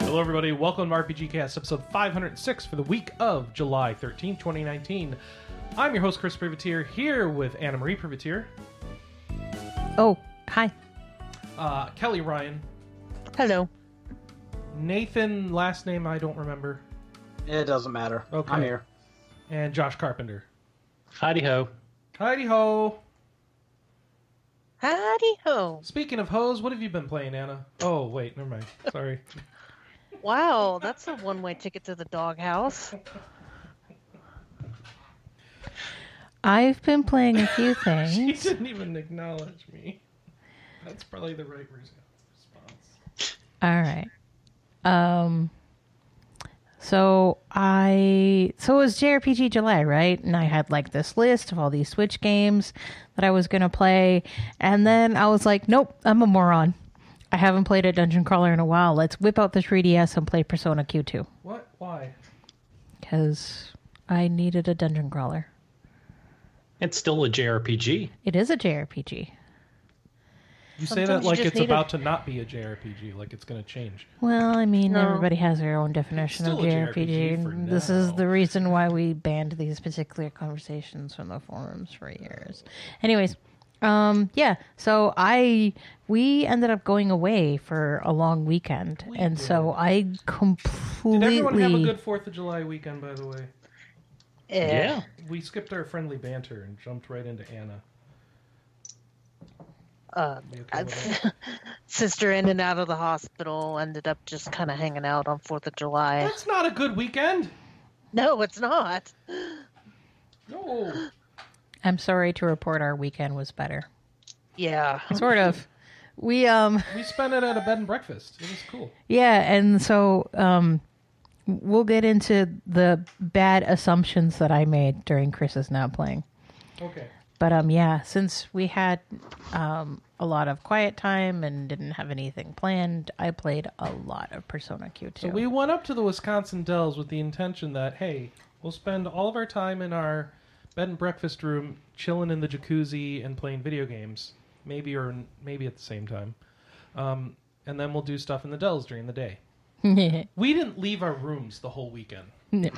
Hello, everybody. Welcome to RPG Cast, episode 506 for the week of July 13, 2019. I'm your host, Chris Privateer, here with Anna Marie Privateer, Oh, hi. uh, Kelly Ryan, Hello. Nathan, last name I don't remember, It doesn't matter. Okay. I'm here. and Josh Carpenter. Heidi ho. Heidi ho! Howdy ho. Speaking of hoes, what have you been playing, Anna? Oh, wait, never mind. Sorry. Wow, that's a one way ticket to the doghouse. I've been playing a few things. She didn't even acknowledge me. That's probably the right response. All right. Um so I so it was JRPG July, right? And I had like this list of all these Switch games that I was going to play, and then I was like, nope, I'm a moron. I haven't played a dungeon crawler in a while. Let's whip out the 3DS and play Persona Q2 What? Why? cuz I needed a dungeon crawler. It's still a JRPG. It is a JRPG. You say that you like just it's need a- about to not be a JRPG, like it's going to change. Well, I mean, No. everybody has their own definition of Still a JRPG. JRPG for and this is now. the reason why we banned these particular conversations from the forums for years. Anyways, um, yeah. So I we ended up going away for a long weekend, and so I completely. Did everyone have a good Fourth of July weekend? By the way, Eh. we skipped our friendly banter and jumped right into Anna. Uh, okay sister in and out of the hospital ended up just kind of hanging out on 4th of July. That's not a good weekend. No, it's not. No. I'm sorry to report our weekend was better. Yeah. Sort of. We um We spent it at a bed and breakfast. It was cool. Yeah, and so um, we'll get into the bad assumptions that I made during Chris's not playing. Okay. But um, yeah, since we had um, a lot of quiet time and didn't have anything planned, I played a lot of Persona Q2. So we went up to the Wisconsin Dells with the intention that, hey, we'll spend all of our time in our bed and breakfast room, chilling in the jacuzzi and playing video games, maybe or maybe at the same time, um, and then we'll do stuff in the Dells during the day. We didn't leave our rooms the whole weekend.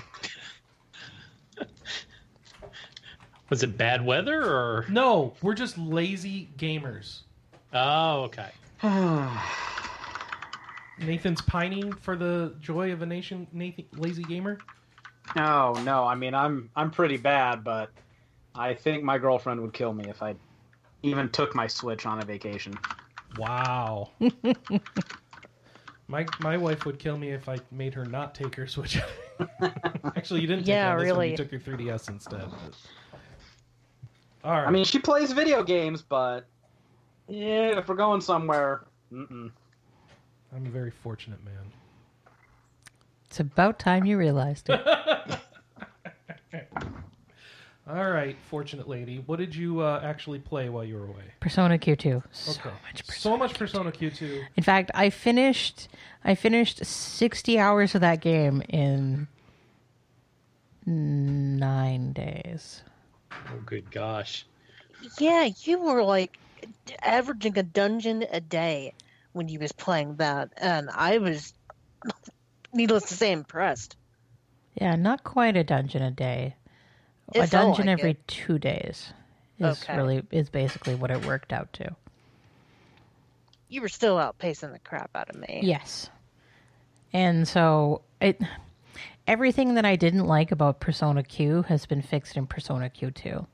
Was it bad weather or? No, we're just lazy gamers. Oh, okay. Nathan's pining for the joy of a nation, Nathan, lazy gamer. No, no. I mean, I'm I'm pretty bad, but I think my girlfriend would kill me if I even took my Switch on a vacation. Wow. my my wife would kill me if I made her not take her Switch. Actually, you didn't. Take Yeah, that this one, really. You took your 3DS instead. but- All right. I mean, she plays video games, but yeah, if we're going somewhere, mm-mm. I'm a very fortunate man. it's about time you realized it. All right, fortunate lady. What did you uh, actually play while you were away? Persona Q2. So Okay. much Persona. So much Persona Q2. In fact, I finished I finished 60 hours of that game in 9 days. Oh, good gosh. Yeah, you were like averaging a dungeon a day when you was playing that, and I was, needless to say, impressed. Yeah, not quite a dungeon a day. It a dungeon like every it. 2 days. Is Okay. really is basically what it worked out to. You were still outpacing the crap out of me. Yes. And so it everything that I didn't like about Persona Q has been fixed in Persona Q2.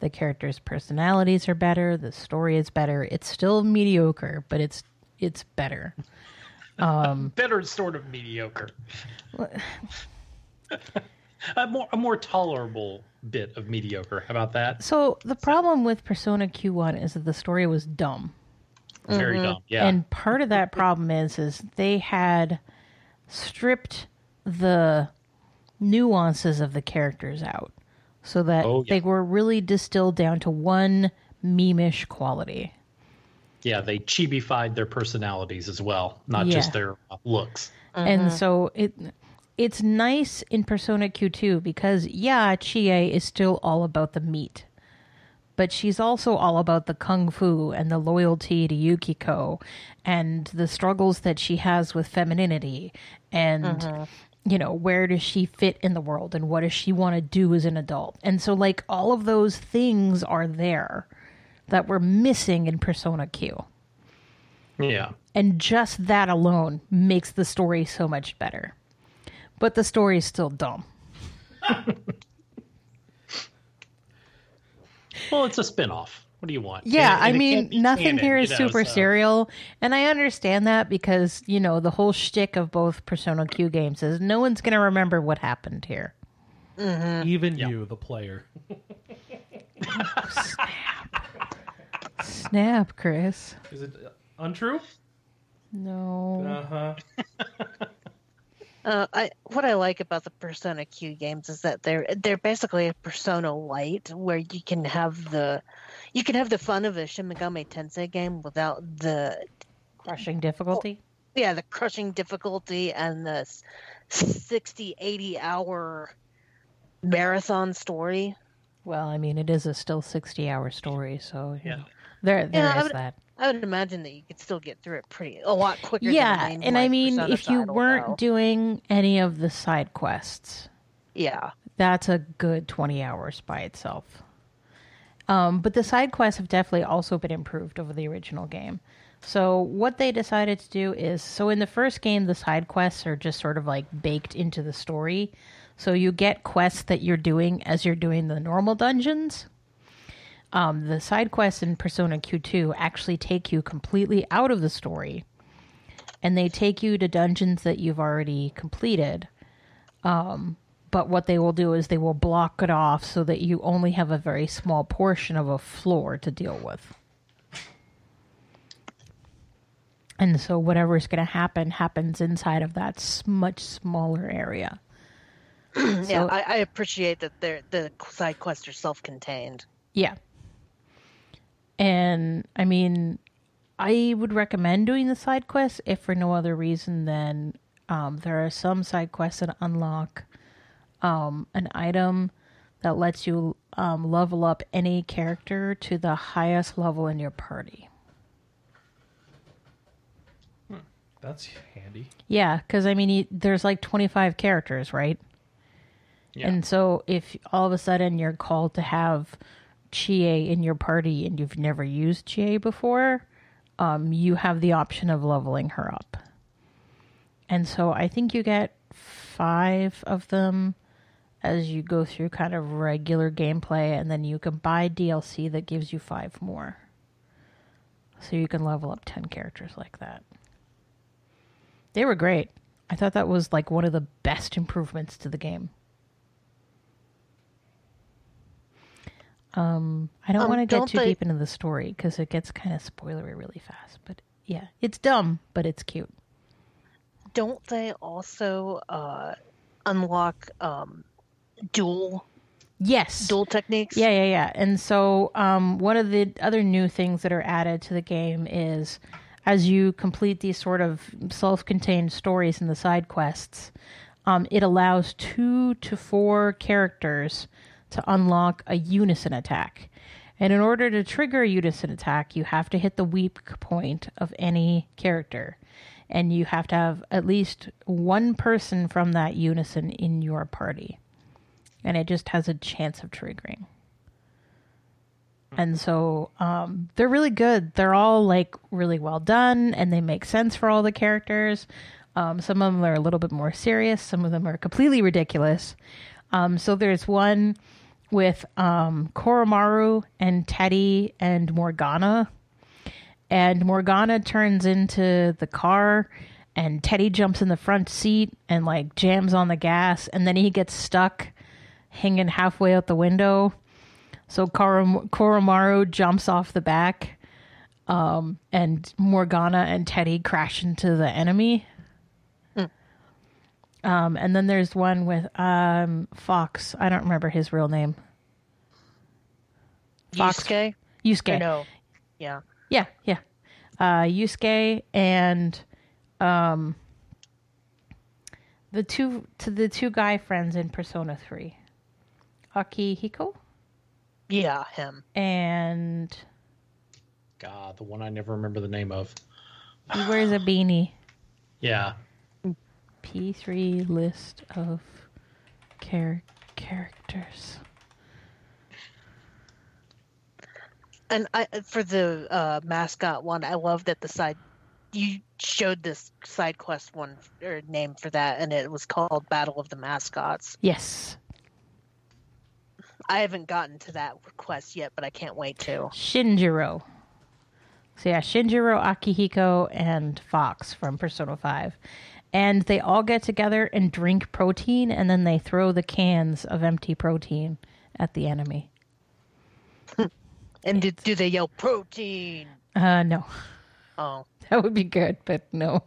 The characters' personalities are better, the story is better. It's still mediocre, but it's it's better. Um, better sort of mediocre. a more a more tolerable bit of mediocre. How about that? So the problem with Persona Q1 is that the story was dumb. Very mm-hmm. dumb. Yeah. And part of that problem is is they had stripped the nuances of the characters out so that Oh, yeah. they were really distilled down to one meme-ish quality. yeah, they chibified their personalities as well, not Yeah. just their uh, looks. And so it it's nice in Persona Q2 because yeah, Chie is still all about the meat but she's also all about the kung fu and the loyalty to Yukiko and the struggles that she has with femininity and you know where does she fit in the world and what does she want to do as an adult and so like all of those things are there that were missing in persona q Yeah. and just that alone makes the story so much better but the story is still dumb Well, it's a spin-off. What do you want? Yeah, And- I and it mean, nothing canon, here is you know, super so- serial, and I understand that because you know the whole shtick of both Persona Q games is no one's going to remember what happened here. Even Yeah. you, the player. Snap, snap, Chris. Is it uh, untrue? No. Uh huh. Uh, I what I like about the Persona Q games is that they're they're basically a Persona Light, where you can have the you can have the fun of a Shin Megami Tensei game without the Crushing difficulty. yeah the crushing difficulty and the s- 60 80 hour marathon story. Well, I mean, it is a still sixty-hour story, so you Yeah. know, there there Yeah, I is would- that. I would imagine that you could still get through it pretty a lot quicker. Yeah, the and I mean, if you title, weren't though. doing any of the side quests, yeah, that's a good 20 hours by itself. Um, but the side quests have definitely also been improved over the original game. So, what they decided to do is so in the first game, the side quests are just sort of like baked into the story. So, you get quests that you're doing as you're doing the normal dungeons. Um, the side quests in Persona Q2 actually take you completely out of the story and they take you to dungeons that you've already completed but what they will do is they will block it off so that you only have a very small portion of a floor to deal with. And so whatever is going to happen happens inside of that much smaller area. yeah. I, I appreciate that they're the side quests are self-contained. Yeah. And I mean, I would recommend doing the side quests if for no other reason than um, there are some side quests that unlock um, an item that lets you um, level up any character to the highest level in your party. That's handy. Yeah, because I mean, you, there's like 25 characters, right? Yeah. And so if all of a sudden you're called to have Chie in your party and you've never used Chie before, um, you have the option of leveling her up. And so I think you get five of them as you go through kind of regular gameplay, and then you can buy DLC that gives you five more. So you can level up 10 characters like that. They were great. I thought that was like one of the best improvements to the game. Um, I don't Um, want to get too they- deep into the story because it gets kind of spoilery really fast. But yeah, it's dumb, but it's cute. Don't they also uh, unlock um, dual Yes. dual techniques? Yeah, yeah, yeah. And so, um, one of the other new things that are added to the game is as you complete these sort of self contained stories in the side quests, um, it allows two to four characters to unlock a unison attack. And in order to trigger a unison attack, you have to hit the weak point of any character. And you have to have at least one person from that unison in your party and it just has a chance of triggering. And so um, they're really good. They're all like really well done, and they make sense for all the characters. Um, some of them are a little bit more serious. Some of them are completely ridiculous. Um, so there's one with um, Koromaru and Teddy and Morgana, and Morgana turns into the car, and Teddy jumps in the front seat and like jams on the gas, and then he gets stuck hanging halfway out the window. So Korom- Koromaru jumps off the back, um, and Morgana and Teddy crash into the enemy. Um, and then there's one with um, Fox. I don't remember his real name. Fox- Yusuke? Yusuke. no. Yeah. Yeah, yeah. Uh, Yusuke and um, the two to the two guy friends in Persona Three, Akihiko. Yeah, him. and God, the one I never remember the name of. he wears a beanie. Yeah. P3 list of char- characters. And I for the uh, mascot one, I love that the side you showed this side quest one or name for that, and it was called Battle of the Mascots. Yes, I haven't gotten to that quest yet, but I can't wait to. Shinjiro. So yeah, Shinjiro, Akihiko, and Fox from Persona 5. And they all get together and drink protein, and then they throw the cans of empty protein at the enemy. And do, do they yell protein? Uh, no. Oh, That would be good, but no.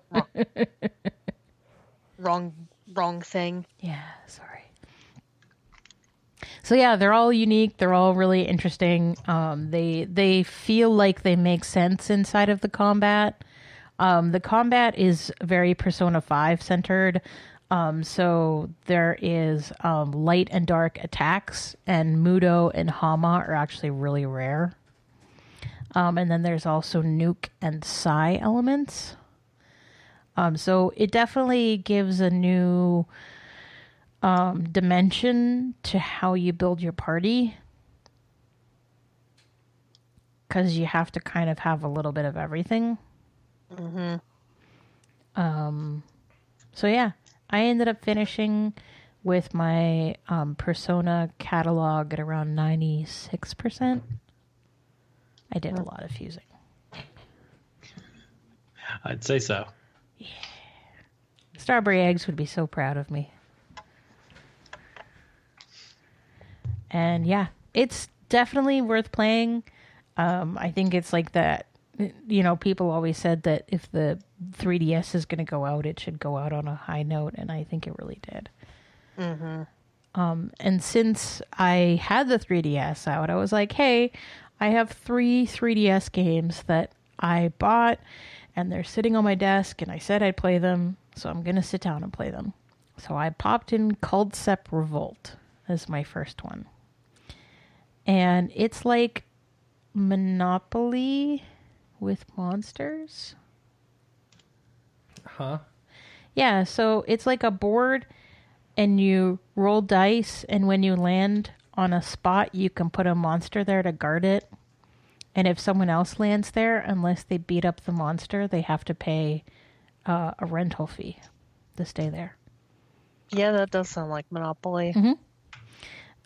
wrong, wrong thing. Yeah, sorry. So yeah, they're all unique. They're all really interesting. Um, they they feel like they make sense inside of the combat. Um, the combat is very Persona Five centered. Um, so there is um, light and dark attacks, and Mudo and Hama are actually really rare. Um, and then there's also Nuke and Psy elements. Um, so it definitely gives a new um, dimension to how you build your party because you have to kind of have a little bit of everything. Mhm. Um, so yeah, I ended up finishing with my um, Persona catalog at around ninety six percent. I did a lot of fusing. I'd say so. Yeah. Strawberry Eggs would be so proud of me. And yeah, it's definitely worth playing. Um, I think it's like that. You know, people always said that if the 3DS is going to go out, it should go out on a high note, and I think it really did. Um, and since I had the 3DS out, I was like, hey, I have three 3DS games that I bought, and they're sitting on my desk, and I said I'd play them, so I'm going to sit down and play them. So I popped in Culdcept Revolt as my first one. And it's like Monopoly with monsters. Huh? Yeah, so it's like a board and you roll dice and when you land on a spot you can put a monster there to guard it. And if someone else lands there, unless they beat up the monster, they have to pay uh, a rental fee to stay there. Yeah, that does sound like Monopoly.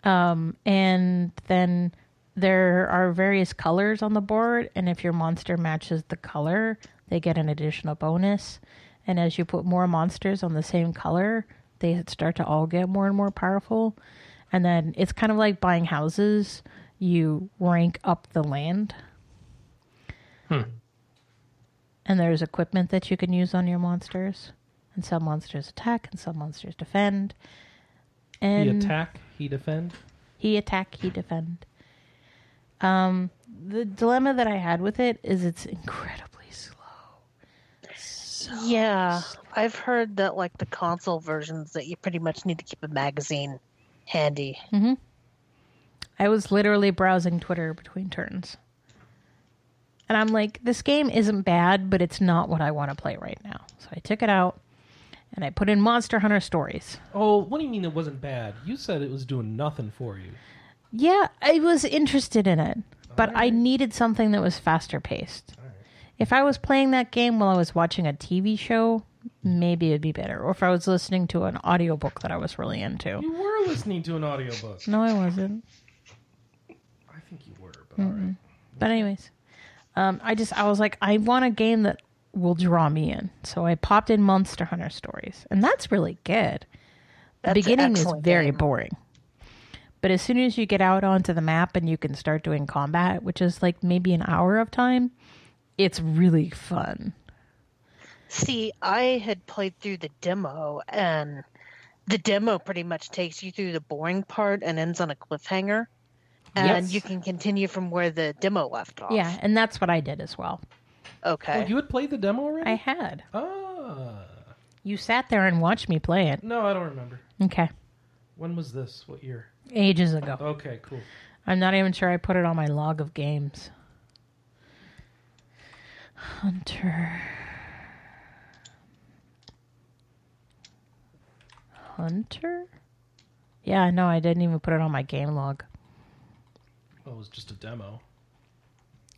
Um, and then there are various colors on the board, and if your monster matches the color, they get an additional bonus. And as you put more monsters on the same color, they start to all get more and more powerful. And then it's kind of like buying houses. You rank up the land. And there's equipment that you can use on your monsters. And some monsters attack and some monsters defend. He attack, he defend. he attack, he defend. Um, the dilemma that I had with it is it's incredibly slow. Yeah, I've heard that like the console versions that you pretty much need to keep a magazine handy. I was literally browsing Twitter between turns. And I'm like, this game isn't bad, but it's not what I want to play right now. So I took it out and I put in Monster Hunter Stories. Oh, what do you mean it wasn't bad? You said it was doing nothing for you. Yeah, I was interested in it, but I needed something that was faster paced. If I was playing that game while I was watching a TV show, maybe it'd be better. Or if I was listening to an audiobook that I was really into. You were listening to an audiobook. No, I wasn't. I think you were, but all right. But anyways, um, I just I was like, I want a game that will draw me in. So I popped in Monster Hunter Stories, and that's really good. The That's an beginning is very game. boring. But as soon as you get out onto the map and you can start doing combat, which is like maybe an hour of time, it's really fun. See, I had played through the demo, and the demo pretty much takes you through the boring part and ends on a cliffhanger. And Yes. you can continue from where the demo left off. Yeah, and that's what I did as well. Okay. Oh, you had played the demo already? I had. Ah. You sat there and watched me play it. No, I don't remember. Okay. When was this? What year? Ages ago. Okay, cool. I'm not even sure I put it on my log of games. Hunter. Hunter? Yeah, no, I didn't even put it on my game log. Oh, it was just a demo.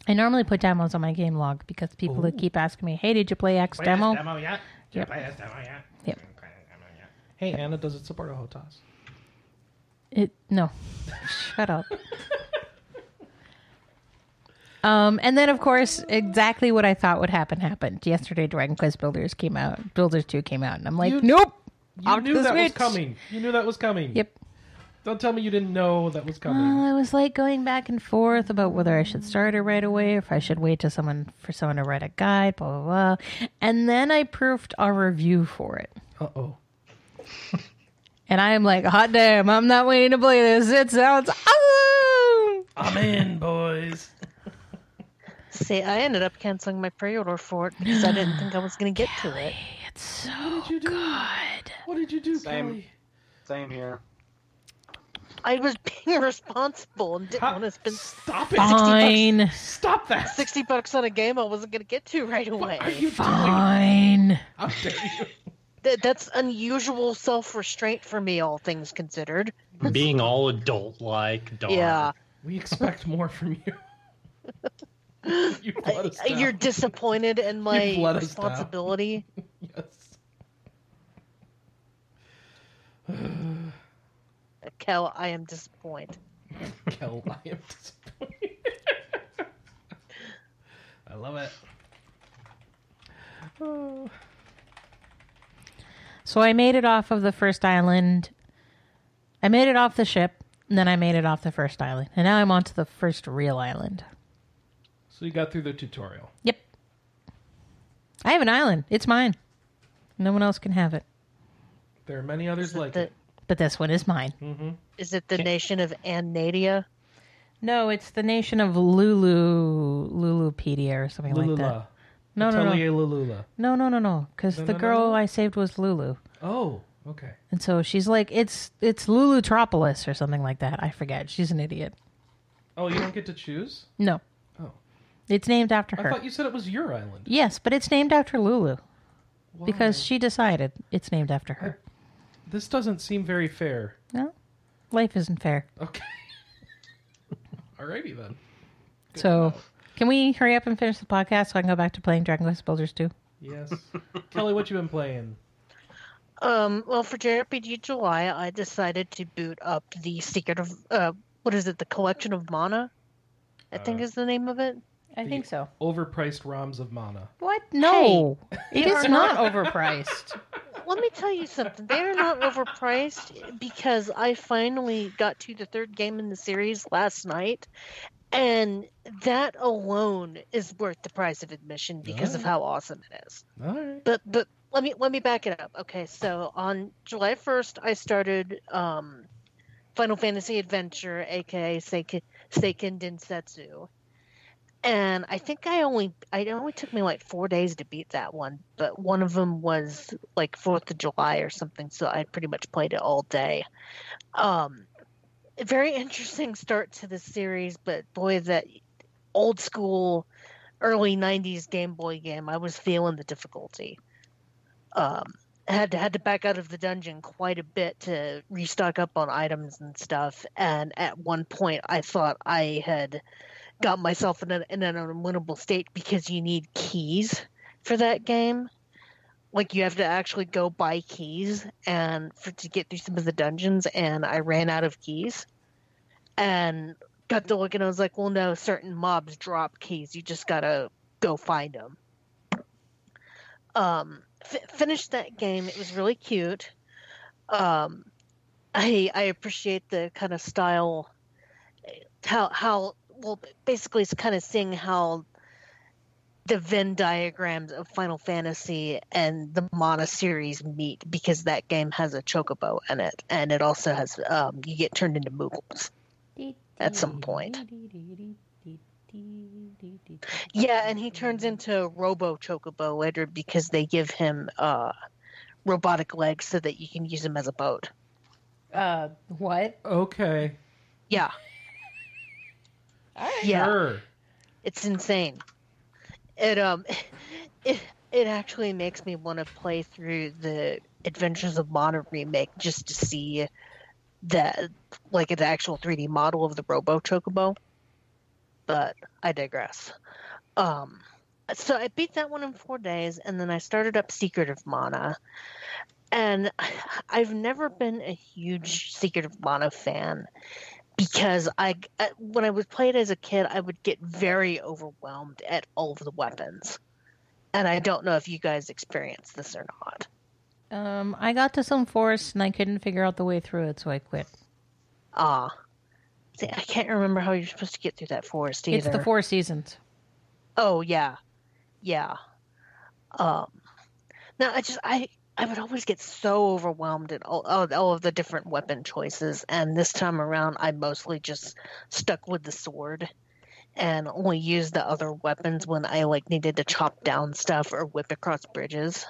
I normally put demos on my game log because people Ooh. keep asking me, "Hey, did you play X demo?" demo yet? Did Yep. you play this demo yet? Yep. Did you play this demo yet? Hey, Anna, does it support a HOTAS? It no. Shut up. Um, and then of course, exactly what I thought would happen happened. Yesterday, Dragon Quest Builders came out. Builders Two came out, and I'm like, You- nope. You knew that was coming. You knew that was coming. Yep. Don't tell me you didn't know that was coming. Well, I was like going back and forth about whether I should start it right away or if I should wait to someone for someone to write a guide, blah blah blah. And then I proofed a review for it. Uh oh. And I'm like, hot damn, I'm not waiting to play this. It sounds awesome. I'm in, boys. See, I ended up canceling my pre-order for it because I didn't think I was going to get to it. It's so What did you do? good. What did you do, Same. Kelly? Same here. I was being responsible and didn't Ha- want to spend Stop it. Fine. Stop that. sixty bucks on a game I wasn't going to get to right What are away. you doing? Fine. How dare you? That, that's unusual self-restraint for me, all things considered. Being all adult like, darn. Yeah, We expect more from you. You've let us I- down. you're disappointed in my You've let us down. responsibility. Yes. Kel, I am disappointed. Kel, I am disappointed. I love it. Oh. So I made it off of the first island. I made it off the ship, and then I made it off the first island. And now I'm on to the first real island. So you got through the tutorial. Yep. I have an island. It's mine. No one else can have it. There are many others like the- it. But this one is mine. Mm-hmm. Is it the nation of Annadia? No, it's the nation of Lulu, Lulupedia or something like that. Lulula. No, no, no. Lulula. No, no, no, no. Because No, the no, no, girl no? I saved was Lulu. Oh, okay. And so she's like, it's it's Lulutropolis or something like that. I forget. She's an idiot. Oh, you don't get to choose? No. Oh. It's named after her. I thought you said it was your island. Yes, but it's named after Lulu Why? because she decided it's named after her. This doesn't seem very fair. No, life isn't fair. Okay. Alrighty then. Good so, to know. can we hurry up and finish the podcast so I can go back to playing Dragon Quest Builders 2? Yes. Kelly, what you been playing? Um, well, for JRPG July, I decided to boot up the Secret of uh, what is it? The Collection of Mana, I think Uh, is the name of it. I The- think so. Overpriced ROMs of mana. What? No, it they is are not not- overpriced. Let me tell you something. They are not overpriced because I finally got to the third game in the series last night, and that alone is worth the price of admission because of how awesome it is. All right. But but let me let me back it up. Okay, so on July first, I started um, Final Fantasy Adventure, aka Seiken, Seiken Densetsu, and I think I only I only took me like four days to beat that one, but one of them was like Fourth of July or something, so I pretty much played it all day. Um, very interesting start to the series, but boy, that old school early 90s game boy game i was feeling the difficulty um had to had to back out of the dungeon quite a bit to restock up on items and stuff and at one point i thought i had got myself in, a, in an unwinnable state because you need keys for that game like you have to actually go buy keys and for to get through some of the dungeons and i ran out of keys and got to look and I was like, well, no, certain mobs drop keys. You just gotta go find them. Um, f- finished that game. It was really cute. Um, I I appreciate the kind of style, how how well basically it's kind of seeing how the Venn diagrams of Final Fantasy and the Mana series meet because that game has a chocobo in it, and it also has um, you get turned into Moogles. At some point. Yeah, and he turns into Robo Chocobo later because they give him uh, robotic legs so that you can use him as a boat. Uh, what? Okay. Yeah. Yeah. Sure. It's insane. It um it it actually makes me want to play through the Adventures of Mana remake just to see that like an actual 3D model of the Robo Chocobo. But I digress. Um so I beat that one in 4 days and then I started up Secret of Mana. And I've never been a huge Secret of Mana fan because I when I was played as a kid, I would get very overwhelmed at all of the weapons, and I don't know if you guys experienced this or not. Um, I got to some forest and I couldn't figure out the way through it, so I quit. Ah, see, I can't remember how you're supposed to get through that forest either. It's the four seasons. Oh yeah, yeah. Um, now I just I I would always get so overwhelmed at all, all, all of the different weapon choices, and this time around, I mostly just stuck with the sword, and only used the other weapons when I like needed to chop down stuff or whip across bridges.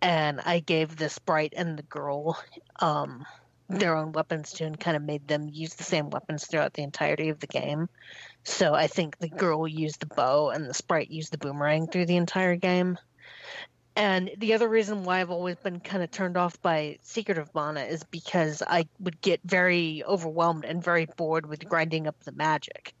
And I gave the sprite and the girl um, their own weapons too, and kind of made them use the same weapons throughout the entirety of the game. So I think the girl used the bow and the sprite used the boomerang through the entire game. And the other reason why I've always been kind of turned off by Secret of Mana is because I would get very overwhelmed and very bored with grinding up the magic.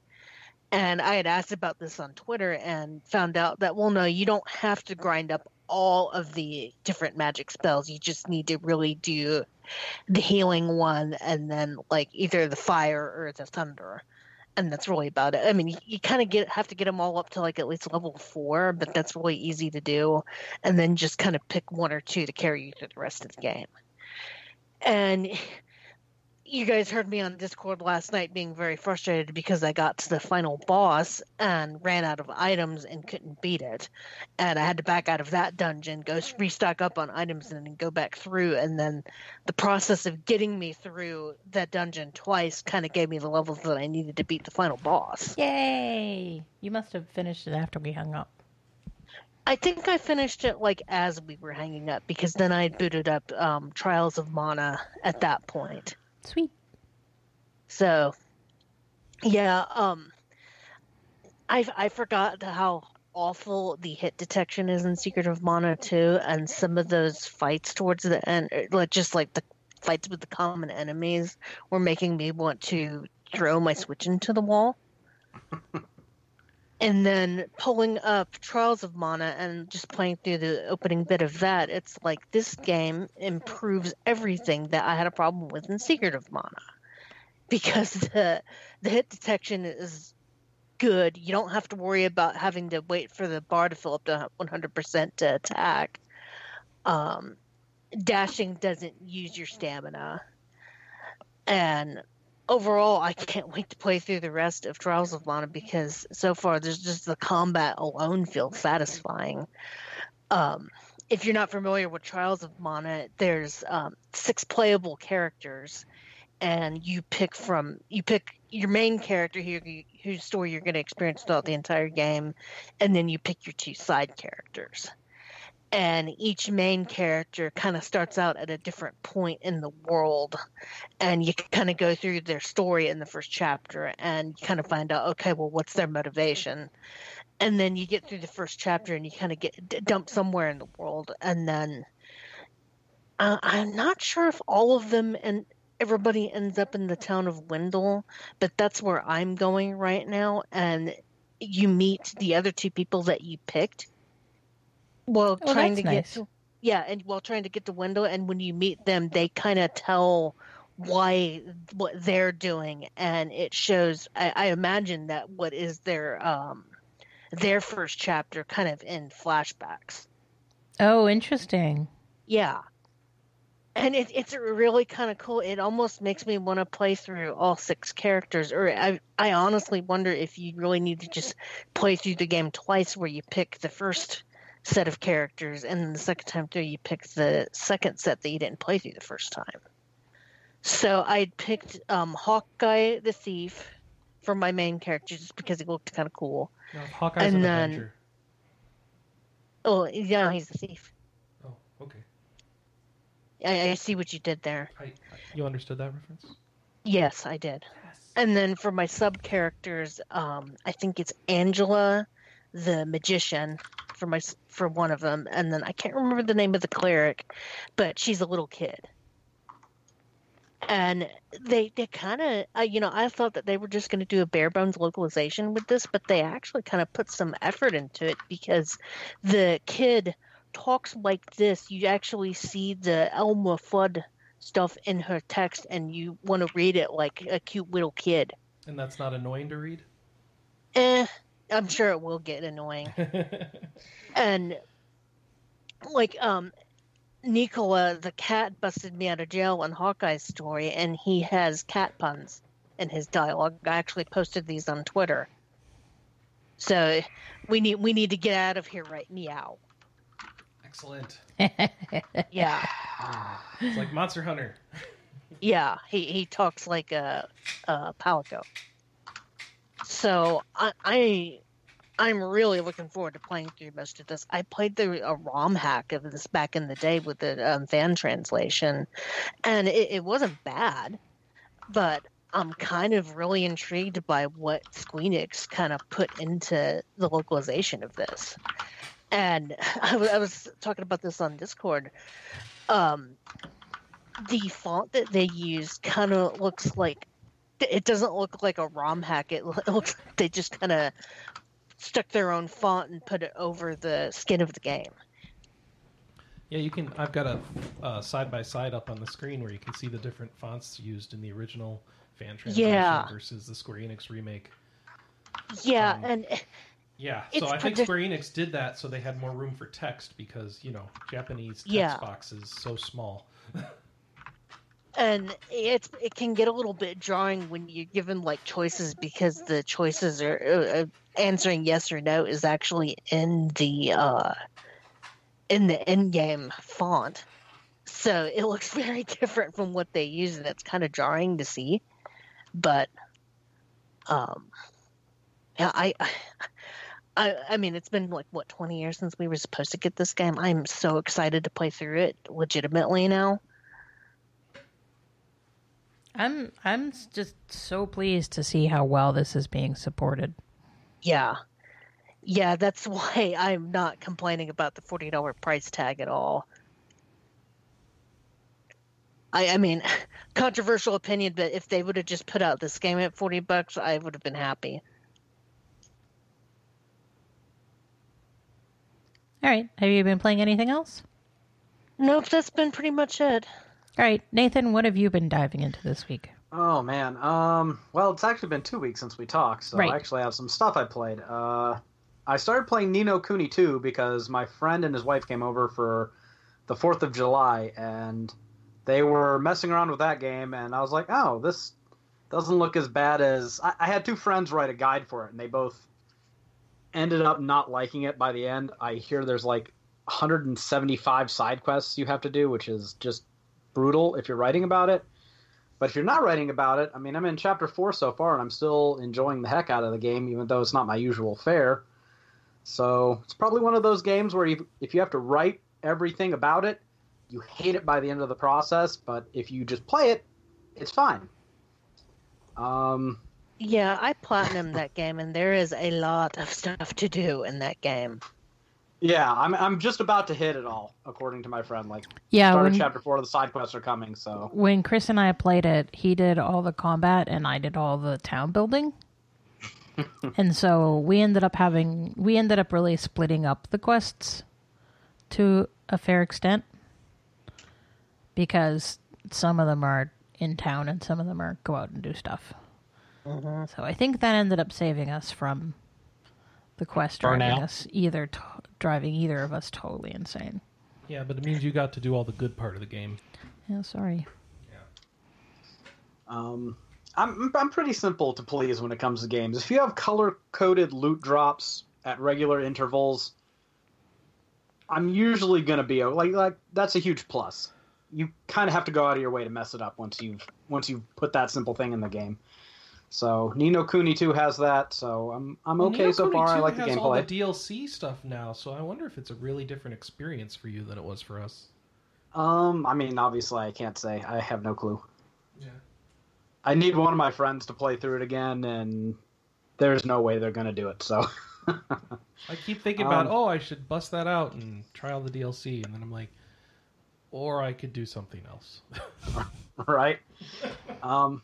And I had asked about this on Twitter and found out that, well, no, you don't have to grind up all of the different magic spells. You just need to really do the healing one and then, like, either the fire or the thunder and that's really about it. I mean, you, you kind of get have to get them all up to like at least level four, but that's really easy to do, and then just kind of pick one or two to carry you through the rest of the game. And you guys heard me on Discord last night being very frustrated because I got to the final boss and ran out of items and couldn't beat it. And I had to back out of that dungeon, go restock up on items, and then go back through. And then the process of getting me through that dungeon twice kind of gave me the levels that I needed to beat the final boss. Yay! You must have finished it after we hung up. I think I finished it like as we were hanging up because then I had booted up um, Trials of Mana at that point. Sweet. So, yeah, um, I I forgot how awful the hit detection is in Secret of Mana too, and some of those fights towards the end, er, like just like the fights with the common enemies, were making me want to throw my Switch into the wall. and then pulling up Trials of Mana and just playing through the opening bit of that, it's like this game improves everything that I had a problem with in Secret of Mana. Because the the hit detection is good. You don't have to worry about having to wait for the bar to fill up to 100% to attack. Um, dashing doesn't use your stamina. And overall, I can't wait to play through the rest of Trials of Mana because so far there's just the combat alone feels satisfying. Um, if you're not familiar with Trials of Mana, there's um, six playable characters, and you pick from you pick your main character here, whose story you're going to experience throughout the entire game, and then you pick your two side characters and each main character kind of starts out at a different point in the world and you kind of go through their story in the first chapter and you kind of find out okay well what's their motivation? And then you get through the first chapter and you kind of get dumped somewhere in the world and then uh, i'm not sure if all of them and everybody ends up in the town of wendel but that's where i'm going right now and you meet the other two people that you picked while Oh, trying to get nice. to yeah and while trying to get to Wendel and when you meet them they kind of tell why what they're doing and it shows I, I imagine that what is their um their first chapter kind of in flashbacks Oh, interesting. yeah and it, it's really kind of cool it almost makes me want to play through all six characters or I, I honestly wonder if you really need to just play through the game twice where you pick the first set of characters and then the second time through you pick the second set that you didn't play through the first time so i picked um, hawkeye the thief for my main character just because he looked kind of cool No, Hawkeye's And an then- Avenger. oh yeah he's the thief Oh, okay. I, I see what you did there I- you understood that reference? yes i did Yes. and then for my sub characters, um, I think it's Angela, the magician, for my for one of them, and then I can't remember the name of the cleric, but she's a little kid. And they they kind of uh, you know I thought that they were just going to do a bare bones localization with this, but they actually kind of put some effort into it because the kid talks like this. You actually see the Elmer Fudd stuff in her text, and you want to read it like a cute little kid. And that's not annoying to read? Eh, I'm sure it will get annoying. and like um Niccolo the cat busted me out of jail on Hawkeye's story and he has cat puns in his dialogue. I actually posted these on Twitter. So we need we need to get out of here right meow. Excellent. Yeah. It's like Monster Hunter. Yeah, he, he talks like a, a palico. So I, I I'm really looking forward to playing through most of this. I played the a ROM hack of this back in the day with the um, fan translation, and it, it wasn't bad, but I'm kind of really intrigued by what Squeenix kind of put into the localization of this. And I was talking about this on Discord. Um, the font that they use kind of looks like it doesn't look like a ROM hack. It looks like they just kind of stuck their own font and put it over the skin of the game. Yeah, you can. I've got a side by side up on the screen where you can see the different fonts used in the original fan translation Yeah. versus the Square Enix remake. Yeah, Um, and Yeah, so I think Square Enix did that so they had more room for text because you know Japanese text Yeah. box is so small. and it's it can get a little bit drawing when you're given like choices because the choices are uh, uh, answering yes or no is actually in the uh in the end game font so it looks very different from what they use and it's kind of jarring to see but um yeah i I, I mean, it's been like what twenty years since we were supposed to get this game. I'm so excited to play through it legitimately now. I'm I'm just so pleased to see how well this is being supported. Yeah. Yeah, that's why I'm not complaining about the $40 price tag at all. I I mean, controversial opinion, but if they would have just put out this game at 40 bucks, I would have been happy. All right, have you been playing anything else? Nope, that's been pretty much it. All right, Nathan, what have you been diving into this week? Oh man. Um. Well, it's actually been two weeks since we talked, so Right. I actually have some stuff I played. Uh, I started playing Ni no Kuni 2 because my friend and his wife came over for the Fourth of July, and they were messing around with that game, and I was like, oh, this doesn't look as bad as. I, I had two friends write a guide for it, and they both ended up not liking it by the end. I hear there's like 175 side quests you have to do, which is just brutal if you're writing about it. But if you're not writing about it, I mean, I'm in chapter four so far, and I'm still enjoying the heck out of the game, even though it's not my usual fare. So it's probably one of those games where if you have to write everything about it, you hate it by the end of the process. But if you just play it, it's fine. Um, Yeah, I platinumed that game, and there is a lot of stuff to do in that game. Yeah, I'm I'm just about to hit it all, according to my friend. Like, Yeah, started when, chapter four, the side quests are coming. So when Chris and I played it, he did all the combat and I did all the town building. and so we ended up having we ended up really splitting up the quests to a fair extent because some of them are in town and some of them are go out and do stuff. Mm-hmm. So I think that ended up saving us from the quest driving Burnout. us either t- driving either of us totally insane. Yeah, but it means you got to do all the good part of the game. Yeah, sorry. Yeah. Um, I'm I'm pretty simple to please when it comes to games. If you have color coded loot drops at regular intervals, I'm usually gonna be o- like like that's a huge plus. You kind of have to go out of your way to mess it up once you've once you've put that simple thing in the game. So Ni no Kuni 2 has that, so I'm I'm okay Nino so Kuni far. I 2 like the has all the. DLC stuff now, so I wonder if it's a really different experience for you than it was for us. Um, I mean, obviously I can't say. I have no clue. Yeah. I need one of my friends to play through it again, and there's no way they're gonna do it. So I keep thinking about, Um, oh, I should bust that out and try all the DLC, and then I'm like, or I could do something else. right? Um,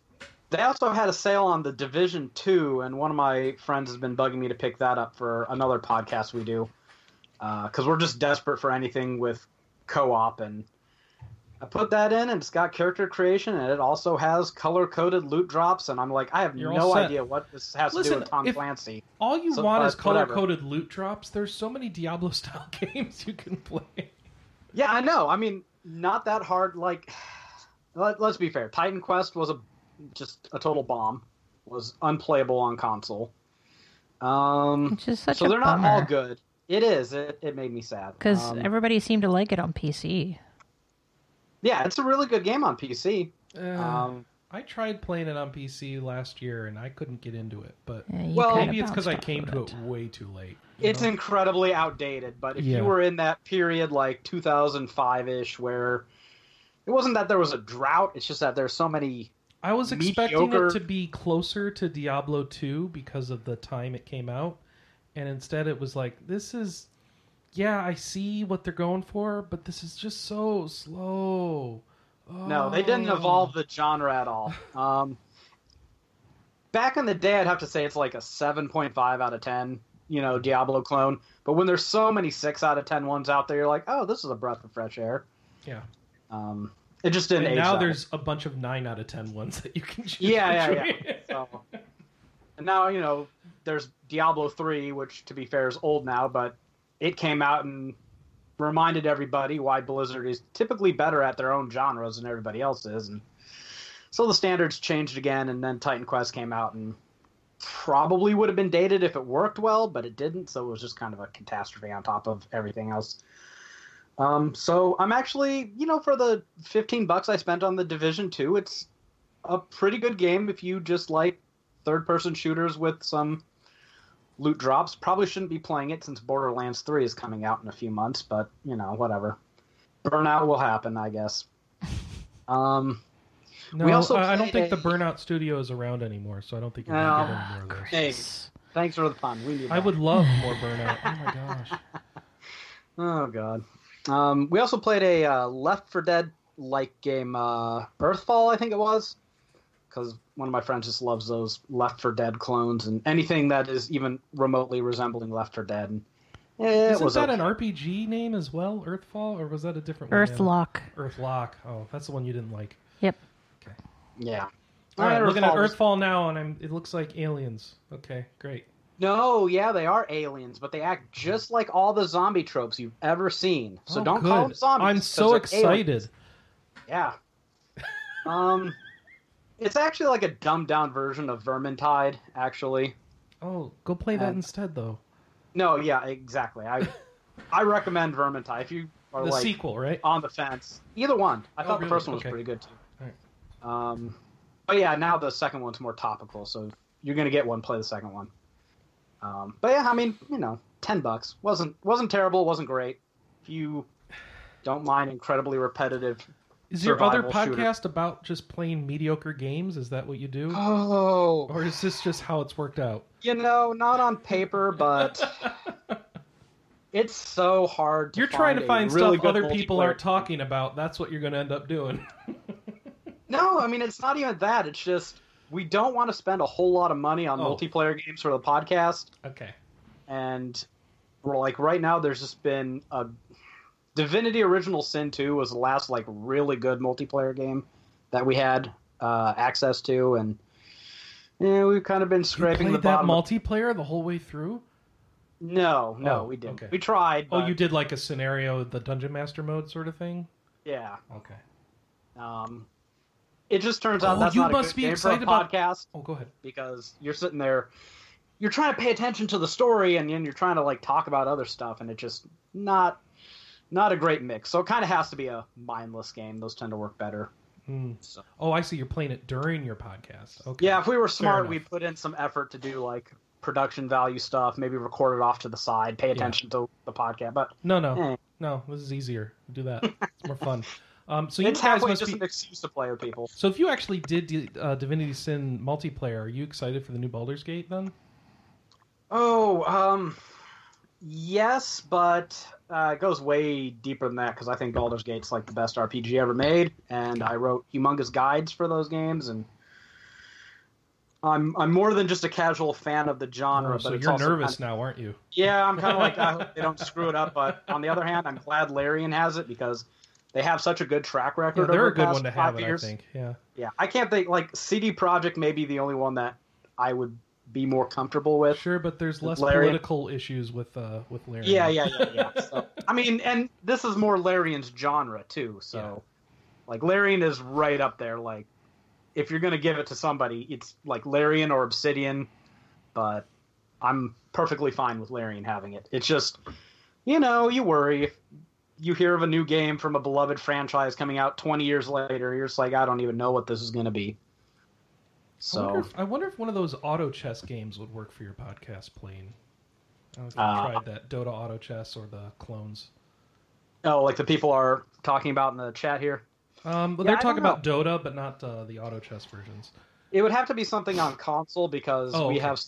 they also had a sale on the Division Two, and one of my friends has been bugging me to pick that up for another podcast we do, uh, because we're just desperate for anything with co-op. And I put that in, and it's got character creation, and it also has color-coded loot drops. And I'm like, I have You're no idea what this has to do with Tom Clancy. all you So, want is color whatever. coded loot drops. There's so many Diablo style games you can play. Yeah, I know. I mean, not that hard. Like, let, let's be fair. Titan Quest was a just a total bomb. Was unplayable on console. Um, Which is such so a they're not all good. It is. It, it made me sad. Because Um, everybody seemed to like it on PC. yeah, it's a really good game on PC. Uh, Um, I tried playing it on PC last year and I couldn't get into it, but Yeah, Well- maybe it's because I came to it way too late. it's know? incredibly outdated. But if Yeah. you were in that period, like 2005 ish, where it wasn't that there was a drought, it's just that there's so many. I was expecting mediocre- it to be closer to Diablo 2 because of the time it came out, and instead it was like, this is, yeah, I see what they're going for, but this is just so slow. No, they didn't Oh. evolve the genre at all. Um, back in the day, I'd have to say it's like a 7.5 out of 10, you know, Diablo clone. But when there's so many 6 out of 10 ones out there, you're like, oh, this is a breath of fresh air. Yeah. Um, it just didn't And now there's a bunch of 9 out of ten ones that you can choose Yeah, yeah, well. So, and now, you know, there's Diablo 3, which, to be fair, is old now, but it came out and reminded everybody why Blizzard is typically better at their own genres than everybody else is. And so the standards changed again, and then Titan Quest came out and probably would have been dated if it worked well, but it didn't, so it was just kind of a catastrophe on top of everything else. Um, so I'm actually, you know, for the 15 bucks I spent on the Division 2, it's a pretty good game if you just like third person shooters with some loot drops. Probably shouldn't be playing it since Borderlands 3 is coming out in a few months, but you know, whatever. Burnout will happen, I guess. Um, No, We also I I don't played think the Burnout Studio is around anymore, so I don't think you're No. going to get any more of those. hey, thanks for the fun. We need I that. would love more Burnout. Oh my gosh. Oh god. Um, we also played a uh, Left for Dead like game, uh, Earthfall, I think it was, because one of my friends just loves those Left for Dead clones and anything that is even remotely resembling Left for Dead. And, eh, it Isn't was that okay. an RPG name as well, Earthfall, or was that a different one? Earthlock. Earthlock. Oh, that's the one you didn't like. Yep. Okay. Yeah. All right, Earthfall looking at was- Earthfall now, and I'm. It looks like aliens. Okay, great. No, yeah, they are aliens, but they act just like all the zombie tropes you've ever seen. So Oh, don't good. call them zombies. I'm so excited. aliens. Yeah. um, it's actually like a dumbed down version of Vermintide, actually. Oh, go play that Um, instead, though. No, yeah, exactly. I I recommend Vermintide if you are The like sequel, right? on the fence. Either one. I Oh, thought the first one was Okay. pretty good too. Um, but yeah, now the second one's more topical, so you're gonna get one, play the second one. Um, but yeah, I mean, you know, ten bucks wasn't wasn't terrible, wasn't great. If you don't mind incredibly repetitive. Is your other survival shooter. podcast about just playing mediocre games? Is that what you do, Oh, or is this just how it's worked out? you know, not on paper, but it's so hard. To You're trying to find really stuff other people aren't talking about. That's what you're going to end up doing. No, I mean it's not even that. It's just we don't want to spend a whole lot of money on Oh. multiplayer games for the podcast, okay. and we're like right now. There's just been a Divinity Original Sin 2 was the last like really good multiplayer game that we had uh, access to, and yeah, we've kind of been You scraping played the that bottom. of- multiplayer the whole way through? no, no, Oh, we didn't. okay. We tried. Oh, you did like a scenario, the Dungeon Master mode sort of thing? Yeah. Okay. Um, it just turns out Oh, that's you not a must good be game excited for a about- podcast. Oh, go ahead. because you're sitting there you're trying to pay attention to the story and then you're trying to like talk about other stuff and it just not not a great mix so it kind of has to be a mindless game those tend to work better Hmm. So- Oh, I see. You're playing it during your podcast. Okay. yeah if we were smart we'd put in some effort to do like production value stuff maybe record it off to the side pay attention to the podcast but No, no, eh, no. This is easier. Do that. It's more fun. Um, so you it's guys halfway must just be. an excuse to play with people. So if you actually did uh, Divinity Sin multiplayer, are you excited for the new Baldur's Gate then? Oh, um, yes, but uh, it goes way deeper than that because I think Baldur's Gate's like the best RPG ever made, and I wrote humongous guides for those games, and I'm I'm more than just a casual fan of the genre. Oh, but so it's you're nervous kind now, aren't you? yeah, I'm kind of like I hope they don't screw it up. But on the other hand, I'm glad Larian has it because they have such a good track record. Yeah, they're a good one to have it. I think. Yeah. Yeah, I can't think like CD Projekt may be the only one that I would be more comfortable with. Sure, but there's less Larian. political issues with uh with Larry. Yeah, yeah, yeah, yeah. So, I mean, and this is more Larian's genre too. So, Yeah. like, Larian is right up there. Like, if you're gonna give it to somebody, it's like Larian or Obsidian. But I'm perfectly fine with Larian having it. It's just, you know, you worry if you hear of a new game from a beloved franchise coming out 20 years later. You're just like, I don't even know what this is gonna be. I wonder, So, if, I wonder if one of those auto chess games would work for your podcast Plane. I know Uh, tried that Dota auto chess or the clones. oh, like the people are talking about in the chat here. Um, but Yeah, they're I talking about Dota, but not uh, the auto chess versions. It would have to be something on console because Oh, we okay. have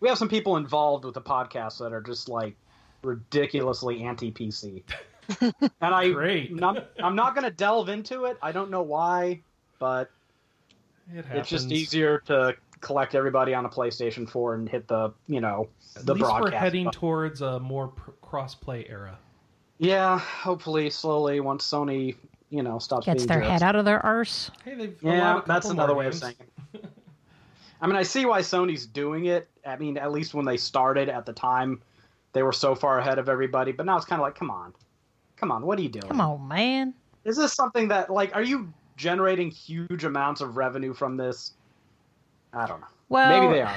we have some people involved with the podcast that are just like ridiculously anti PC. and I Great. not, I'm not going to delve into it. I don't know why, but It it's just easier to collect everybody on a PlayStation 4 and hit the you know At the least we're heading button. towards a more pr- cross-play era. yeah, hopefully slowly once Sony you know stops Gets being their jerks. head out of their arse. Hey, they've Yeah, that's another more way of saying it. I mean, I see why Sony's doing it. I mean, at least when they started at the time, they were so far ahead of everybody. But now it's kind of like, come on, come on, what are you doing? Come on, man. Is this something that like, are you generating huge amounts of revenue from this? I don't know. Well, Maybe they are.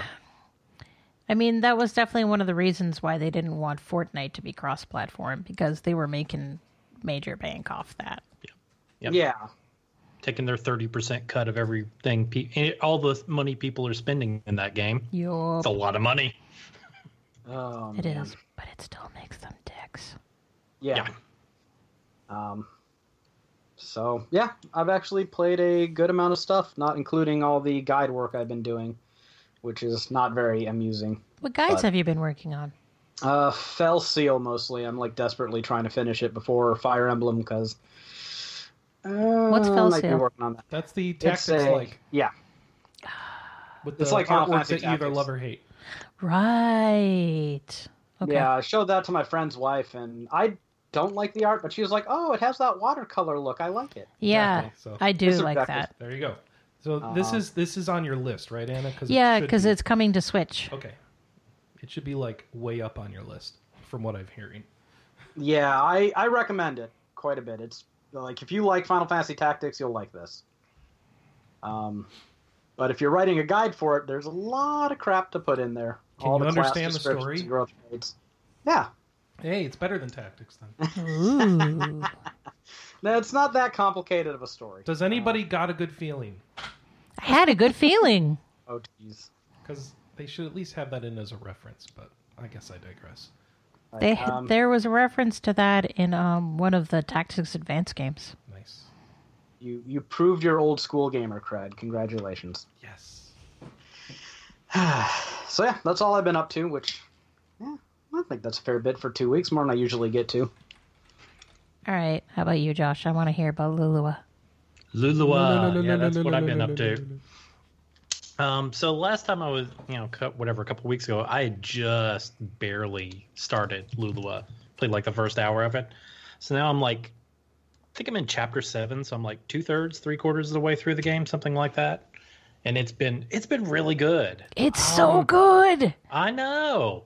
I mean, that was definitely one of the reasons why they didn't want Fortnite to be cross-platform because they were making major bank off that. Yep. Yeah, taking their 30% cut of everything pe- eh, all the money people are spending in that game Yup, it's a lot of money um, it is, but it still makes them dicks. Yeah. Um. So yeah, I've actually played a good amount of stuff, not including all the guide work I've been doing, which is not very amusing. What guides But- have you been working on? Uh, Fell Seal mostly. I'm like desperately trying to finish it before Fire Emblem because. Uh, What's Fell might be Seal? working on that. That's the It's tactics a- like yeah, with the It's like Final artwork Fantasy that you either love or hate. Right. Okay. yeah. I showed that to my friend's wife, and I don't like the art, but she was like, "Oh, it has that watercolor look. I like it." Yeah, Exactly, so- I do like objective. that. There you go. So this Uh, is this is on your list, right, Anna? Cause Yeah, because be. it's coming to Switch. okay. It should be like way up on your list, from what I'm hearing. Yeah, I I recommend it quite a bit. It's like if you like Final Fantasy Tactics, you'll like this. Um, but if you're writing a guide for it, there's a lot of crap to put in there. Can All you the class understand the story? Growth rates. Yeah, Hey, it's better than tactics then. Ooh. no, it's not that complicated of a story. Does anybody got a good feeling? I had a good feeling. Oh, jeez. Because they should at least have that in as a reference. But I guess I digress. Right, They um, there was a reference to that in um one of the Tactics Advance games. Nice. you you proved your old school gamer cred. Congratulations. Yes. So yeah, that's all I've been up to. Which, yeah, I think that's a fair bit for two weeks, more than I usually get to. All right, how about you, Josh? I want to hear about Lulua. Lulua. yeah, that's what I've been up to. Um, so last time I was, you know, cou- whatever, a couple weeks ago, I had just barely started Lulua. Played like the first hour of it. So now I'm like, I think I'm in chapter seven. So I'm like two thirds, three quarters of the way through the game, something like that. And it's been it's been really good. It's so good. I know.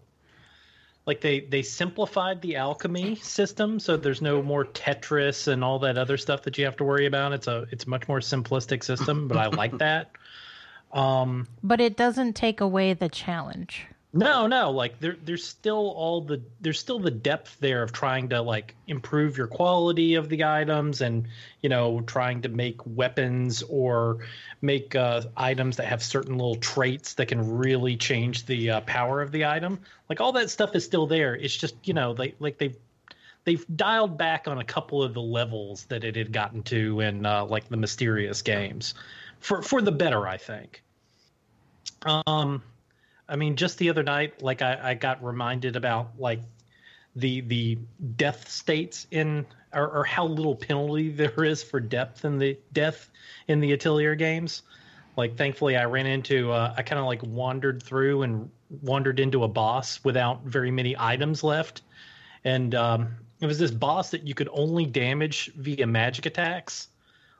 Like they they simplified the alchemy system, so there's no more Tetris and all that other stuff that you have to worry about. It's a it's a much more simplistic system, but I like that. Um, But it doesn't take away the challenge. No, no, like there there's still all the there's still the depth there of trying to like improve your quality of the items and you know trying to make weapons or make uh, items that have certain little traits that can really change the uh, power of the item. Like all that stuff is still there. It's just you know they like they've they've dialed back on a couple of the levels that it had gotten to in uh, like the mysterious games, for for the better, I think. Um, I mean, just the other night, like I, I got reminded about like the the death states in or, or, how little penalty there is for depth in the death in the Atelier games. Like, thankfully, I ran into uh, I kind of like wandered through and wandered into a boss without very many items left, and um, it was this boss that you could only damage via magic attacks.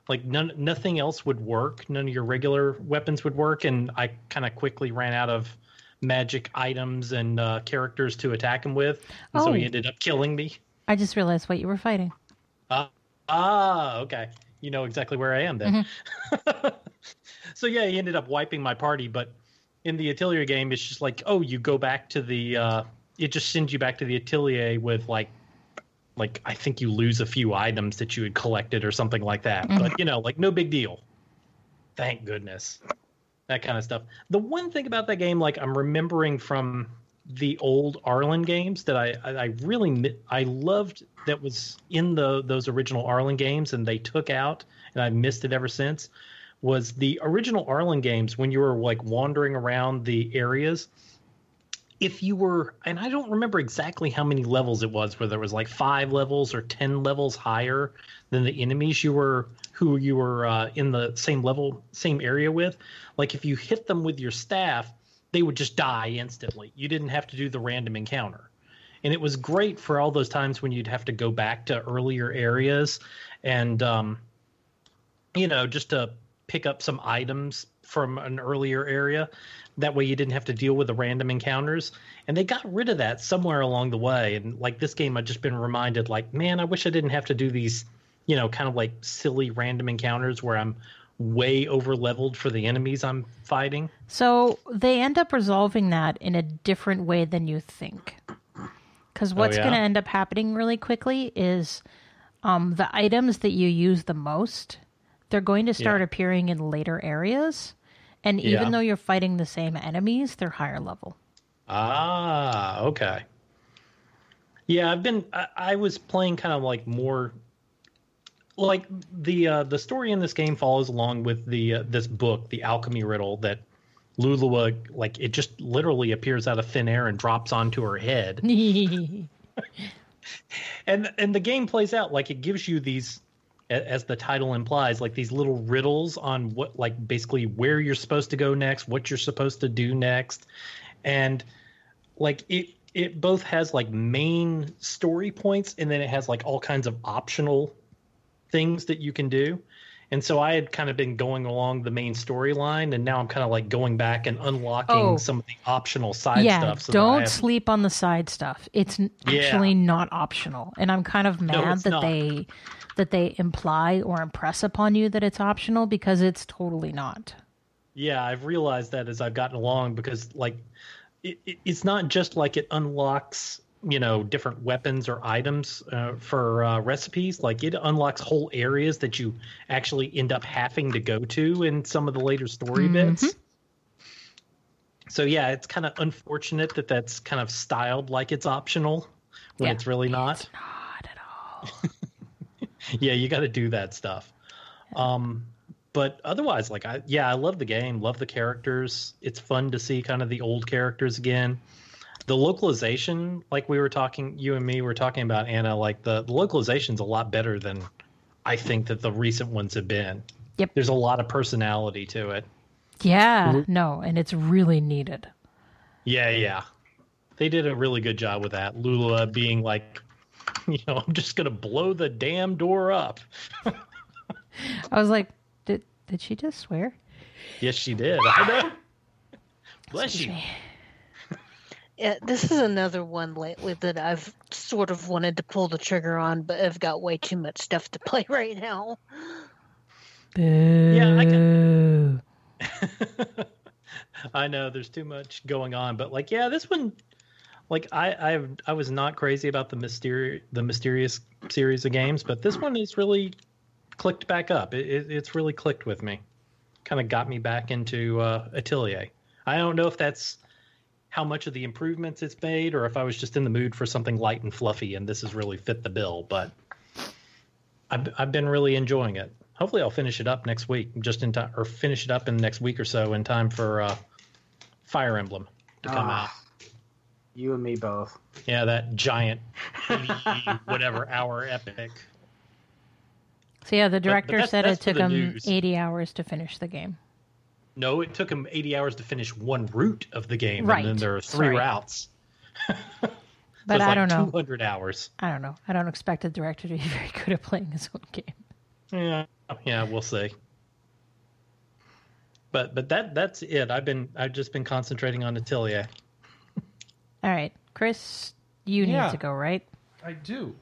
Like none, nothing else would work. None of your regular weapons would work, and I kind of quickly ran out of magic items and uh, characters to attack him with, and oh. so he oh. ended up killing me. I just realized what you were fighting. Uh, ah, okay. You know exactly where I am then. Mm-hmm. so yeah, he ended up wiping my party, but in the Atelier game, it's just like, oh, you go back to the. Uh, it just sends you back to the Atelier with like, like I think you lose a few items that you had collected or something like that. Mm-hmm. But you know, like no big deal. Thank goodness that kind of stuff. The one thing about that game, like I'm remembering from the old Arland games that I I really I loved that was in the those original Arland games and they took out and I missed it ever since was the original Arland games when you were like wandering around the areas if you were and I don't remember exactly how many levels it was whether it was like 5 levels or 10 levels higher than the enemies you were who you were uh, in the same level same area with like if you hit them with your staff, they would just die instantly. You didn't have to do the random encounter. And it was great for all those times when you'd have to go back to earlier areas and, um, you know, just to pick up some items from an earlier area. That way you didn't have to deal with the random encounters. And they got rid of that somewhere along the way. And like this game, I've just been reminded, like, man, I wish I didn't have to do these, you know, kind of like silly random encounters where I'm way over leveled for the enemies I'm fighting. So they end up resolving that in a different way than you think. Because oh, what's oh, yeah? going to end up happening really quickly is um, the items that you use the most, they're going to start yeah. appearing in later areas. And even yeah. though you're fighting the same enemies, they're higher level. Ah, okay. Yeah, I've been. I, I was playing kind of like more like the uh, the story in this game follows along with the uh, this book, the alchemy riddle that Lulua like it just literally appears out of thin air and drops onto her head. and and the game plays out like it gives you these as the title implies like these little riddles on what like basically where you're supposed to go next, what you're supposed to do next. And like it it both has like main story points and then it has like all kinds of optional things that you can do. And so I had kind of been going along the main storyline, and now I'm kind of like going back and unlocking oh. some of the optional side yeah, stuff. So don't sleep on the side stuff. It's actually yeah. not optional, and I'm kind of mad no, that not. they that they imply or impress upon you that it's optional because it's totally not. Yeah, I've realized that as I've gotten along because like it, it, it's not just like it unlocks you know different weapons or items uh, for uh, recipes like it unlocks whole areas that you actually end up having to go to in some of the later story mm-hmm. bits so yeah it's kind of unfortunate that that's kind of styled like it's optional when yeah, it's really not it's not at all yeah you got to do that stuff um but otherwise like i yeah i love the game love the characters it's fun to see kind of the old characters again the localization, like we were talking, you and me were talking about Anna, like the, the localization's a lot better than I think that the recent ones have been. Yep. There's a lot of personality to it. Yeah, no, and it's really needed. Yeah, yeah. They did a really good job with that. Lulua being like, you know, I'm just gonna blow the damn door up. I was like, did did she just swear? Yes, she did. I know. Bless Excuse you. Me. Yeah, this is another one lately that I've sort of wanted to pull the trigger on, but I've got way too much stuff to play right now. Boo. Yeah, I can. I know there's too much going on, but like, yeah, this one, like, I I I was not crazy about the mysterious the mysterious series of games, but this one is really clicked back up. It, it it's really clicked with me, kind of got me back into uh, Atelier. I don't know if that's how much of the improvements it's made, or if I was just in the mood for something light and fluffy, and this has really fit the bill. But I've I've been really enjoying it. Hopefully, I'll finish it up next week, just in time, or finish it up in the next week or so, in time for uh, Fire Emblem to come Ah, out. You and me both. Yeah, that giant, whatever hour epic. So yeah, the but director that's- said that's it took him news. 80 hours to finish the game. No, it took him 80 hours to finish one route of the game, Right. and then there are three Sorry. routes. But I don't know. 200 hours. I don't know. I don't expect the director to be very good at playing his own game. Yeah, yeah, we'll see. But but that that's it. I've been I've just been concentrating on Atelier. All right, Chris, you Yeah. need to go, right? I do.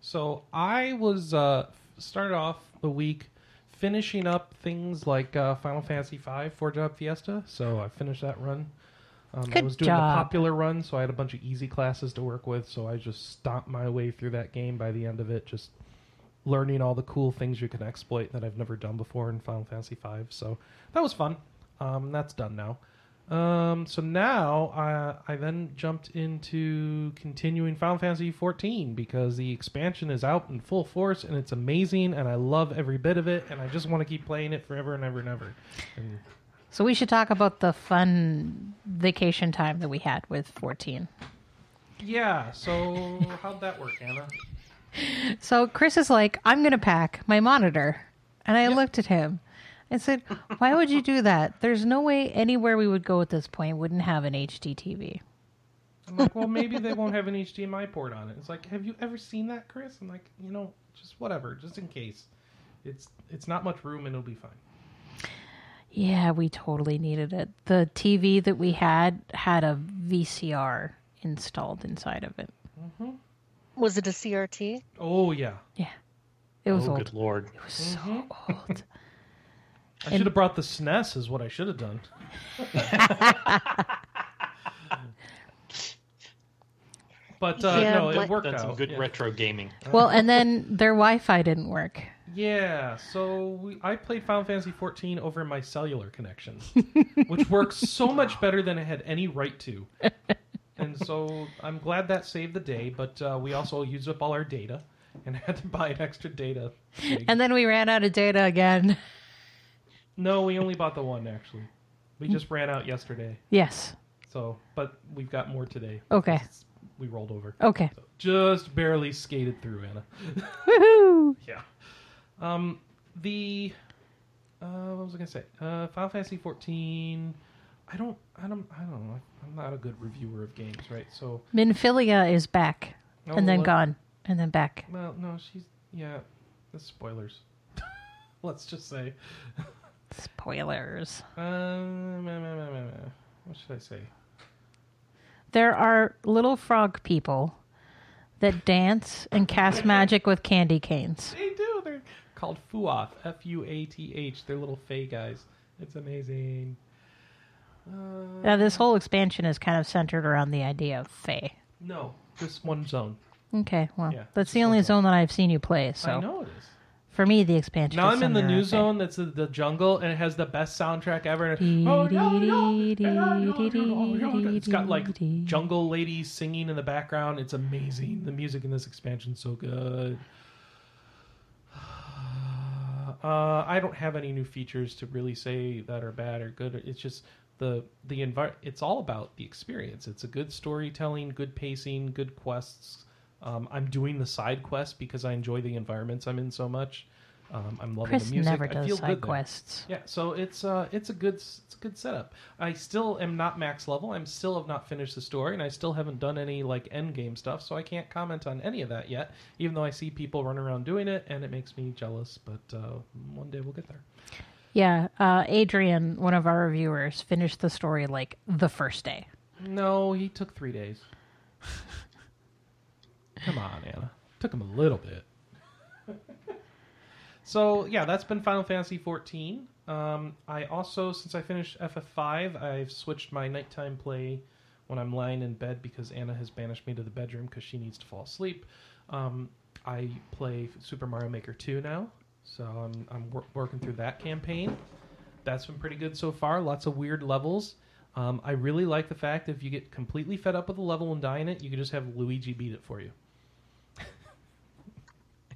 So I was uh, started off the week finishing up things like uh, Final Fantasy V Four Job Fiesta. So I finished that run. Um, I Good was doing job. the popular run, so I had a bunch of easy classes to work with. So I just stomped my way through that game by the end of it, just learning all the cool things you can exploit that I've never done before in Final Fantasy V. So that was fun. Um, that's done now. Um, so now I, I then jumped into continuing Final Fantasy 14 because the expansion is out in full force and it's amazing and I love every bit of it and I just want to keep playing it forever and ever and ever. And So we should talk about the fun vacation time that we had with 14. yeah, so how'd that work, Anna? So Chris is like, I'm going to pack my monitor. And I looked at him and said, Why would you do that? There's no way anywhere we would go at this point wouldn't have an HD TV. I'm like, well, maybe they won't have an HDMI port on it. It's like, have you ever seen that, Chris? I'm like, you know, just whatever, just in case. It's it's not much room and it'll be fine. Yeah, we totally needed it. The TV that we had had a VCR installed inside of it. Mm-hmm. Was it a CRT? Oh yeah, Yeah. It was oh, old. good lord! It was so mm-hmm. old. I should have brought the SNES. Is what I should have done. but uh, Yeah, no, it like- worked Done out. some good yeah. retro gaming. well, and then their Wi-Fi didn't work. Yeah, so we, I played Final Fantasy 14 over my cellular connection, which works so much better than it had any right to. And so I'm glad that saved the day, but uh, we also used up all our data and had to buy an extra data. gig. And then we ran out of data again. No, we only bought the one actually. We just ran out yesterday. Yes. So, but we've got more today. Okay. We rolled over. Okay. So just barely skated through, Anna. Woohoo! Yeah. Um, the uh, what was I gonna say? Uh, Final Fantasy 14. I don't, I don't, I don't know. I'm not a good reviewer of games, right? So, Minfilia is back Oh, and then gone and then back. well, no, she's yeah. The spoilers. Let's just say. Spoilers. Um, what should I say? There are little frog people that dance and cast magic with candy canes. They do. They're called Fuath. F U A T H. They're little fey guys. It's amazing. Uh, Now, this whole expansion is kind of centered around the idea of Fae. no, just one zone. Okay, well, Yeah, that's the only zone. that I've seen you play. So I know it is. For me, the expansion. Now I'm in the new zone that's the, the jungle and it has the best soundtrack ever. And oh, dee, no, no, dee, and I know, dee, you know, dee, It's got like jungle ladies singing in the background. It's amazing. The music in this expansion's so good. Uh, I don't have any new features to really say that are bad or good. It's just the the envir- It's all about the experience. It's a good storytelling, good pacing, good quests. Um, I'm doing the side quests because I enjoy the environments I'm in so much. Um, I'm loving Chris the music. never I does feel side good there. quests. Yeah, so it's uh it's a good it's a good setup. I still am not max level. I'm still have not finished the story, and I still haven't done any like end game stuff. So I can't comment on any of that yet. Even though I see people run around doing it, and it makes me jealous. But uh, one day we'll get there. Yeah, uh, Adrian, one of our reviewers, finished the story like the first day. No, he took three days. Come on, Anna. Took him a little bit. so yeah, that's been Final Fantasy 14. Um, I also, since I finished FF5, I've switched my nighttime play when I'm lying in bed because Anna has banished me to the bedroom because she needs to fall asleep. Um, I play Super Mario Maker 2 now, so I'm I'm wor- working through that campaign. That's been pretty good so far. Lots of weird levels. Um, I really like the fact if you get completely fed up with a level and die in it, you can just have Luigi beat it for you.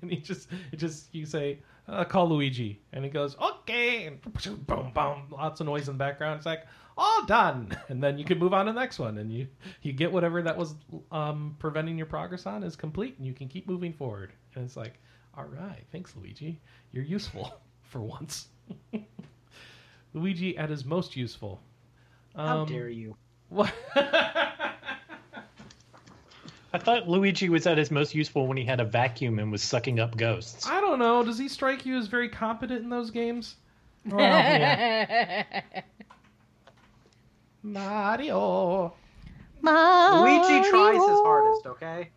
and he just, it just you say, uh, "Call Luigi," and he goes, "Okay," and boom, boom, lots of noise in the background. It's like all done, and then you can move on to the next one, and you you get whatever that was um, preventing your progress on is complete, and you can keep moving forward. And it's like, all right, thanks, Luigi. You're useful for once. Luigi at his most useful. How Um, dare you? What? I thought Luigi was at his most useful when he had a vacuum and was sucking up ghosts. I don't know. Does he strike you as very competent in those games? Well, yeah. Mario. Luigi tries his hardest, okay?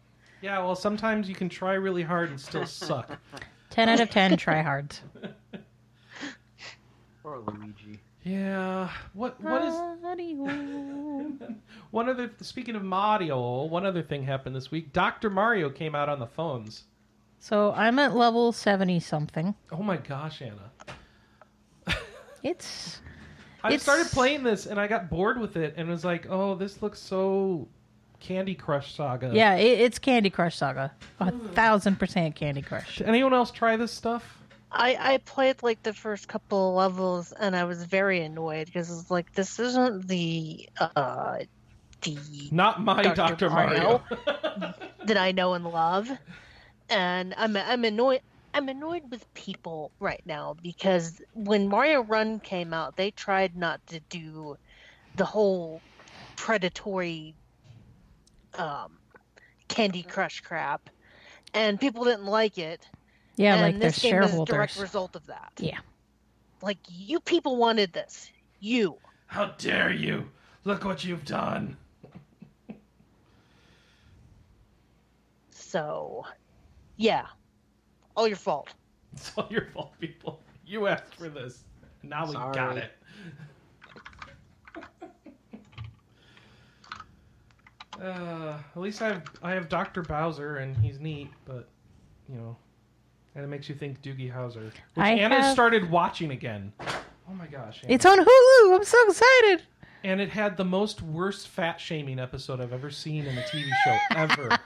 Yeah, well, sometimes you can try really hard and still suck. 10 out of 10 tryhards. Or Luigi. Yeah. What? What is? One other. Speaking of Mario, oh, one other thing happened this week. Doctor Mario came out on the phones. So I'm at level 70 something. Oh my gosh, Anna! It's I It's- started playing this and I got bored with it and was like, "Oh, this looks so Candy Crush Saga." yeah, it, it's Candy Crush Saga. A hmm. thousand percent Candy Crush. Did anyone else try this stuff? I, I played like the first couple of levels and I was very annoyed because it's like this isn't the uh the Not my Dr. Doctor Mario. Mario. that I know and love, and I'm I'm annoyed. I'm annoyed with people right now because when Mario Run came out, they tried not to do the whole predatory um, Candy Crush crap, and people didn't like it. Yeah, and like this game is a direct result of that. Yeah. Like you people wanted this. You. How dare you? Look what you've done. So, yeah, all your fault. It's all your fault, people. You asked for this. Now we got Sorry. it. Uh, at least I have I have Doctor Bowser and he's neat, but you know, and it makes you think Doogie Howser, which I Anna have- started watching again. Oh my gosh! Anna. It's on Hulu. I'm so excited. and it had the most worst fat shaming episode I've ever seen in a TV show ever.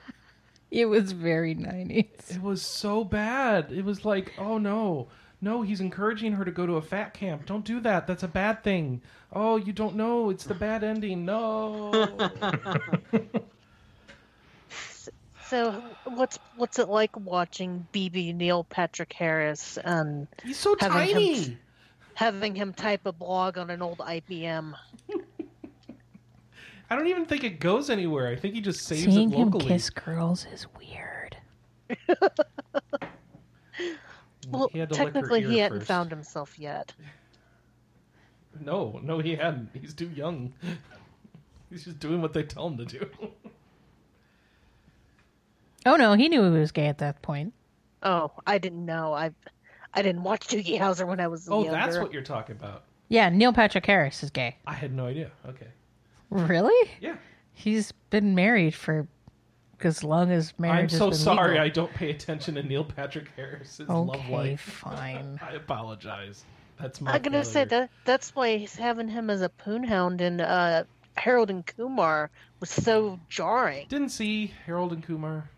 It was very 90s. It was so bad. It was like, oh no, no, he's encouraging her to go to a fat camp. Don't do that. That's a bad thing. Oh, you don't know. It's the bad ending. No. So, what's what's it like watching BB Neil Patrick Harris and he's so Having him- having him type a blog on an old IBM? I don't even think it goes anywhere. I think he just saves Seeing it him locally. kiss girls is weird. Well, He had to lick her technically, ear he hadn't first. found himself yet. No, no, he hadn't. He's too young. He's just doing what they tell him to do. Oh no, he knew he was gay at that point. Oh, I didn't know. I I didn't watch Doogie Howser when I was oh, younger. that's what you're talking about. Yeah, Neil Patrick Harris is gay. I had no idea. Okay. Really? Yeah. He's been married for as long as marriage I'm has so been sorry. legal. I don't pay attention to Neil Patrick Harris's love Okay, life. fine. I apologize. That's my. I'm gonna say that that's why he's having him as a poonhound in uh, Harold and Kumar was so jarring. Didn't see Harold and Kumar.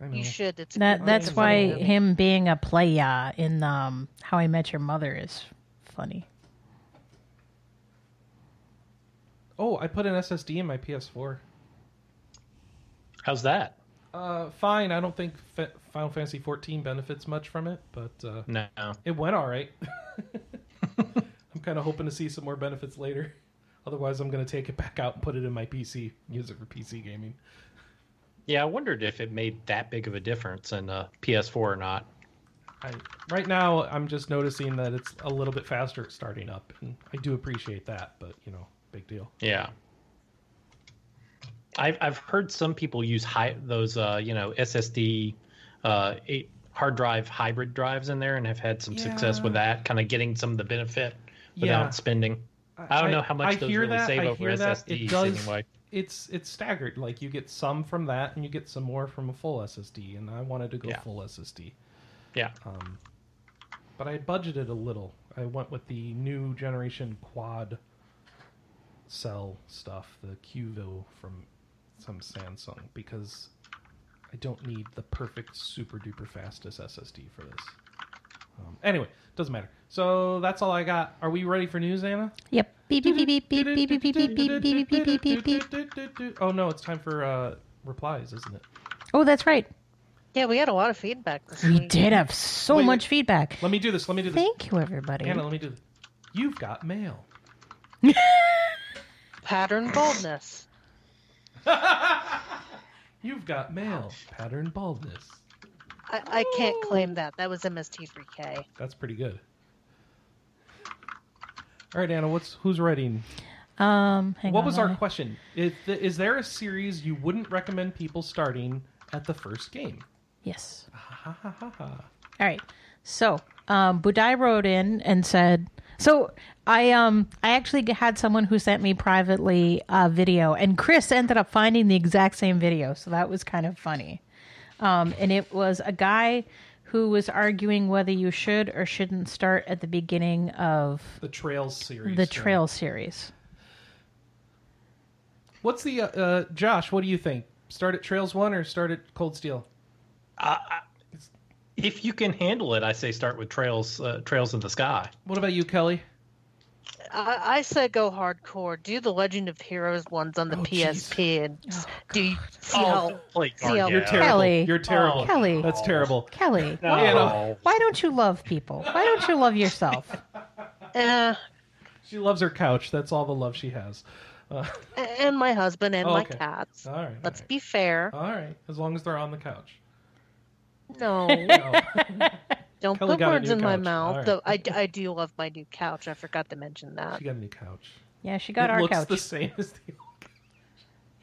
I. You should. It's That that's movie. why him being a playa in um, How I Met Your Mother is funny. Oh, I put an SSD in my PS4. How's that? Uh, fine. I don't think Fa- Final Fantasy 14 benefits much from it, but uh, No. it went all right. I'm kind of hoping to see some more benefits later. Otherwise, I'm going to take it back out and put it in my PC, use it for PC gaming. Yeah, I wondered if it made that big of a difference in uh, PS4 or not. I, right now, I'm just noticing that it's a little bit faster at starting up, and I do appreciate that. But you know, big deal. Yeah. I've I've heard some people use high those uh, you know SSD uh, eight hard drive hybrid drives in there and have had some success with that, kind of getting some of the benefit without Yeah. spending. I don't know how much I those really that, save I over hear that. SSDs It does, anyway. It's it's staggered. Like you get some from that, and you get some more from a full SSD. And I wanted to go Yeah. full SSD. Yeah. Um, but I budgeted a little. I went with the new generation quad cell stuff, the QVO from some Samsung, because I don't need the perfect super duper fastest SSD for this. Um, anyway, doesn't matter. So that's all I got. Are we ready for news, Anna? Yep. Beep beep beep beep beep beep beep beep beep beep beep beep beep beep beep. Oh no, it's time for uh, replies, isn't it? Oh, that's right. Yeah, we had a lot of feedback this We week. did have so Wait, much feedback. Let me do this. Let me do this. Thank you, everybody. Anna, let me do this. You've got mail. Pattern baldness. You've got mail. Pattern baldness. I, I can't claim that. That was MST3K. That's pretty good. All right, Anna. What's who's writing? Um, hang what on, was our I- question? Is, is there a series you wouldn't recommend people starting at the first game? Yes. Ha ha ha ha. All right. So, um, Budai wrote in and said, so I um I actually had someone who sent me privately a video, and Chris ended up finding the exact same video, so that was kind of funny. Um, and it was a guy who was arguing whether you should or shouldn't start at the beginning of The Trails series. the yeah. Trail series. What's the uh, uh, Josh? What do you think? Start at Trails One or start at Cold Steel? If you can handle it, I say start with Trails uh, Trails in the Sky. What about you, Kelly? I, I said go hardcore. Do the Legend of Heroes ones on the Oh, jeez. PSP and Oh, do you see how like, see how- You're terrible. Kelly. You're terrible. Oh, Kelly. That's terrible. Kelly, No. why, Anna. why don't you love people? Why don't you love yourself? eh, She loves her couch. That's all the love she has. Uh, and my husband and Oh, my cats. all right. Let's all right. be fair. All right. As long as they're on the couch. No, No. don't Kelly put words new in my mouth. All right. Though I, I do love my new couch. I forgot to mention that. she got a new couch. Yeah, she got it our looks couch. the same as the. old.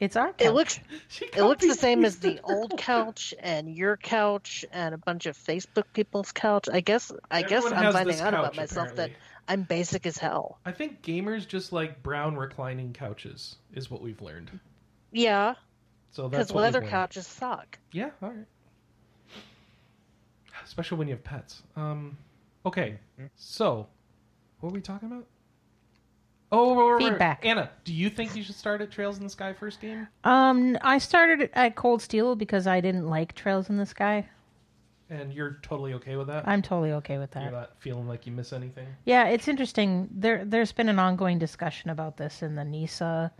It's our couch. It looks it looks the same as the old couch and your couch and a bunch of Facebook people's couch. I guess I guess I'm finding this out about myself apparently. that I'm basic as hell. I think gamers just like brown reclining couches, is what we've learned. Yeah, So that's because leather couches suck. Yeah, all right. Especially when you have pets. Um, okay, so what were we talking about? Oh, right, right, right. Feedback. Anna, do you think you should start at Trails in the Sky first game? Um, I started at Cold Steel because I didn't like Trails in the Sky. And you're totally okay with that? I'm totally okay with that. You're that. not feeling like you miss anything? Yeah, it's interesting. There, there's been an ongoing discussion about this in the NISA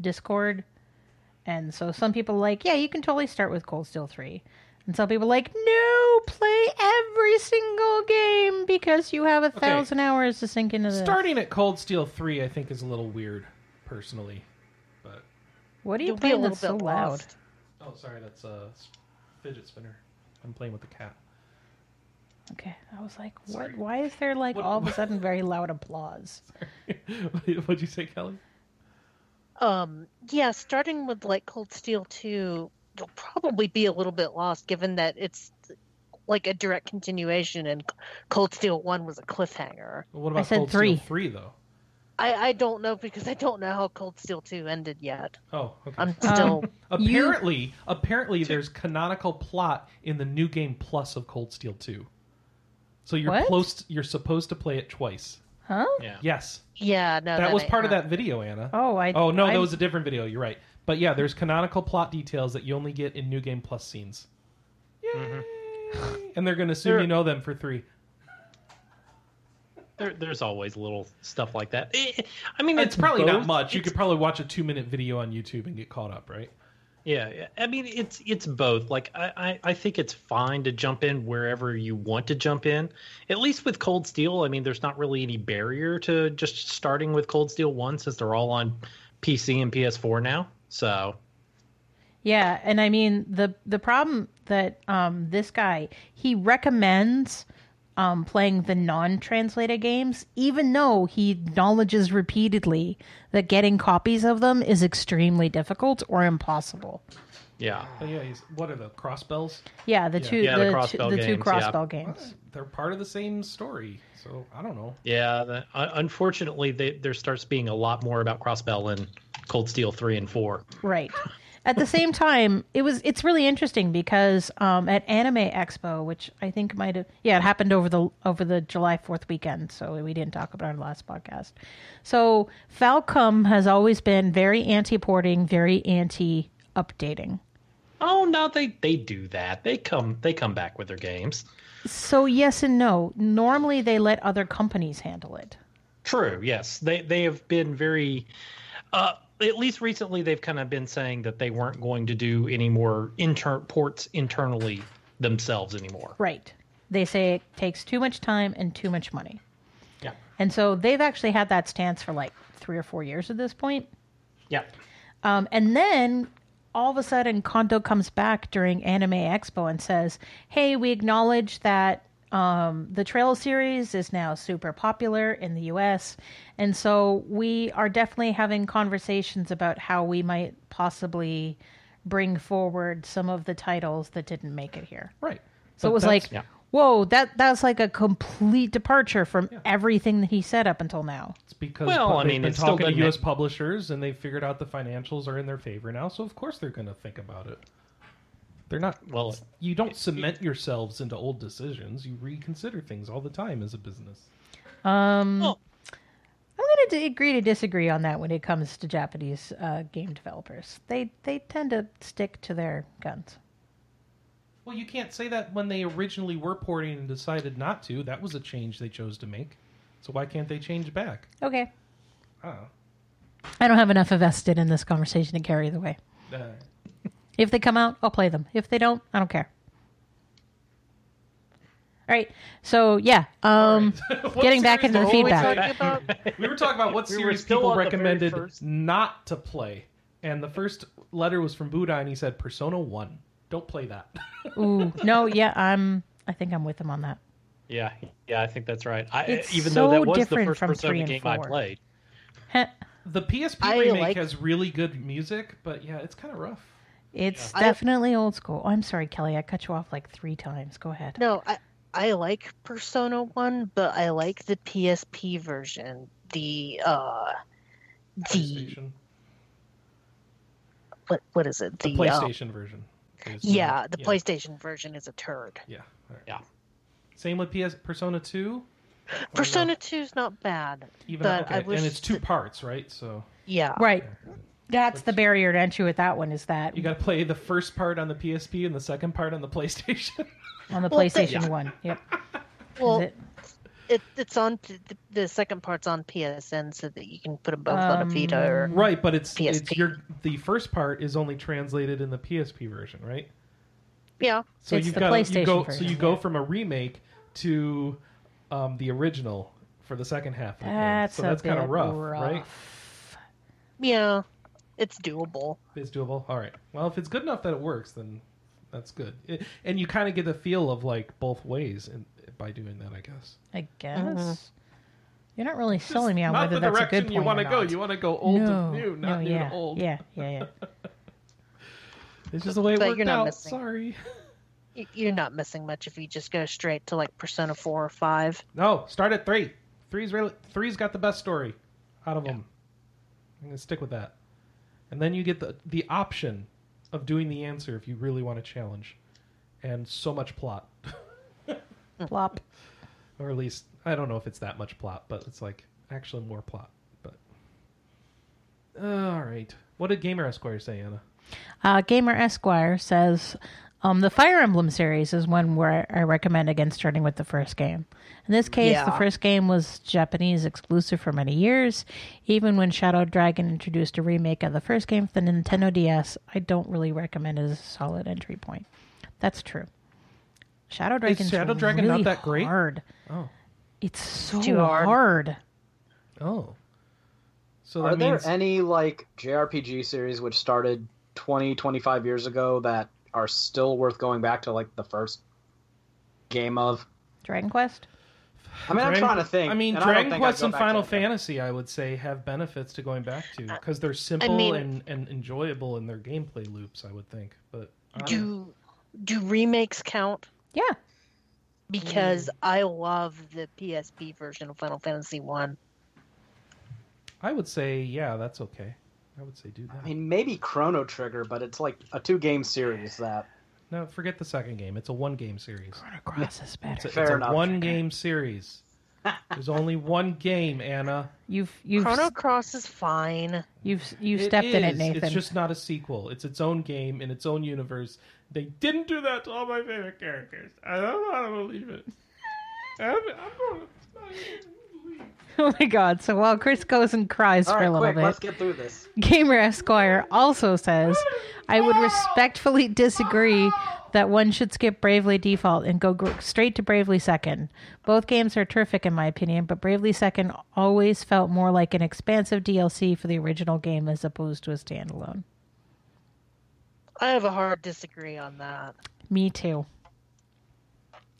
Discord, and so some people are like, yeah, you can totally start with Cold Steel three, and some people are like, no, play every single game because you have a thousand hours to sink into this. Starting at Cold Steel 3, I think, is a little weird, personally. But What are you You'll be a playing little that's so bit loud? lost. Oh, sorry, that's a fidget spinner. I'm playing with the cat. Okay, I was like, what? Sorry. Why is there like What- all of a sudden very loud applause? What'd you say, Kelly? Um, yeah, starting with like Cold Steel 2, you'll probably be a little bit lost given that it's like a direct continuation and Cold Steel 1 was a cliffhanger. What about I said Cold three. Steel 3, though? I, I don't know because I don't know how Cold Steel 2 ended yet. Oh, okay. I'm still. Um, apparently, apparently, there's canonical plot in the new game plus of Cold Steel 2. So you're What? close. You're supposed to play it twice. Huh? Yeah. Yes, yeah, no. that was part of that video, Anna. Oh, I. Oh no, I, that was a different video. You're right. But yeah, there's canonical plot details that you only get in New Game Plus scenes. Yay! And they're going to assume There- you know them for three. There, there's always little stuff like that. Eh, I mean, It's, probably not much. You could probably watch a two minute video on YouTube and get caught up, right? Yeah, yeah. I mean, it's it's both. Like, I, I I think it's fine to jump in wherever you want to jump in. At least with Cold Steel, I mean, there's not really any barrier to just starting with Cold Steel One since they're all on PC and PS4 now. So Yeah, and I mean the the problem that um this guy he recommends um playing the non-translated games even though he acknowledges repeatedly that getting copies of them is extremely difficult or impossible. Yeah, But yeah, he's, what are the crossbells? Yeah, the Yeah. two Yeah, the the, two, crossbell the two games, yeah. crossbell games. They're part of the same story, so I don't know. yeah. The, uh, unfortunately, they, there starts being a lot more about Crossbell in Cold Steel Three and Four. Right. at the same time, it was it's really interesting because um, at Anime Expo, which I think might have yeah, it happened over the over the July Fourth weekend, so we didn't talk about it on the last podcast. So Falcom has always been very anti-porting, very anti-updating. Oh no, they they do that. They come they come back with their games. So yes and no. Normally they let other companies handle it. True. Yes, they they have been very. Uh, at least recently, they've kind of been saying that they weren't going to do any more inter- ports internally themselves anymore. Right. They say it takes too much time and too much money. Yeah. And so they've actually had that stance for like three or four years at this point. Yeah. Um, and then all of a sudden, Kondo comes back during Anime Expo and says, "Hey, we acknowledge that um, the Trail series is now super popular in the U.S., and so we are definitely having conversations about how we might possibly bring forward some of the titles that didn't make it here." Right. So But it was like, yeah. Whoa, that that's like a complete departure from everything that he said up until now. It's because Well, pu- I they've mean, been it still talking to U.S. make- publishers, and they figured out the financials are in their favor now. So of course they're going to think about it. They're not. Well, you don't cement yourselves into old decisions. You reconsider things all the time as a business. Um, Well- I'm going to agree to disagree on that when it comes to Japanese uh, game developers. They they tend to stick to their guns. Well, you can't say that when they originally were porting and decided not to. That was a change they chose to make. So why can't they change back? Okay, Oh. I don't have enough invested in this conversation to carry the way. Uh, If they come out, I'll play them. If they don't, I don't care. All right. So yeah, um, What getting back into the feedback. We were talking about what We series people on the very recommended not to play. And the first letter was from Buddha, and he said, Persona 1. Don't play that. Ooh, no, yeah, I'm. I think I'm with him on that. yeah, yeah, I think that's right. I, It's even so though that was the different first from Persona three and game I four. played. Heh. the PSP I remake like- has really good music, but yeah, it's kind of rough. It's I- definitely old school. Oh, I'm sorry, Kelly. I cut you off like three times. Go ahead. no, I I like Persona One, but I like the PSP version. The uh, the what what is it? The The, uh, PlayStation version. Is, uh, yeah, the yeah, PlayStation version is a turd. Yeah. all right. Yeah. Same with PS Persona 2. Persona 2 is not bad. Even but I okay. wish and it's two that- parts, right? So Yeah. Right. That's the barrier to entry with that one. Is that you got to play the first part on the PSP and the second part on the PlayStation. on the Well, they- PlayStation Yeah. One? Yep. Well, Is it? it, it's on the, the second part's on PSN so that you can put them both on a Vita or right, but it's it's your the first part is only translated in the PSP version, right? yeah. So It's you've the got you go version, so you go from a remake to um, the original for the second half. Of the game. That's so that's kind of rough, rough. right? Yeah. It's doable. It's doable. All right. Well, if it's good enough that it works, then that's good. It, and you kind of get the feel of like both ways in, by doing that, I guess. I guess. Mm-hmm. You're not really selling me on not whether the that's a direction good point you want to go. You want to go old no, to new, not no, new yeah, to old. Yeah, yeah, yeah. It's just the way it But worked you're not out. missing. Sorry. You're not missing much if you just go straight to like Persona 4 or 5. No, start at three. Three's really three's got the best story out of them. I'm gonna stick with that. And then you get the the option of doing the answer if you really want to challenge, and so much plot, Plop. or at least I don't know if it's that much plot, but it's like actually more plot. But uh, all right, what did Gamer Esquire say, Anna? Uh, Gamer Esquire says um, the Fire Emblem series is one where I recommend against starting with the first game. In this case, the first game was Japanese exclusive for many years. Even when Shadow Dragon introduced a remake of the first game for the Nintendo DS, I don't really recommend it as a solid entry point. That's true. Shadow Dragon's Shadow Dragon not really that great? Hard. Oh, It's so too hard. hard. oh. So Are that there any like JRPG series which started 20, 25 years ago that are still worth going back to like the first game of? Dragon Quest. I mean, I'm trying to think. I mean, and Dragon I'd Quest and Final. Fantasy, I would say, have benefits to going back to uh, because they're simple mean- and, and enjoyable in their gameplay loops. I would think, but I don't know. Do do remakes count? Yeah. Because I love the PSP version of Final Fantasy 1. I would say, yeah, that's okay. I would say do that. I mean, maybe Chrono Trigger, but it's like a two game series that. no, forget the second game. It's a one game series. Chrono Cross is It's better. a, Fair it's a enough. one game series. There's only one game, Anna. You've you've Chrono Cross is fine. you've you It stepped in it, Nathan. It's just not a sequel. It's its own game in its own universe. They didn't do that to all my favorite characters. I don't want to believe it. I'm, I'm going to. oh my god! So while Chris goes and cries All for a little quick, bit, let's get through this. Gamer Esquire also says, I would respectfully disagree that one should skip Bravely Default and go gr- straight to Bravely Second. Both games are terrific in my opinion, but Bravely Second always felt more like an expansive DLC for the original game as opposed to a standalone. I have a hard disagree on that. Me too.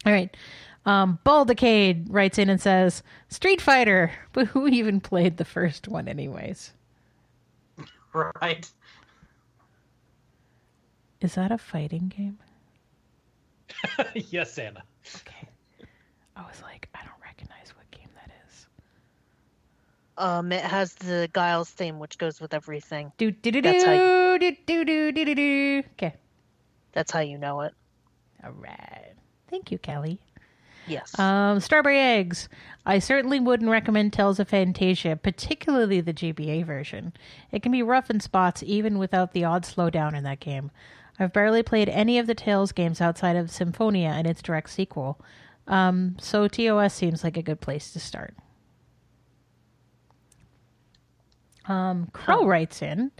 All right. Um, Baldicade writes in and says, Street Fighter, but who even played the first one, anyways? Right. Is that a fighting game? yes, Anna. Okay. I was like, I don't recognize what game that is. Um, it has the Guile's theme, which goes with everything. Do do do That's how do do do do do do do. Okay. That's how you know it. All right. Thank you, Kelly. Yes. Um, strawberry eggs. I certainly wouldn't recommend Tales of Phantasia, particularly the GBA version. It can be rough in spots, even without the odd slowdown in that game. I've barely played any of the Tales games outside of Symphonia and its direct sequel, um, so TOS seems like a good place to start. Um, Crow writes in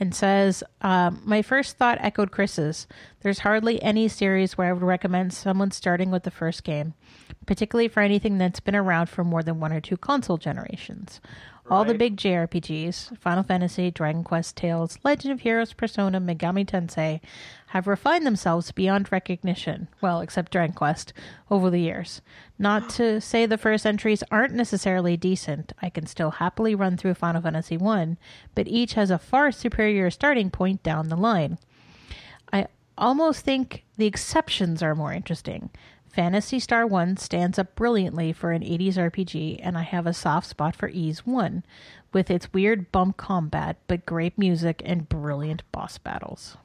and says, um, My first thought echoed Chris's. There's hardly any series where I would recommend someone starting with the first game, particularly for anything that's been around for more than one or two console generations. All the big JRPGs, Final Fantasy, Dragon Quest Tales, Legend of Heroes, Persona, Megami Tensei, have refined themselves beyond recognition, well, except Dragon Quest, over the years. Not to say the first entries aren't necessarily decent, I can still happily run through Final Fantasy 1, but each has a far superior starting point down the line. I almost think the exceptions are more interesting. Phantasy Star 1 stands up brilliantly for an 80s RPG, and I have a soft spot for Ys 1, with its weird bump combat, but great music and brilliant boss battles.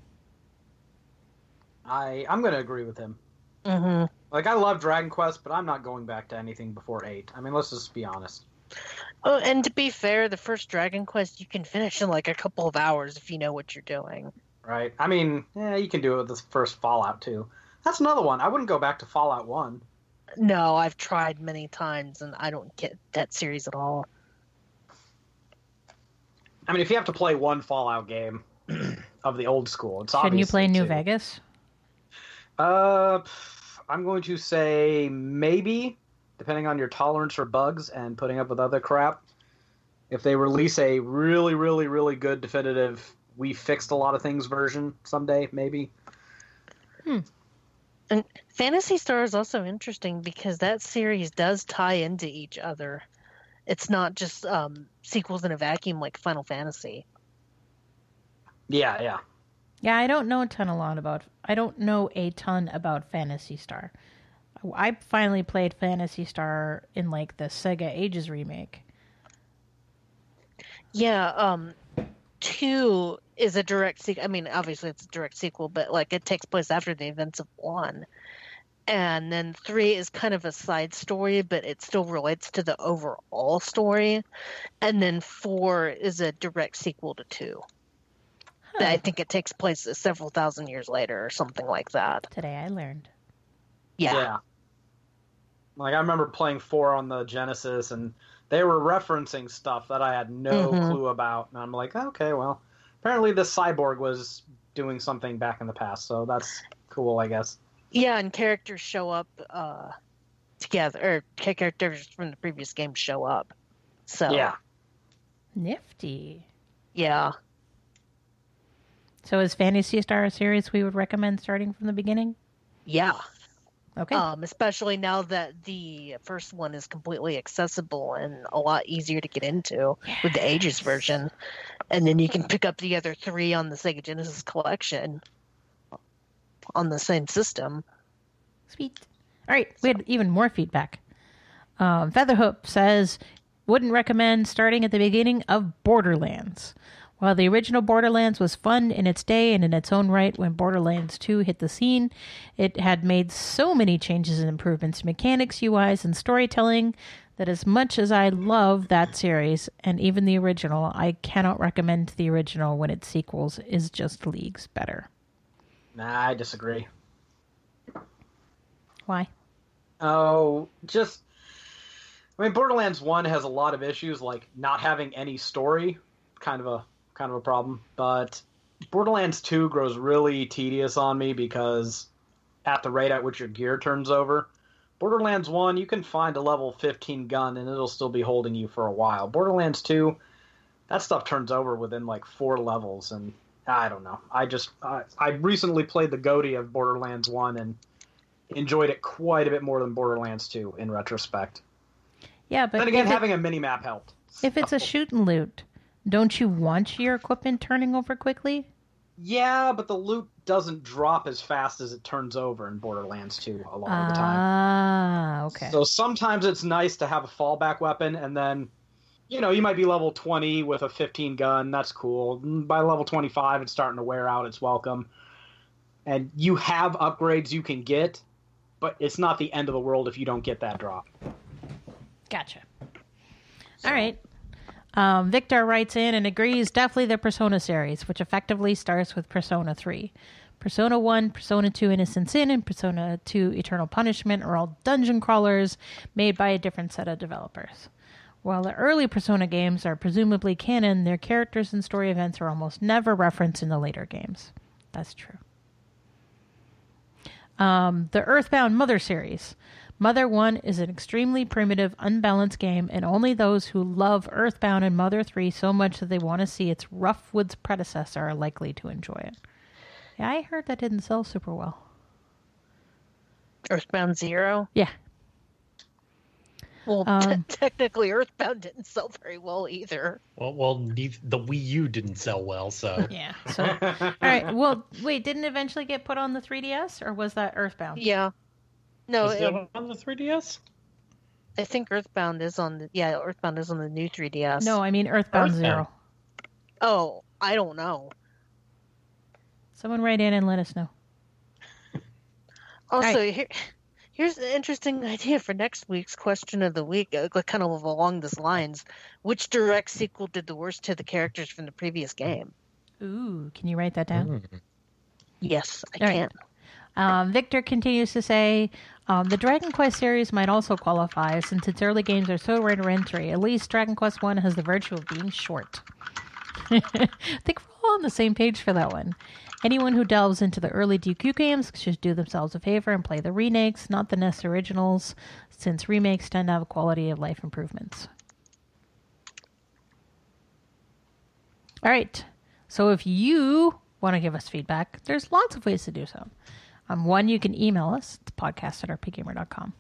I I'm gonna agree with him. hmm Like I love Dragon Quest, but I'm not going back to anything before eight. I mean, let's just be honest. Oh, and to be fair, the first Dragon Quest you can finish in like a couple of hours if you know what you're doing. Right? I mean, yeah, you can do it with the first Fallout too. That's another one. I wouldn't go back to Fallout one. No, I've tried many times and I don't get that series at all. I mean, if you have to play one Fallout game of the old school, it's Shouldn't you play New two. Vegas? Uh, I'm going to say maybe, depending on your tolerance for bugs and putting up with other crap. If they release a really, really, really good definitive, we fixed a lot of things version someday, maybe. And Phantasy Star is also interesting because that series does tie into each other. It's not just um, sequels in a vacuum like Final Fantasy. Yeah, yeah. Yeah, I don't know a ton a lot about. I don't know a ton about Phantasy Star. I finally played Phantasy Star in like the Sega Ages remake. Yeah, um, two is a direct sequel. I mean, obviously it's a direct sequel, but like it takes place after the events of one. And then three is kind of a side story, but it still relates to the overall story. And then four is a direct sequel to two. I think it takes place several thousand years later or something like that. Today I learned. Yeah. Like I remember playing four on the Genesis, and they were referencing stuff that I had no Mhm. clue about, and I'm like, okay, well, apparently this cyborg was doing something back in the past, so that's cool, I guess. Yeah, and characters show up uh, together, or characters from the previous game show up. So, Yeah. Nifty. yeah. So is Phantasy Star a series we would recommend starting from the beginning? Yeah. Okay. Um, especially now that the first one is completely accessible and a lot easier to get into with the Ages version. And then you can pick up the other three on the Sega Genesis collection on the same system. Sweet. All right, we had even more feedback. Um, Featherhoop says, wouldn't recommend starting at the beginning of Borderlands. While the original Borderlands was fun in its day and in its own right when Borderlands 2 hit the scene, it had made so many changes and improvements to mechanics, UIs, and storytelling that as much as I love that series and even the original, I cannot recommend the original when its sequels is just leagues better. Nah, I disagree. Why? Oh, just I mean, Borderlands One has a lot of issues, like not having any story, kind of a kind of a problem. But Borderlands Two grows really tedious on me because at the rate at which your gear turns over. Borderlands 1, you can find a level 15 gun and it'll still be holding you for a while. Borderlands 2, that stuff turns over within like four levels, and I don't know. I just, I, I recently played the GOTY of Borderlands 1 and enjoyed it quite a bit more than Borderlands 2 in retrospect. Yeah, but then again, if, it- having a mini map helped. if it's a shoot and loot, don't you want your equipment turning over quickly? Yeah, but the loot doesn't drop as fast as it turns over in Borderlands 2 a lot of the time. Ah, okay. So sometimes it's nice to have a fallback weapon, and then, you know, you might be level 20 with a 15 gun. That's cool. By level 25, it's starting to wear out. It's welcome. And you have upgrades you can get, but it's not the end of the world if you don't get that drop. Gotcha. All right. Um, Victor writes in and agrees definitely the Persona series, which effectively starts with Persona 3. Persona 1, Persona 2 Innocent Sin, and Persona 2 Eternal Punishment are all dungeon crawlers made by a different set of developers. While the early Persona games are presumably canon, their characters and story events are almost never referenced in the later games. That's true. Um, the Earthbound Mother series. Mother 1 is an extremely primitive, unbalanced game, and only those who love Earthbound and Mother 3 so much that they want to see its rough woods predecessor are likely to enjoy it. Yeah, I heard that didn't sell super well. Earthbound Zero. Yeah. Well, Um, technically, Earthbound didn't sell very well either. Well, well, the Wii U didn't sell well, so Yeah. So, all right. Well, wait, didn't eventually get put on the 3DS, or was that Earthbound? Yeah. No, was it- it on the 3DS? I think Earthbound is on the yeah, Earthbound is on the new 3DS. No, I mean Earthbound, Earthbound. Zero. Oh, I don't know. Someone write in and let us know. Also, Right. here, here's an interesting idea for next week's question of the week, uh, kind of along these lines. Which direct sequel did the worst to the characters from the previous game? Ooh, can you write that down? Mm. Yes, I All right. Um, Victor continues to say um, the Dragon Quest series might also qualify since its early games are so rare to entry. At least Dragon Quest One has the virtue of being short. I think we're all on the same page for that one. Anyone who delves into the early DQ games should do themselves a favor and play the remakes, not the NES originals, since remakes tend to have quality of life improvements. All right. So if you want to give us feedback, there's lots of ways to do so. Um, one, you can email us to podcast at rpgamer.com.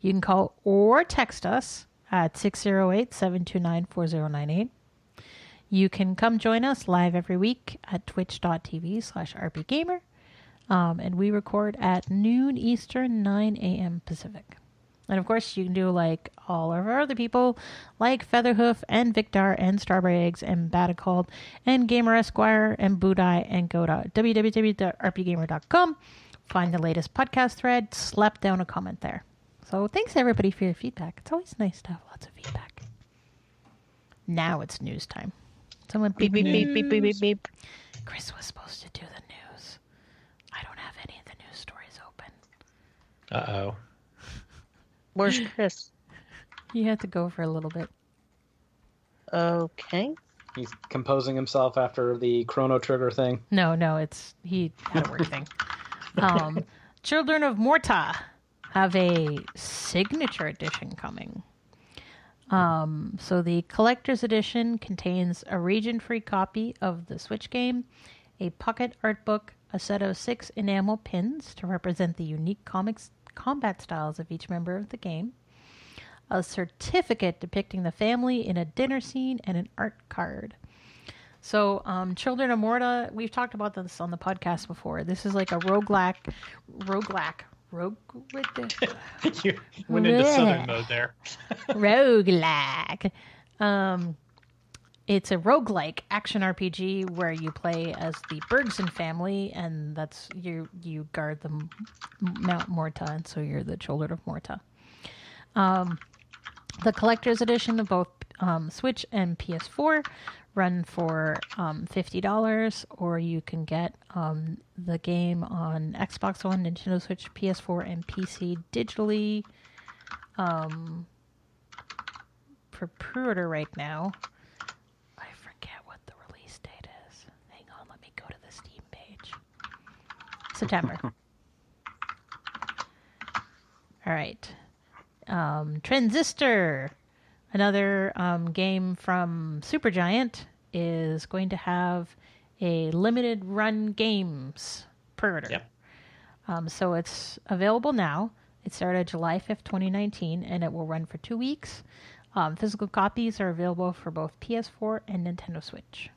You can call or text us at 608 729 4098. You can come join us live every week at twitch.tv slash rpgamer. Um, and we record at noon Eastern, 9 a.m. Pacific. And of course, you can do like all of our other people, like Featherhoof and Victor and Strawberry Eggs and Batacalled and Gamer Esquire and Budai and go to www.rpgamer.com. Find the latest podcast thread, slap down a comment there. So thanks everybody for your feedback. It's always nice to have lots of feedback. Now it's news time. Someone Beep beep beep beep beep beep beep. Chris was supposed to do the news. I don't have any of the news stories open. Uh oh. Where's Chris? He had to go for a little bit. Okay. He's composing himself after the Chrono Trigger thing. No, no, it's he had a work thing. Um, Children of Morta have a signature edition coming. Um, so the collector's edition contains a region-free copy of the Switch game, a pocket art book, a set of six enamel pins to represent the unique comics combat styles of each member of the game, a certificate depicting the family in a dinner scene, and an art card. So, um, Children of Morta, we've talked about this on the podcast before. This is like a roguelike, roguelike, rogue the you went into southern mode there. roguelike. Um, it's a roguelike action RPG where you play as the Bergson family, and that's you you guard the M- Mount Morta, and so you're the children of Morta. Um, the collector's edition of both um, Switch and PS4 run for um, fifty dollars, or you can get um, the game on Xbox One, Nintendo Switch, PS4, and PC digitally um, for pre-order right now. I forget what the release date is. Hang on, let me go to the Steam page. September. All right. Um, Transistor, another um, game from Supergiant, is going to have a limited run games pre-order. Yep. Um, so it's available now. It started July 5th, 2019, and it will run for two weeks. Um, physical copies are available for both PS4 and Nintendo Switch.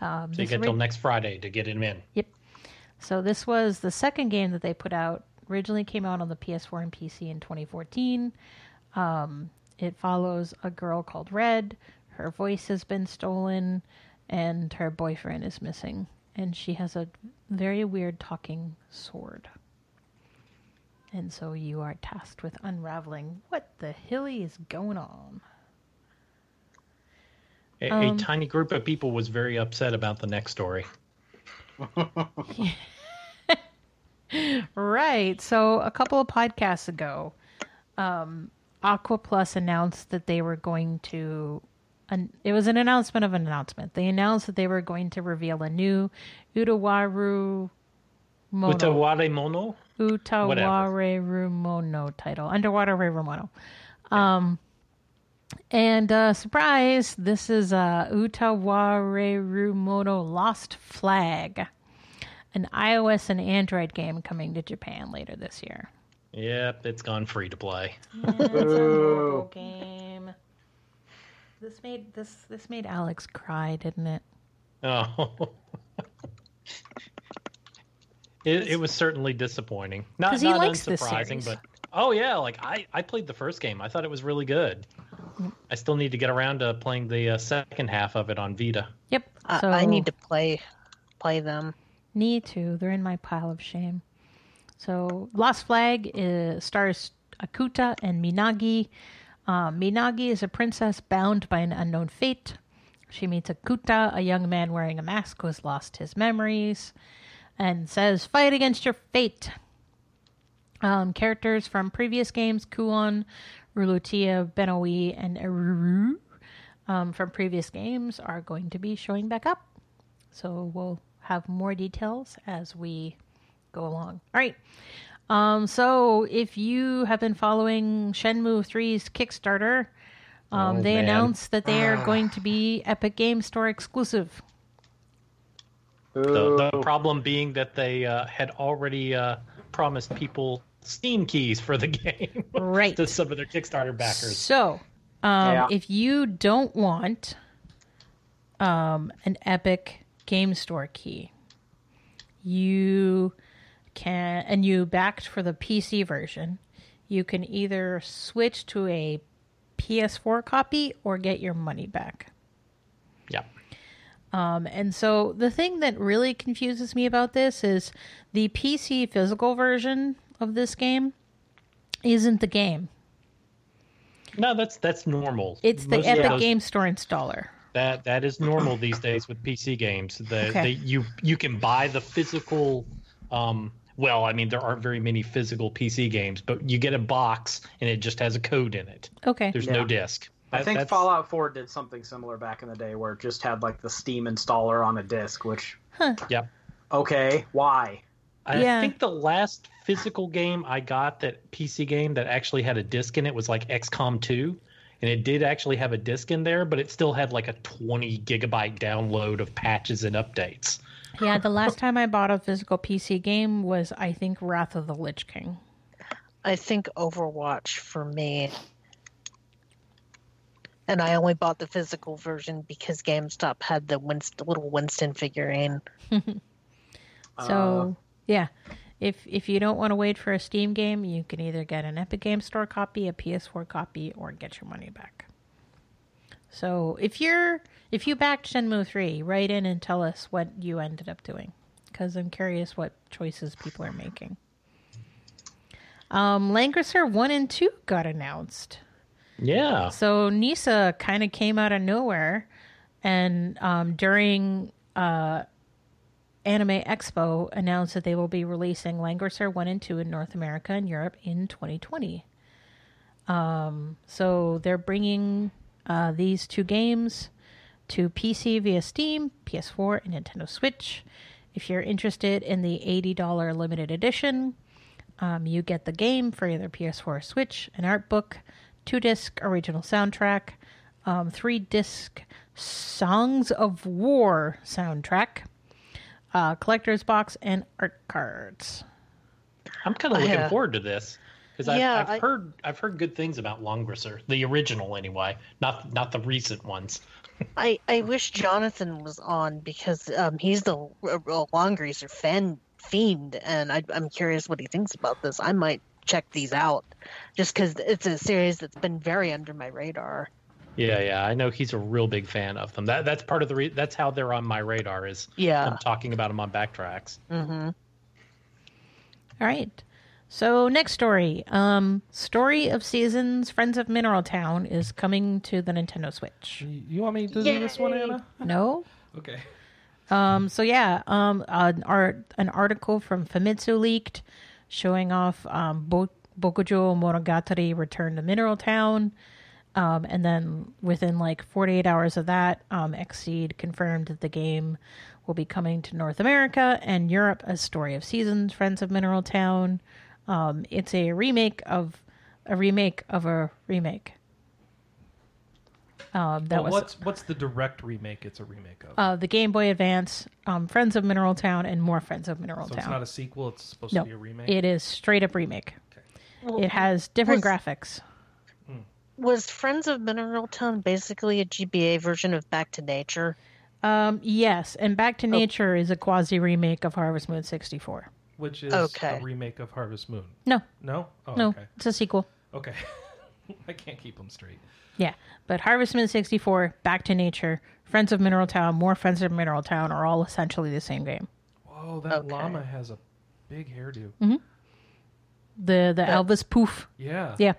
Um, So you get till next Friday to get him in. Yep. So this was the second game that they put out. Originally came out on the PS4 and PC in 2014. Um, it follows a girl called Red. Her voice has been stolen, and her boyfriend is missing. And she has a very weird talking sword. And so you are tasked with unraveling what the hilly is going on. A, Um, a tiny group of people was very upset about the next story. Right. So a couple of podcasts ago, um, Aqua Plus announced that they were going to. An, it was an announcement of an announcement. They announced that they were going to reveal a new Utawaru Mono. Utaware Mono? Utawareru Mono title. Underwater Mono. Um, and uh, surprise, this is uh, Utawareru Mono Lost Flag, an iOS and Android game coming to Japan later this year. Yep, it's gone free to play. Yeah, it's a mobile game. This made this this made Alex cry, didn't it? Oh. it, it was certainly disappointing. Not, he not likes unsurprising, but oh yeah, like I, I played the first game. I thought it was really good. I still need to get around to playing the uh, second half of it on Vita. Yep. I, I need to play play them. Need to. They're in my pile of shame. So, Lost Flag is, stars Akuta and Minagi. Um, Minagi is a princess bound by an unknown fate. She meets Akuta, a young man wearing a mask who has lost his memories, and says, Fight against your fate. Um, characters from previous games Kuon, Rulutia, Benoe, and Eruru um, from previous games are going to be showing back up. So we'll have more details as we go along. All right. Um, so if you have been following Shenmue 3's Kickstarter, um, Oh, they man. announced that they are going to be Epic Game Store exclusive. The, the problem being that they uh, had already uh, promised people Steam keys for the game Right. to some of their Kickstarter backers. So, um, Yeah. if you don't want um, an Epic Game Store key, you can, and you backed for the PC version, you can either switch to a PS4 copy or get your money back. Yeah. Um, and so the thing that really confuses me about this is the PC physical version of this game isn't the game. No, that's that's normal. It's the Most Epic those- Game Store installer. That that is normal these days with PC games. The, Okay. the you you can buy the physical. Um, well, I mean there aren't very many physical PC games, but you get a box and it just has a code in it. Okay. There's Yeah. no disc. I think that's- Fallout 4 did something similar back in the day where it just had like the Steam installer on a disc, which Huh. Yep. okay, why? I Yeah. think the last physical game I got that PC game that actually had a disc in it was like XCOM 2. And it did actually have a disc in there, but it still had like a 20 gigabyte download of patches and updates. Yeah, the last time I bought a physical PC game was, I think, Wrath of the Lich King. I think Overwatch for me. And I only bought the physical version because GameStop had the Winston, little Winston figurine. So, uh. yeah. If if you don't want to wait for a Steam game, you can either get an Epic Game Store copy, a PS4 copy, or get your money back. So if you're if you backed Shenmue three, write in and tell us what you ended up doing, because I'm curious what choices people are making. Um, Langrisser one and two got announced. Yeah. So Nisa kind of came out of nowhere, and um, during uh, Anime Expo announced that they will be releasing Langrisser one and two in North America and Europe in 2020. Um, so they're bringing uh, these two games to PC via Steam, PS4, and Nintendo Switch. If you're interested in the $80 limited edition, um, you get the game for either PS4 or Switch, an art book, two disc original soundtrack, um, three disc Songs of War soundtrack, uh, collector's box, and art cards. I'm kind of looking Yeah. forward to this because Yeah, I've, I've I- heard I've heard good things about Langrisser, the original anyway, not not the recent ones. I, I wish Jonathan was on because um, he's the uh, Langrisser fan fiend, and I, I'm curious what he thinks about this. I might check these out just because it's a series that's been very under my radar. Yeah, yeah, I know he's a real big fan of them. That that's part of the re- that's how they're on my radar is Yeah. I'm talking about them on backtracks. Mm-hmm. All right. So next story, um, Story of Seasons, Friends of Mineral Town is coming to the Nintendo Switch. You you want me to do this one, Anna? No. Okay. Um, so yeah, um, an art an article from Famitsu leaked showing off um, Bo- Bokujo Monogatari Return to Mineral Town. Um, and then within like 48 hours of that, um, Xseed confirmed that the game will be coming to North America and Europe as Story of Seasons, Friends of Mineral Town. Um, it's a remake of a remake of a remake. Um, that Well, was what's what's the direct remake? It's a remake of. uh, the Game Boy Advance, um, Friends of Mineral Town, and more Friends of Mineral so Town. So it's not a sequel. It's supposed no, to be a remake. it is straight up remake. It has different was- graphics. Was Friends of Mineral Town basically a GBA version of Back to Nature? Um, yes, and Back Oh. to Nature is a quasi remake of Harvest Moon 64. Which is Okay. a remake of Harvest Moon. No, No. Oh, no, Okay. it's a sequel. Okay. I can't keep them straight. Yeah, but Harvest Moon 64, Back to Nature, Friends of Mineral Town, more Friends of Mineral Town are all essentially the same game. Whoa, that Okay. llama has a big hairdo. Mm-hmm. The the Elvis poof. Yeah. Yeah.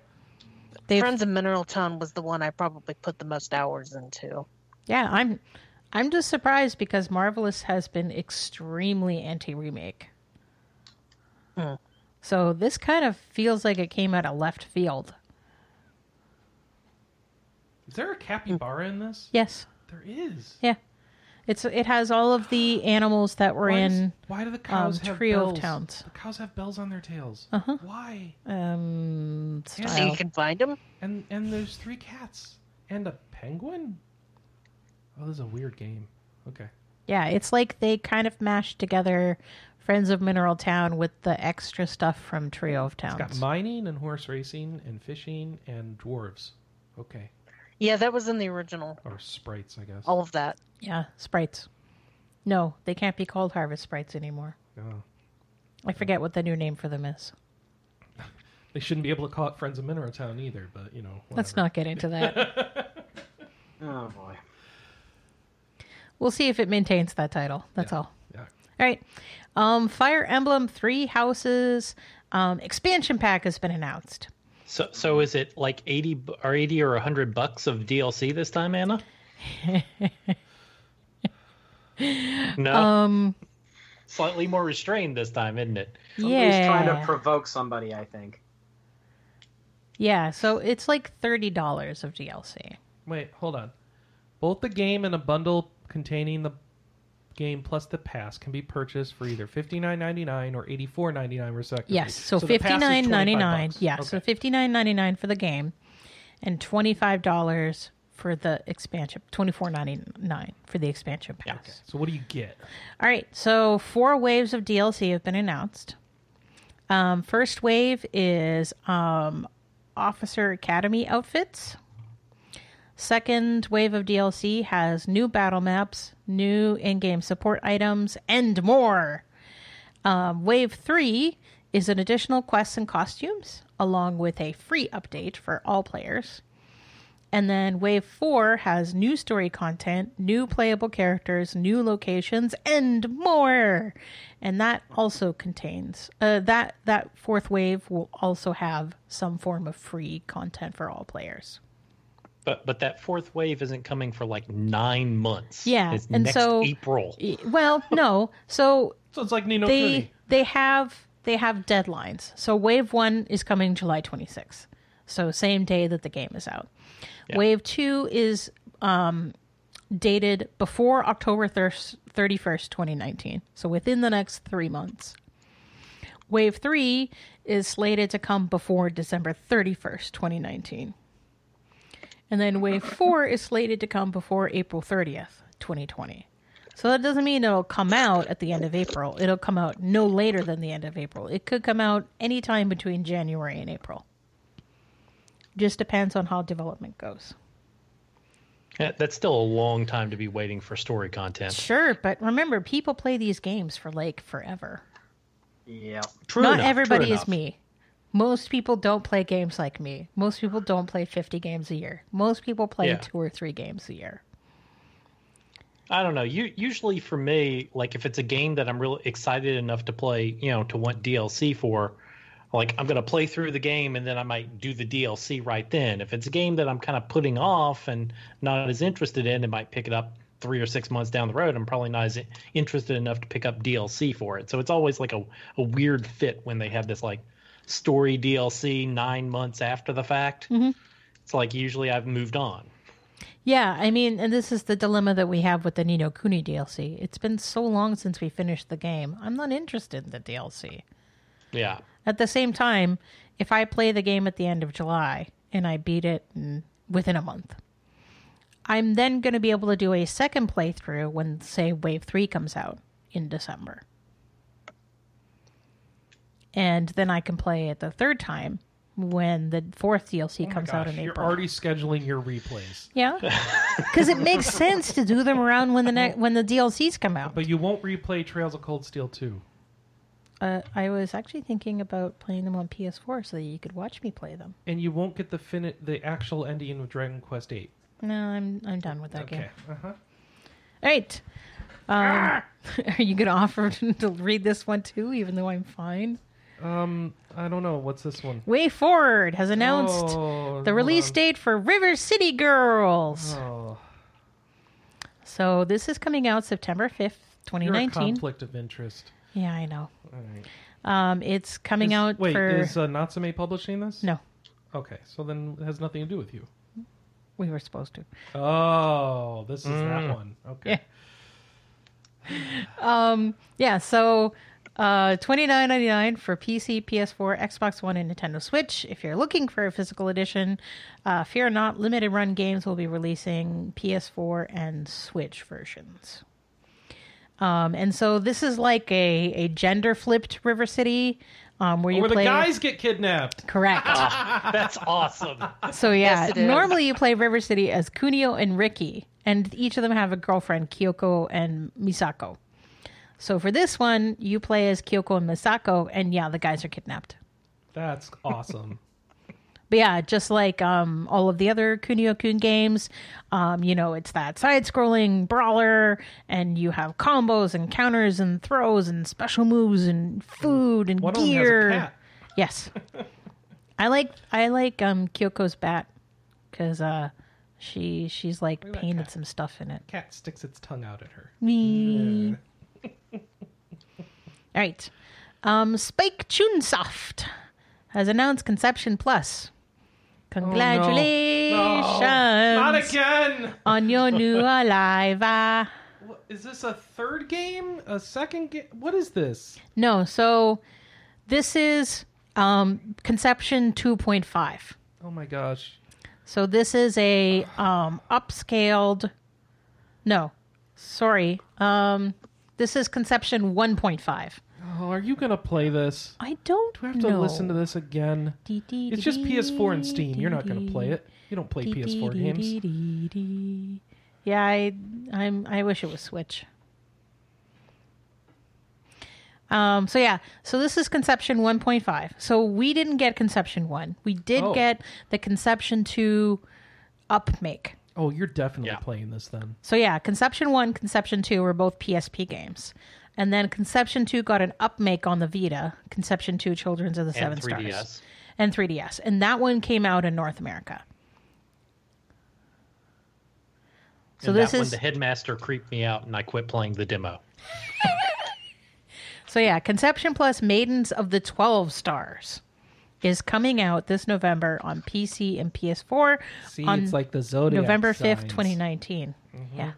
They've, Friends of Mineral Town was the one I probably put the most hours into. yeah, I'm I'm just surprised because Marvelous has been extremely anti remake. Hmm. So this kind of feels like it came out of left field. Is there a capybara in this? Yes. There is. Yeah. It's it has all of the animals that were Why, does- in why do the cows um, have Trio of bells? Towns. The cows have bells on their tails. Uh-huh. Why? um Yeah. So you can find them? And and there's three cats and a penguin. Oh, this is a weird game. Okay. Yeah, it's like they kind of mashed together Friends of Mineral Town with the extra stuff from Trio of It's got Towns. mining and horse racing and fishing and dwarves. Okay. Yeah, that was in the original. Or sprites, I guess. All of that. yeah, sprites. No, they can't be called Harvest Sprites anymore. Oh. I forget what the new name for them is. They shouldn't be able to call it Friends of Mineral Town either, but you know. Let's not get into that. Oh boy. we'll see if it maintains that title. That's all. Yeah. All right. Um, Fire Emblem Three Houses um, expansion pack has been announced. So so is it like eighty or eighty or hundred bucks of DLC this time, Anna? no, Um, slightly more restrained this time, isn't it? Somebody's yeah, trying to provoke somebody, I think. yeah. So it's like thirty dollars of DLC. Wait, hold on. Both the game and a bundle containing the game plus the pass can be purchased for either fifty nine ninety nine or eighty four ninety nine respectively. Yes, so, pass fifty nine ninety nine. 25 Yeah, bucks. so fifty nine ninety nine for the game, and twenty five dollars for the expansion. Twenty four ninety nine for the expansion pass. Okay, So what do you get? All right, so four waves of DLC have been announced. Um, first wave is um, Officer Academy outfits. Second wave of DLC has new battle maps, new in game support items, and more. Um, wave three is an additional quests and costumes, along with a free update for all players. And then Wave 4 has new story content, new playable characters, new locations, and more. And that also contains uh, that that fourth wave will also have some form of free content for all players. But but that fourth wave isn't coming for like nine months. Yeah, it's and next so- April. Well, no. So So it's like Nino they Kuni. they have they have deadlines. So wave one is coming July 26th. So same day that the game is out. Yeah. Wave two is um, dated before October 31st, 2019. So within the next three months. Wave three is slated to come before December 31st, 2019. And then wave four is slated to come before April 30th, 2020. So that doesn't mean it'll come out at the end of April. It'll come out no later than the end of April. It could come out anytime between January and April. Just depends on how development goes. Yeah, that's still a long time to be waiting for story content. Sure, but remember, people play these games for like forever. Yeah. True Not enough, true everybody is me. Most people don't play games like me. Most people don't play 50 games a year. Most people play Yeah. two or three games a year. I don't know. You, usually for me, like if it's a game that I'm really excited enough to play, you know, to want DLC for, like I'm gonna play through the game and then I might do the DLC right then. If it's a game that I'm kind of putting off and not as interested in, it might pick it up three or six months down the road. I'm probably not as interested enough to pick up DLC for it. So it's always like a, a weird fit when they have this like story DLC nine months after the fact. Mm-hmm. It's like usually I've moved on. Yeah, I mean, and this is the dilemma that we have with the Ni no Kuni DLC. It's been so long since we finished the game. I'm not interested in the DLC. Yeah. At the same time, if I play the game at the end of July and I beat it within a month, I'm then going to be able to do a second playthrough when, say, Wave 3 comes out in December. And then I can play it the third time when the fourth DLC Oh my comes out gosh, in you're already scheduling your replays. Yeah, because it makes sense to do them around when the ne- when the DLCs come out. But you won't replay Trails of Cold Steel 2. Uh, I was actually thinking about playing them on PS4 so that you could watch me play them. And you won't get the fin- the actual ending of Dragon Quest 8. No, I'm I'm done with that game. Okay. Uh-huh. All right. Um, are you going to offer to read this one too, even though I'm fine? Um, I don't know. What's this one? Way Forward has announced Oh, the release date for River City Girls. Oh, So this is coming out September 5th, you're a 2019. conflict of interest. Yeah, I know. All right. Um, it's coming Is- out Wait, for is uh, Natsume publishing this? no. Okay, so then it has nothing to do with you. We were supposed to. Oh, this is Mm. that one. Okay. Um, yeah, so uh, twenty nine ninety nine for PC, PS4, Xbox One, and Nintendo Switch. If you're looking for a physical edition, uh, fear not, limited run games will be releasing PS4 and Switch versions. Um, and so this is like a, a gender flipped River City, um, where you Where the guys get kidnapped. Correct. That's awesome. So yeah, Yes, normally you play River City as Kunio and Riki, and each of them have a girlfriend, Kyoko and Misako. So for this one, you play as Kyoko and Misako, and yeah, the guys are kidnapped. That's awesome. But yeah, just like um, all of the other Kunio Kun games, um, you know, it's that side-scrolling brawler, and you have combos and counters and throws and special moves and food and One of them has gear. a cat. Yes. I like I like um Kyoko's bat because uh she she's like painted some stuff in it. Cat sticks its tongue out at her. Me. All right. Um Spike Chunsoft has announced Conception Plus. Congratulations Oh, No, not again. on your new What, is this a third game? A second game? What is this? no, so this is um Conception 2.5. Oh my gosh. So this is a um, upscaled. No, sorry. Um, this is Conception 1.5. Oh, are you gonna play this? I don't Do I have to know. listen to this again? It's just PS4 and Steam. You're not gonna play it. You don't play PS4 games. Yeah, I I'm I wish it was Switch. Um so yeah, so this is Conception 1.5. So we didn't get Conception 1. We did Oh. get the Conception 2 Upmake. Oh, you're definitely Yeah. playing this then. So yeah, Conception 1, Conception 2 were both PSP games. And then Conception 2 got an upmake on the Vita, Conception 2 Children's of the Seven and 3DS. Stars. And 3DS. And that one came out in North America. So and this that is when the headmaster creeped me out and I quit playing the demo. So yeah, Conception Plus Maidens of the 12 Stars is coming out this November on PC and PS4 See, on it's like the zodiac. November 5th, signs. 2019. Mm-hmm. Yeah, yeah.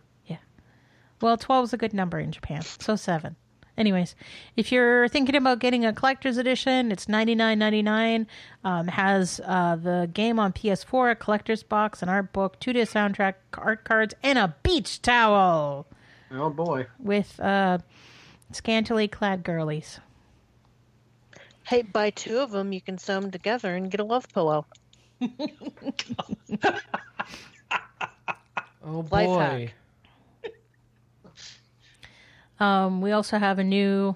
Well, 12 is a good number in Japan. So 7. Anyways, if you're thinking about getting a collector's edition, it's $99.99. Um, has uh, the game on PS4, a collector's box, an art book, two disc soundtrack, art cards, and a beach towel Oh boy. with uh, scantily clad girlies. Hey, buy two of them, you can sew them together and get a love pillow. Oh Life boy. Hack. Um, we also have a new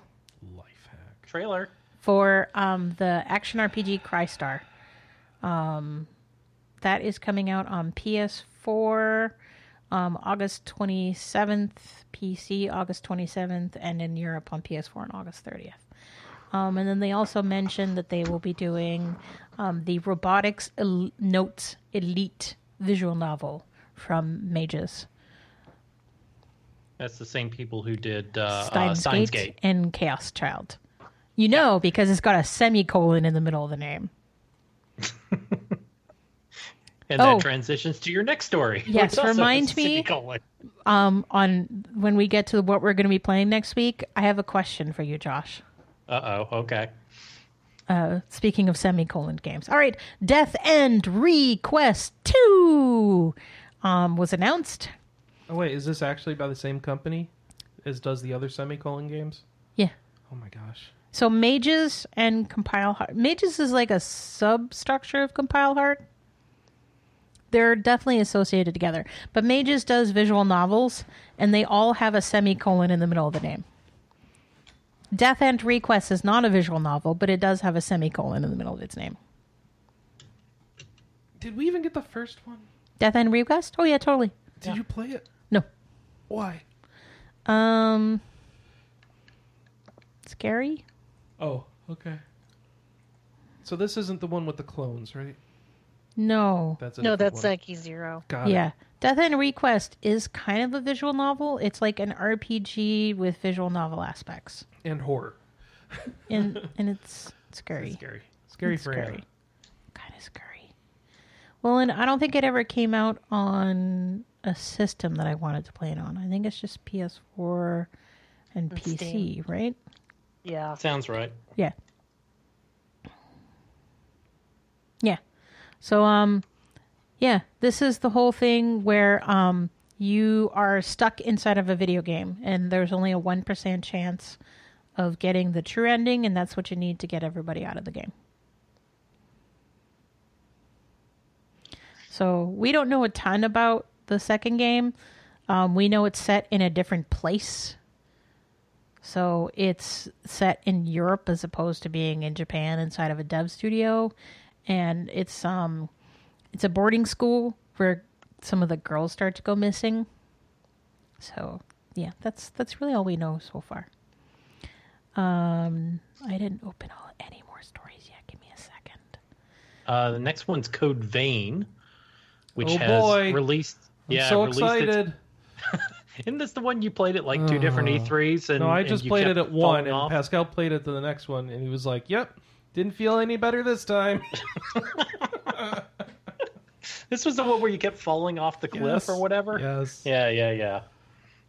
Life hack. Trailer. for um, the action RPG Crystar. Um, that is coming out on PS4 um, August 27th, PC August 27th, and in Europe on PS4 on August 30th. Um, and then they also mentioned that they will be doing um, the Robotics El- Notes Elite visual novel from Mages. That's the same people who did uh, uh, Steins Steins Gate Gate. and Chaos Child. You know, because it's got a semicolon in the middle of the name. And Oh. that transitions to your next story. Yes, remind me- Um, on when we get to what we're going to be playing next week, I have a question for you, Josh. Uh oh. Okay. Uh, speaking of semicolon games, all right, Death End Request Two um, was announced. Oh wait, is this actually by the same company as does the other semicolon games? Yeah. Oh my gosh. So Mages and Compile Heart. Mages is like a substructure of Compile Heart. They're definitely associated together. But Mages does visual novels, and they all have a semicolon in the middle of the name. Death End Request is not a visual novel, but it does have a semicolon in the middle of its name. Did we even get the first one? Death End Request? Oh yeah, totally. Did you play it? No. Why? Um scary? Oh, okay. So this isn't the one with the clones, right? No. That's a No, different that's one. Psyche Zero. Got it. Yeah. Death End Request is kind of a visual novel. It's like an RPG with visual novel aspects. And horror. And and it's scary. It's scary. Scary It's for scary. Kind of scary. Well, and I don't think it ever came out on a system that I wanted to play it on. I think it's just PS4 and And PC, Steam. right? Yeah. Sounds right. Yeah. Yeah. So um yeah, this is the whole thing where um you are stuck inside of a video game and there's only a 1% chance of getting the true ending and that's what you need to get everybody out of the game. So, we don't know a ton about the second game. Um, we know it's set in a different place so it's set in Europe as opposed to being in Japan inside of a dev studio, and it's um, it's a boarding school where some of the girls start to go missing. So yeah, that's that's really all we know so far. Um, I didn't open all any more stories yet. Give me a second. Uh, the next one's Code Vein, which Oh, has released. I'm yeah, so excited. Isn't this the one you played at like two different Oh. E3s? And no, I and just you played kept it at one, falling and off? Pascal played it to the next one, and he was like, "Yep, didn't feel any better this time." This was the one where you kept falling off the cliff Yes. or whatever. yes. Yeah, yeah, yeah.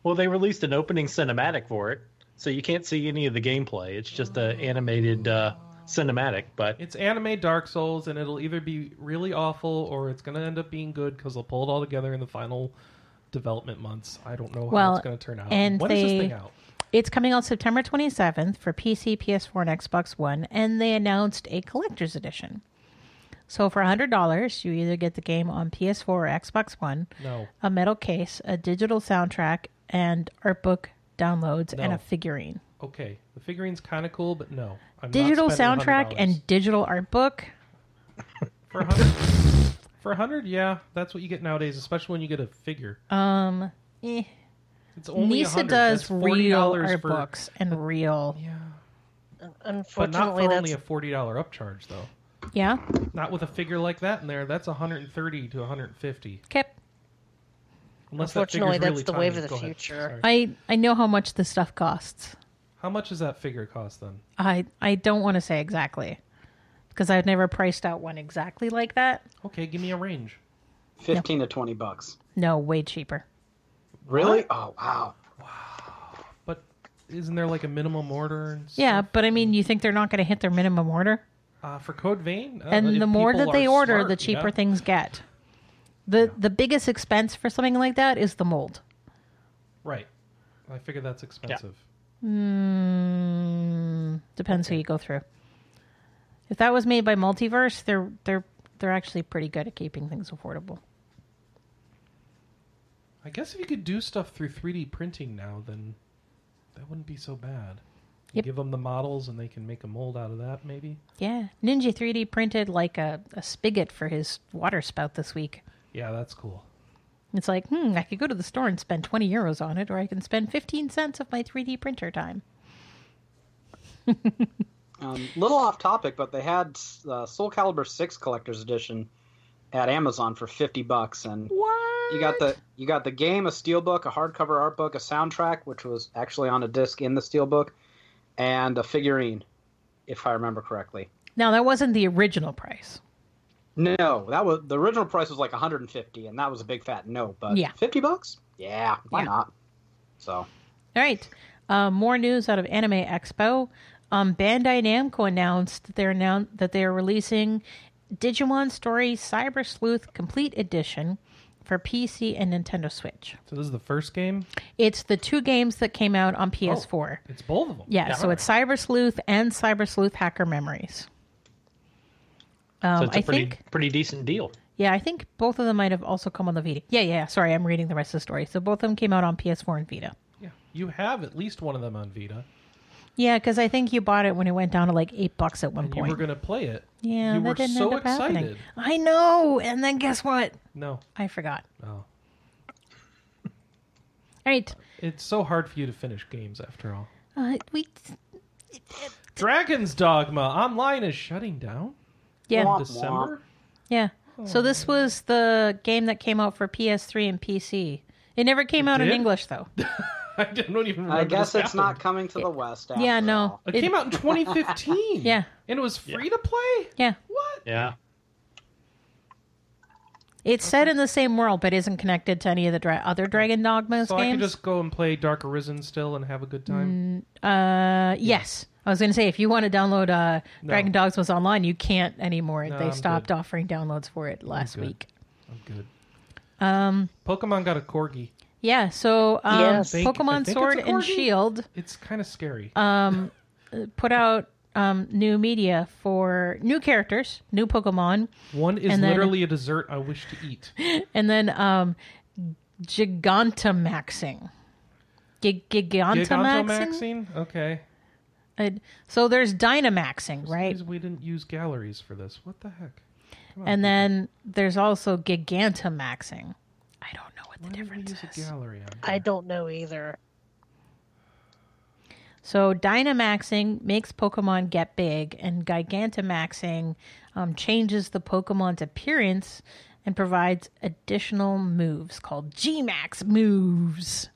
Well, they released an opening cinematic for it, so you can't see any of the gameplay. It's just an animated uh, cinematic. But It's anime Dark Souls, and it'll either be really awful or it's going to end up being good because they'll pull it all together in the final development months. I don't know how Well, it's going to turn out. and when is this they- thing out? It's coming out September 27th for PC, PS4, and Xbox One, and they announced a collector's edition. So for $100, you either get the game on PS4 or Xbox One, No. a metal case, a digital soundtrack, and art book downloads, and No. a figurine. Okay, the figurine's kind of cool, but no. I'm not Digital spending soundtrack $100. and digital art book. for a 100 For a hundred, yeah, that's what you get nowadays, especially when you get a figure. Um, eh. It's only Nisa 100. does That's real $40 art for, books and real. Yeah, but not Unfortunately, for that's only a forty dollar upcharge though. Yeah. Not with a figure like that in there. That's 130 to 150. Okay. Unless that unfortunately figure's that's really the wave tiny. of the Go ahead. future. Sorry. I I know how much this stuff costs. How much does that figure cost then? I I don't want to say exactly because I've never priced out one exactly like that. Okay, give me a range. Fifteen to twenty bucks. No, way cheaper. Really? Oh wow. Wow. But isn't there like a minimum order? And Yeah, but I mean, you think they're not going to hit their minimum order? Uh, for Code Vein, uh, and the more that they order, smart, the cheaper yeah. things get. The the biggest expense for something like that is the mold. Right. I figure that's expensive. Mm, depends who you go through. If that was made by Multiverse, they're they're they're actually pretty good at keeping things affordable. I guess if you could do stuff through 3D printing now, then that wouldn't be so bad. You Yep. Give them the models, and they can make a mold out of that. Maybe. Yeah, Ninja 3D printed like a, a spigot for his water spout this week. Yeah, that's cool. It's like, hmm, I could go to the store and spend 20 euros on it, or I can spend 15 cents of my 3D printer time. Um, little off topic, but they had uh, Soul Calibur Six Collector's Edition at Amazon for fifty bucks, and What? you got the you got the game, a steelbook, a hardcover art book, a soundtrack, which was actually on a disc in the steelbook, and a figurine, if I remember correctly. Now, that wasn't the original price. No, that was the original price was like 150, and that was a big fat no. But Yeah. 50 bucks, yeah, why Yeah. not? So All right. Uh, more news out of Anime Expo. Um, Bandai Namco announced that they're now that they are releasing Digimon Story Cyber Sleuth Complete Edition for PC and Nintendo Switch. So this is the first game. It's the two games that came out on PS4. It's both of them. Yeah, so it's Cyber Sleuth and Cyber Sleuth Hacker Memories. Um, so it's a I pretty think, pretty decent deal. yeah, I think both of them might have also come on the Vita. Yeah, yeah. Sorry, I'm reading the rest of the story. So both of them came out on PS4 and Vita. Yeah, you have at least one of them on Vita, Yeah, because I think you bought it when it went down to like eight bucks at one and you point. were going to play it. yeah, you that were didn't so end up happening. excited. I know, and then guess what? No, I forgot. oh, All right, it's so hard for you to finish games after all. uh, we Dragon's Dogma Online is shutting down. Yeah December. yeah. So oh, this was the game that came out for PS3 and PC. It never came out in did? English though. I don't even. Remember I guess this it's not happened. coming to the West. After Yeah, no. all. It, It- came out in 2015. Yeah. and it was free to play. Yeah, What? Yeah. It's set in the same world, but isn't connected to any of the dra- other Dragon Dogmas So I can just go and play Dark Arisen still and have a good time. Uh, yes. I was going to say if you want to download uh, No. Dragon's Dogma Online, you can't anymore. No, they I'm stopped good. offering downloads for it last good. week. I'm good. Um, Pokemon got a corgi. yeah. So um, Yes. Think- Pokemon think Sword and? Shield It's kind of scary. um, put out um, new media for new characters, new Pokemon, One is and then- literally a dessert I wish to eat. and then um, Gigantamaxing. Gig- Gigantamaxing. Gigantamaxing? Okay. Uh, so there's Dynamaxing, right? We didn't use galleries for this. What the heck? On, And people. then there's also Gigantamaxing. I don't know what the Why did we difference use a is. gallery I don't know either. So Dynamaxing makes Pokemon get big, and Gigantamaxing um, changes the Pokemon's appearance and provides additional moves called G-Max moves.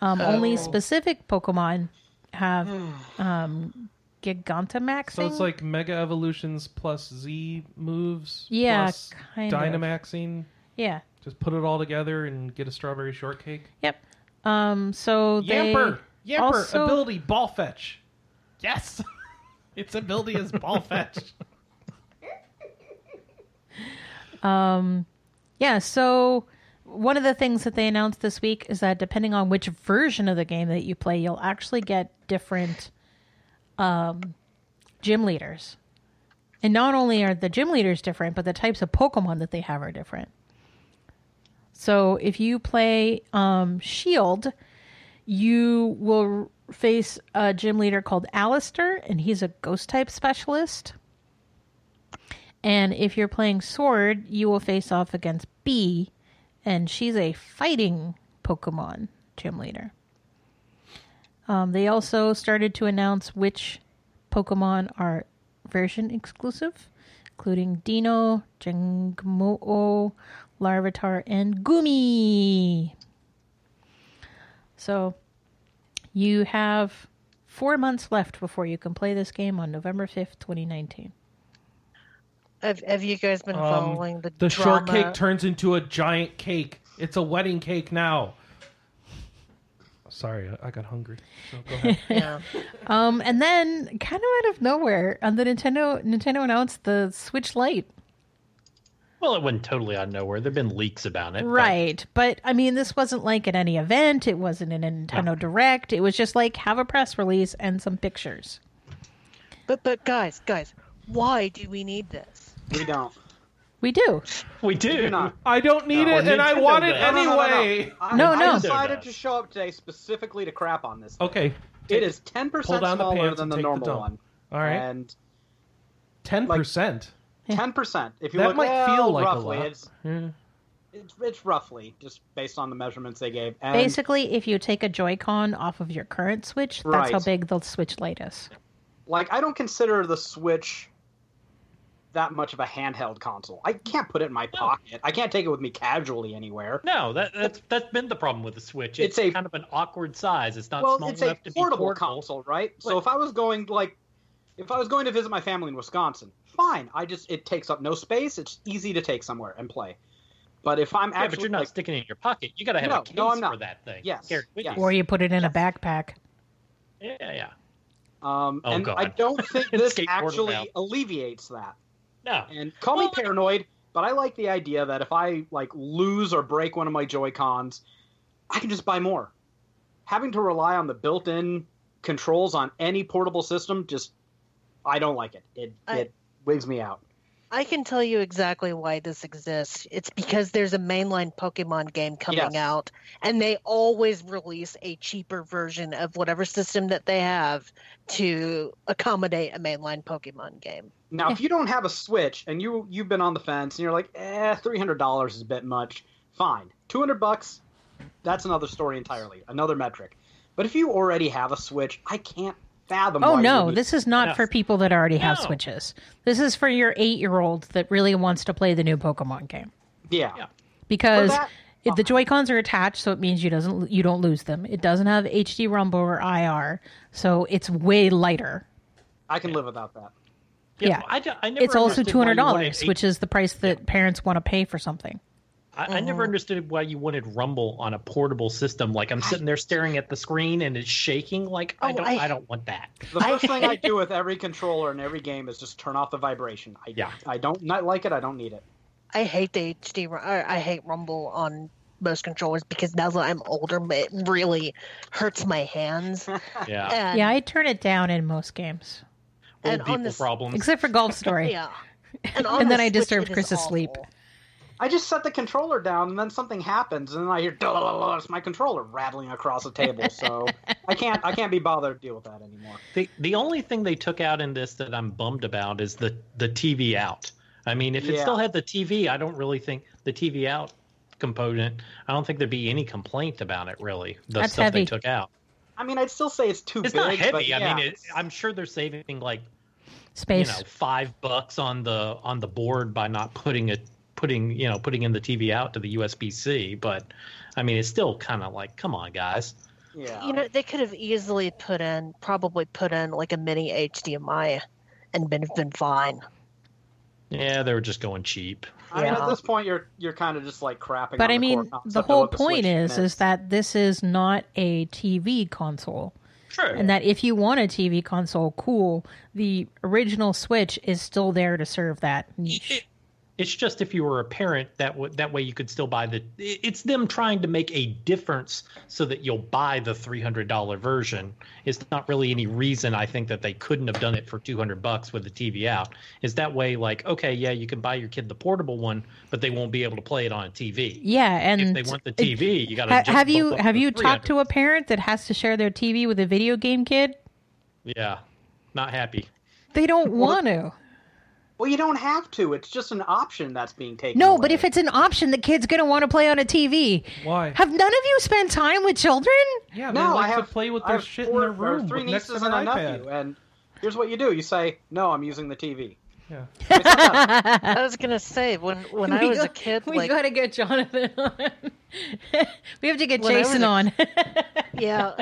Um, Only specific Pokemon have um, Gigantamaxing. So it's like Mega Evolutions plus Z moves. Yeah, plus kind of. Dynamaxing. yeah, Just put it all together and get a strawberry shortcake. yep. Um, so they Yamper! Also- Ability Ball Fetch. Yes! its ability is Ball Fetch. Um, Yeah, so one of the things that they announced this week is that depending on which version of the game that you play, you'll actually get different um, gym leaders. And not only are the gym leaders different, but the types of Pokemon that they have are different. So if you play um, Shield, you will face a gym leader called Allister, and he's a ghost type specialist. And if you're playing Sword, you will face off against Bea, and she's a fighting Pokemon gym leader. Um, they also started to announce which Pokemon are version exclusive, including Deino, Jangmo-o, Larvitar, and Goomy. So you have four months left before you can play this game on November 5th, 2019. Have, have you guys been Um, following the the drama? shortcake turns into a giant cake. It's a wedding cake now. Sorry, I, I got hungry. So go ahead. yeah. Um, and then, kind of out of nowhere, on the Nintendo, Nintendo announced the Switch Lite. Well, it wasn't totally out of nowhere. There've been leaks about it. Right. But I mean, this wasn't like at any event. It wasn't in a Nintendo Direct. It was just like have a press release and some pictures. But but guys, guys, why do we need this? We don't. We do. We do. Do not. I don't need No, it, and I Nintendo want it does. No, no, no, no, no. anyway. I, No, I no. decided to show up today specifically to crap on this. Okay, It is ten percent down the smaller than the take the normal one, all right. and Ten percent. Ten percent. If you That look, might well, feel like a roughly, lot. it's Yeah. it's it's roughly just based on the measurements they gave. And Basically, if you take a Joy-Con off of your current Switch, that's how big the Switch Lite is. like I don't consider the Switch that much of a handheld console. I can't put it in my pocket. I can't take it with me casually anywhere. No, that, that's that's been the problem with the Switch. It's, It's a- kind of an awkward size. It's not well, small it's a enough to portable, be portable. console, right? So if I was going like, if I was going to visit my family in Wisconsin, fine. I just it takes up no space. It's easy to take somewhere and play. But if I'm Yeah, actually but you're not like, sticking it in your pocket. You got to have No, a case no, I'm not. for that thing. Yes, Carry it with yes. Or you put it in a backpack. Yeah, yeah. um, Oh, and God. I don't think this actually out. alleviates that. No. And call Well, me paranoid, but I like the idea that if I like lose or break one of my Joy Cons, I can just buy more. Having to rely on the built-in controls on any portable system just I don't like it. It I- it wigs me out. I can tell you exactly why this exists. It's because there's a mainline Pokemon game coming Yes. out, and they always release a cheaper version of whatever system that they have to accommodate a mainline Pokemon game. Now, if you don't have a Switch and you you've been on the fence and you're like, eh, three hundred dollars is a bit much. Fine, two hundred bucks. That's another story entirely, another metric. But if you already have a Switch, I can't fathom. Oh why no, would- this is not No. for people that already have No. Switches. This is for your eight-year-old that really wants to play the new Pokemon game. yeah. Yeah. Because that- if the Joy Cons are attached, so it means you doesn't you don't lose them. It doesn't have HD Rumble or IR, so it's way lighter. I can live without that. Yeah. I, ju- I never It's also understood two why hundred you wanted dollars, which is the price that parents want to pay for something. I, I never mm-hmm. understood why you wanted Rumble on a portable system. Like I'm sitting there staring at the screen and it's shaking. Like I Oh, don't, I- I, don't want that. The I- first thing I do with every controller in every game is just turn off the vibration. I, Yeah. I don't not like it. I don't need it. I hate the HD. I hate Rumble on most controllers because now that I'm older, it really hurts my hands. Yeah, And, yeah, I turn it down in most games, old and on people this- problems. except for Golf Story. yeah. And, And the then I Switch, disturb it is Chris's sleep. Awful. I just set the controller down, and then something happens, and then I hear it's my controller rattling across the table. So I can't I can't be bothered to deal with that anymore. The the only thing they took out in this that I'm bummed about is the the TV out. I mean, if it Yeah. still had the TV, I don't really think the TV out component. I don't think there'd be any complaint about it. Really, the That's stuff heavy. they took out. I mean, I'd still say it's too It's big. not heavy. But I mean, it, I'm sure they're saving like Space. you know five bucks on the on the board by not putting it putting you know putting in the TV out to the USB C. But I mean, it's still kind of like, come on, guys. yeah. You know, they could have easily put in, probably put in like a mini HDMI, and been been fine. Yeah, they were just going cheap. I mean, Yeah. at this point, you're you're kind of just like crapping. But on I the mean, core the whole what the point is is. is that this is not a TV console. Sure. And that if you want a TV console, cool. The original Switch is still there to serve that niche. It- it's just if you were a parent, that w- that way you could still buy the. It's them trying to make a difference so that you'll buy the three hundred dollar version. It's not really any reason I think that they couldn't have done it for two hundred bucks with the TV out. Is that way like okay, yeah, you can buy your kid the portable one, but they won't be able to play it on a TV. Yeah, and if they want the it- TV, you got to. have you have you talked to a parent that has to share their TV with a video game kid? Yeah, not happy. They don't want to. Well, you don't have to. It's just an option that's being taken. No, away. but if it's an option, the kid's going to want to play on a TV. Why? Have none of you spent time with children? yeah, they no, like I have to play with their shit four, in their room three next to nieces their and a iPad. nephew, and here's what you do: you say, "No, I'm using the TV." Yeah. It's not that- I was gonna say when when I was go- a kid, we like got to get Jonathan on. we have to get When I was Jason a- on. yeah,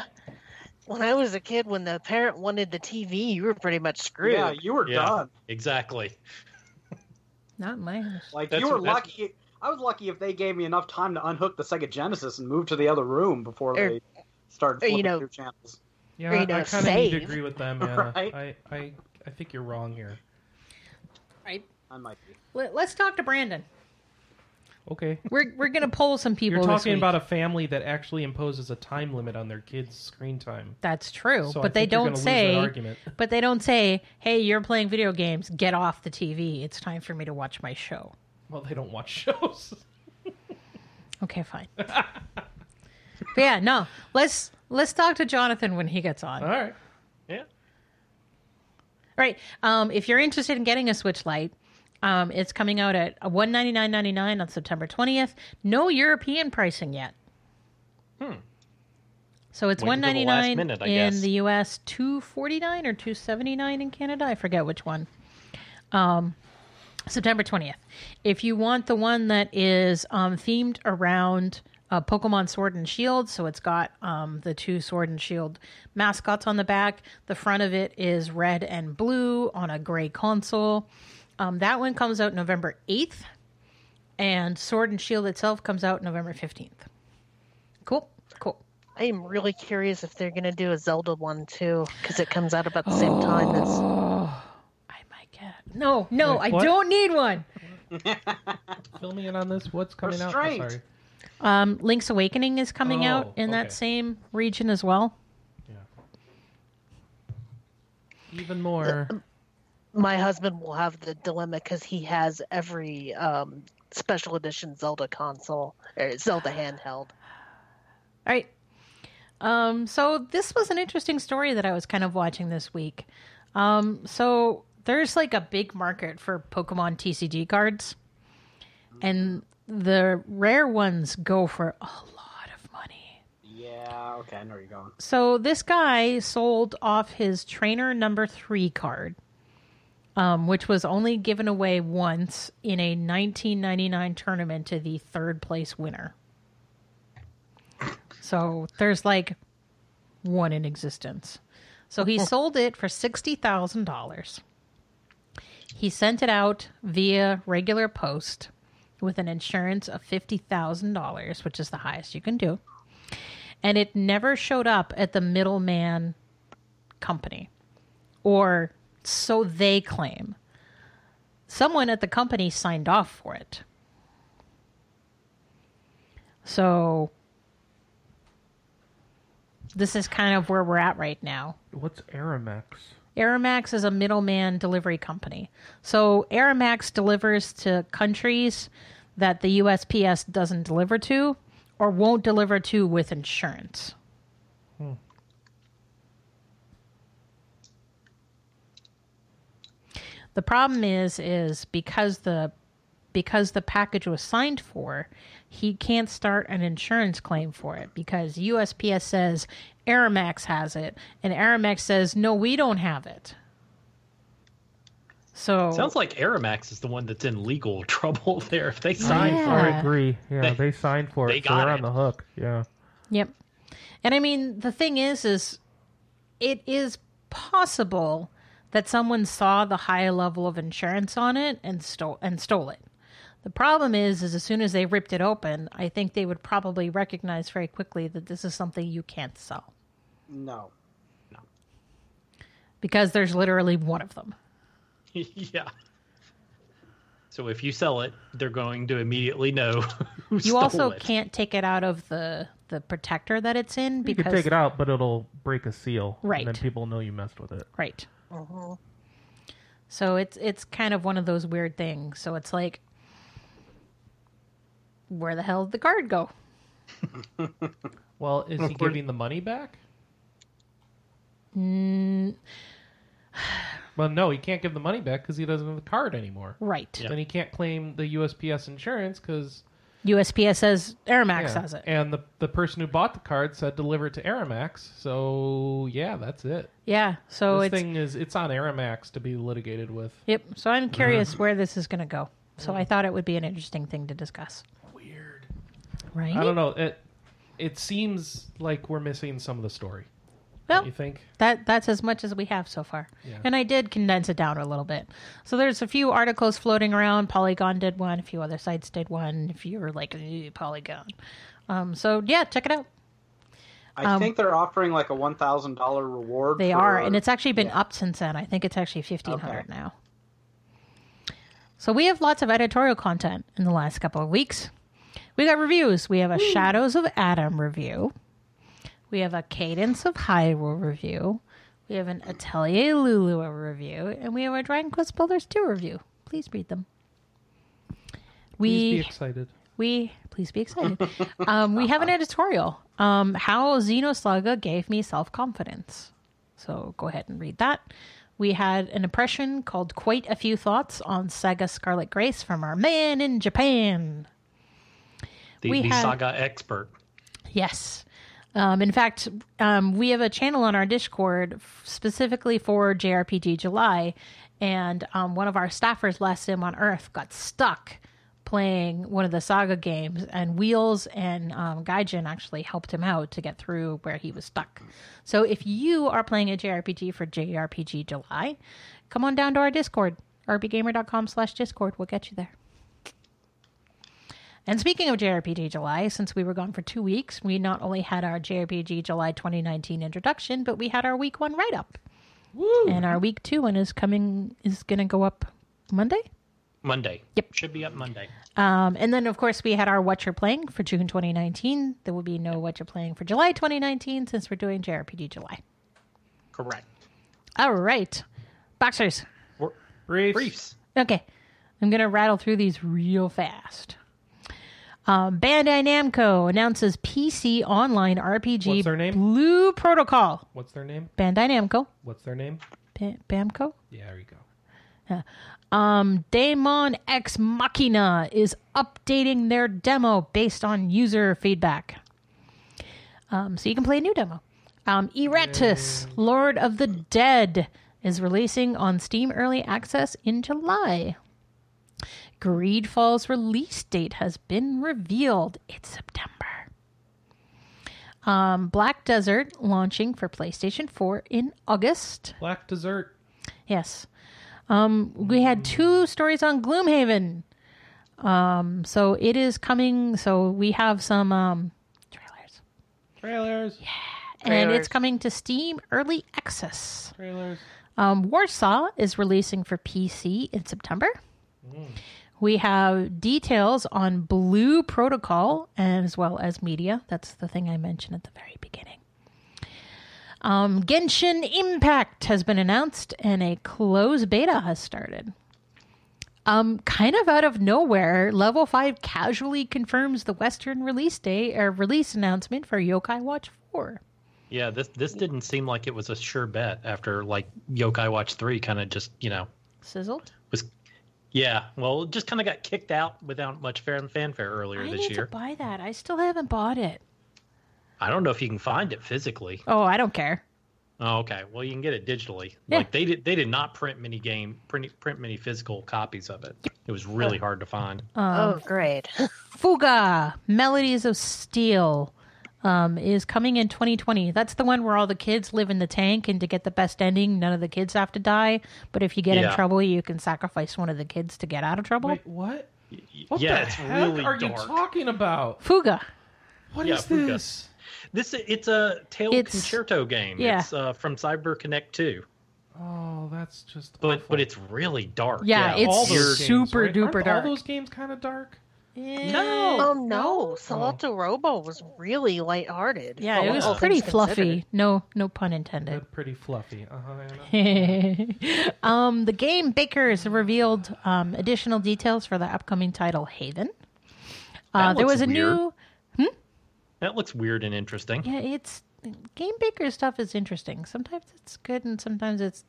when I was a kid, when the parent wanted the TV, you were pretty much screwed. yeah, you were Yeah. done. Exactly. Not in my house. Like That's you were what- that's- lucky. I was lucky if they gave me enough time to unhook the Sega Genesis and move to the other room before Or- they started or, you flipping know, through channels. Yeah, Or, you I, know, I kind of need to agree with them. Yeah, Right? I, I, I think you're wrong here. Right. I might be. Let, us talk to Brandon. Okay. We're we're gonna poll some people. You're this talking week. about a family that actually imposes a time limit on their kids' screen time. That's true, So I but they think you're don't gonna lose that say. argument. But they don't say, "Hey, you're playing video games. Get off the TV. It's time for me to watch my show." Well, they don't watch shows. Okay, fine. but yeah, no. Let's let's talk to Jonathan when he gets on. All right. Yeah. Right. Um, if you're interested in getting a Switch Lite, um, it's coming out at one ninety nine ninety nine on September twentieth. No European pricing yet. Hmm. So it's one last nine in guess. the U.S., two forty nine or two seventy nine in Canada. I forget which one. Um, September twentieth. If you want the one that is um, themed around uh, Pokemon Sword and Shield, so it's got um, the two Sword and Shield mascots on the back. The front of it is red and blue on a gray console. Um, that one comes out November eighth, and Sword and Shield itself comes out November fifteenth. Cool, cool. I am really curious if they're gonna do a Zelda one too, because it comes out about the same time as. I might get no, no. Wait, I don't need one. Fill me in on this. What's coming out? Oh, sorry. Um, Link's Awakening is coming Oh, out in that same region as well. Yeah. Even more. My husband will have the dilemma because he has every um, special edition Zelda console or Zelda handheld. All right. Um, so this was an interesting story that I was kind of watching this week. Um, so there's like a big market for Pokemon TCG cards, and the rare ones go for a lot of money. Yeah. Okay, I know where you're going. So this guy sold off his trainer number three card, um, which was only given away once in a 1999 tournament to the third place winner. So there's like one in existence. So he sold it for sixty thousand dollars. He sent it out via regular post with an insurance of fifty thousand dollars, which is the highest you can do and it never showed up at the middleman company or so they claim someone at the company signed off for it so this is kind of where we're at right now What's Aramex? Aramax is a middleman delivery company. So Aramex delivers to countries that the USPS doesn't deliver to or won't deliver to with insurance. Hmm. The problem is is because the because the package was signed for, he can't start an insurance claim for it because USPS says Aramex has it and Aramex says no we don't have it. So Sounds like Aramex is the one that's in legal trouble there. If they signed Yeah. for I it, agree. Yeah, They- they, signed for they it, so they're it. on the hook. Yeah. Yep. And I mean, the thing is, is it is possible that someone saw the high level of insurance on it and stole and stole it. The problem is, is as soon as they ripped it open, I think they would probably recognize very quickly that this is something you can't sell No. No. because there's literally one of them. yeah. So if you sell it, they're going to immediately know who You stole also it. can't take it out of the the protector that it's in because You can take it out, but it'll break a seal. Right. And then people know you messed with it. Right. Mm-hmm. So it's it's kind of one of those weird things. So it's like, where the hell did the card go? Well, is he giving the money back? Mm. Well, no, he can't give the money back because he doesn't have the card anymore. Right. Yeah. Then he can't claim the USPS insurance because USPS says Aramex has it. And the the person who bought the card said deliver it to Aramex. So yeah, that's it. Yeah. So this it's thing is it's on Aramex to be litigated with. yep. So I'm Uh-huh. curious where this is going to go. So I thought it would be an interesting thing to discuss. Weird. Right. I don't know. It it seems like we're missing some of the story. Well, you think? that that's as much as we have so far. Yeah. And I did condense it down a little bit. So there's a few articles floating around. Polygon did one. A few other sites did one. If you were like "Eh, Polygon, um, so yeah, check it out. I think they're offering like a one thousand dollar reward. Um, They for- are, and it's actually been yeah. up since then. I think it's actually fifteen hundred Okay. now. So we have lots of editorial content in the last couple of weeks. We got reviews. We have a Shadows of Adam review. We have a Cadence of Hyrule review. We have an Atelier Lulua review, and we have a Dragon Quest Builders 2 review. Please read them. We Please be excited. we please be excited. um, we have an editorial. Um, how Xenosaga gave me self confidence. So go ahead and read that. We had an impression called "Quite a Few Thoughts" on Saga Scarlet Grace from our man in Japan. The, We the had- saga expert. Yes. Um, in fact, um, we have a channel on our Discord specifically for JRPG July, and um, one of our staffers last sim on Earth got stuck playing one of the Saga games, and Wheels and um, Gaijin actually helped him out to get through where he was stuck. So if you are playing a JRPG for JRPG July, come on down to our Discord, rpgamer.com slash Discord. We'll get you there. And speaking of JRPG July, since we were gone for two weeks, we not only had our JRPG July 2019 introduction, but we had our week one write up. And our week two one is coming, is going to go up Monday. Monday. Yep. Should be up Monday. Um, and then, of course, we had our What You're Playing for June 2019. There will be no What You're Playing for July 2019 since we're doing JRPG July. Correct. All right. Boxers. Briefs. Briefs. Okay. I'm going to rattle through these real fast. Um, Bandai Namco announces PC online RPG What's their name? Blue Protocol. What's their name? Bandai Namco. What's their name? Ba- Bamco. Yeah, there you go. Um, Daemon X Machina is updating their demo based on user feedback. Um, so you can play a new demo. Um, Eratus, Lord of the Dead, is releasing on Steam Early Access in July. Greedfall's release date has been revealed. It's September. Um, Black Desert launching for PlayStation 4 in August. Black Desert. Yes. Um, we had two stories on Gloomhaven. Um, so it is coming. So we have some um, trailers, Trailers. Yeah. And it's coming to Steam Early Access. Trailers. Um, Warsaw is releasing for PC in September. We have details on Blue Protocol as well as media. That's the thing I mentioned at the very beginning. Um, Genshin Impact has been announced and a closed beta has started. Um, kind of out of nowhere, Level 5 casually confirms the Western release day or release announcement for Yokai Watch 4. Yeah, this this didn't seem like it was a sure bet after like Yokai Watch three kind of just you know Sizzled? was. Yeah, well, it just kind of got kicked out without much fair fanfare earlier I this need year. to buy that. I still haven't bought it. I don't know if you can find it physically. Oh, I don't care. Oh, okay. Well, you can get it digitally. Yeah. Like they did, they did not print many game print print many physical copies of it. It was really oh. hard to find. Um, oh, great. Fuga, Melodies of Steel, um, is coming in 2020. That's the one where all the kids live in the tank, and to get the best ending, none of the kids have to die. But if you get in trouble, you can sacrifice one of the kids to get out of trouble. Wait, what? What yeah, the it's heck really are you talking about? Fuga. What is Yeah, Fuga. this? This it's a Tail It's- Concerto game. yeah. It's uh, from Cyber Connect 2. Oh, that's just. But awful. but it's really dark. Yeah, it's all those super games, right? duper Aren't dark. All those games kind of dark. No. Oh no, Solatorobo was really lighthearted. Yeah, it was all pretty things fluffy. considered. No, no pun intended. pretty fluffy. Uh-huh, um, the game bakers revealed um, additional details for the upcoming title Haven. Uh, That there was looks a new That looks weird and interesting. Yeah, it's game baker stuff is interesting. Sometimes it's good and sometimes it's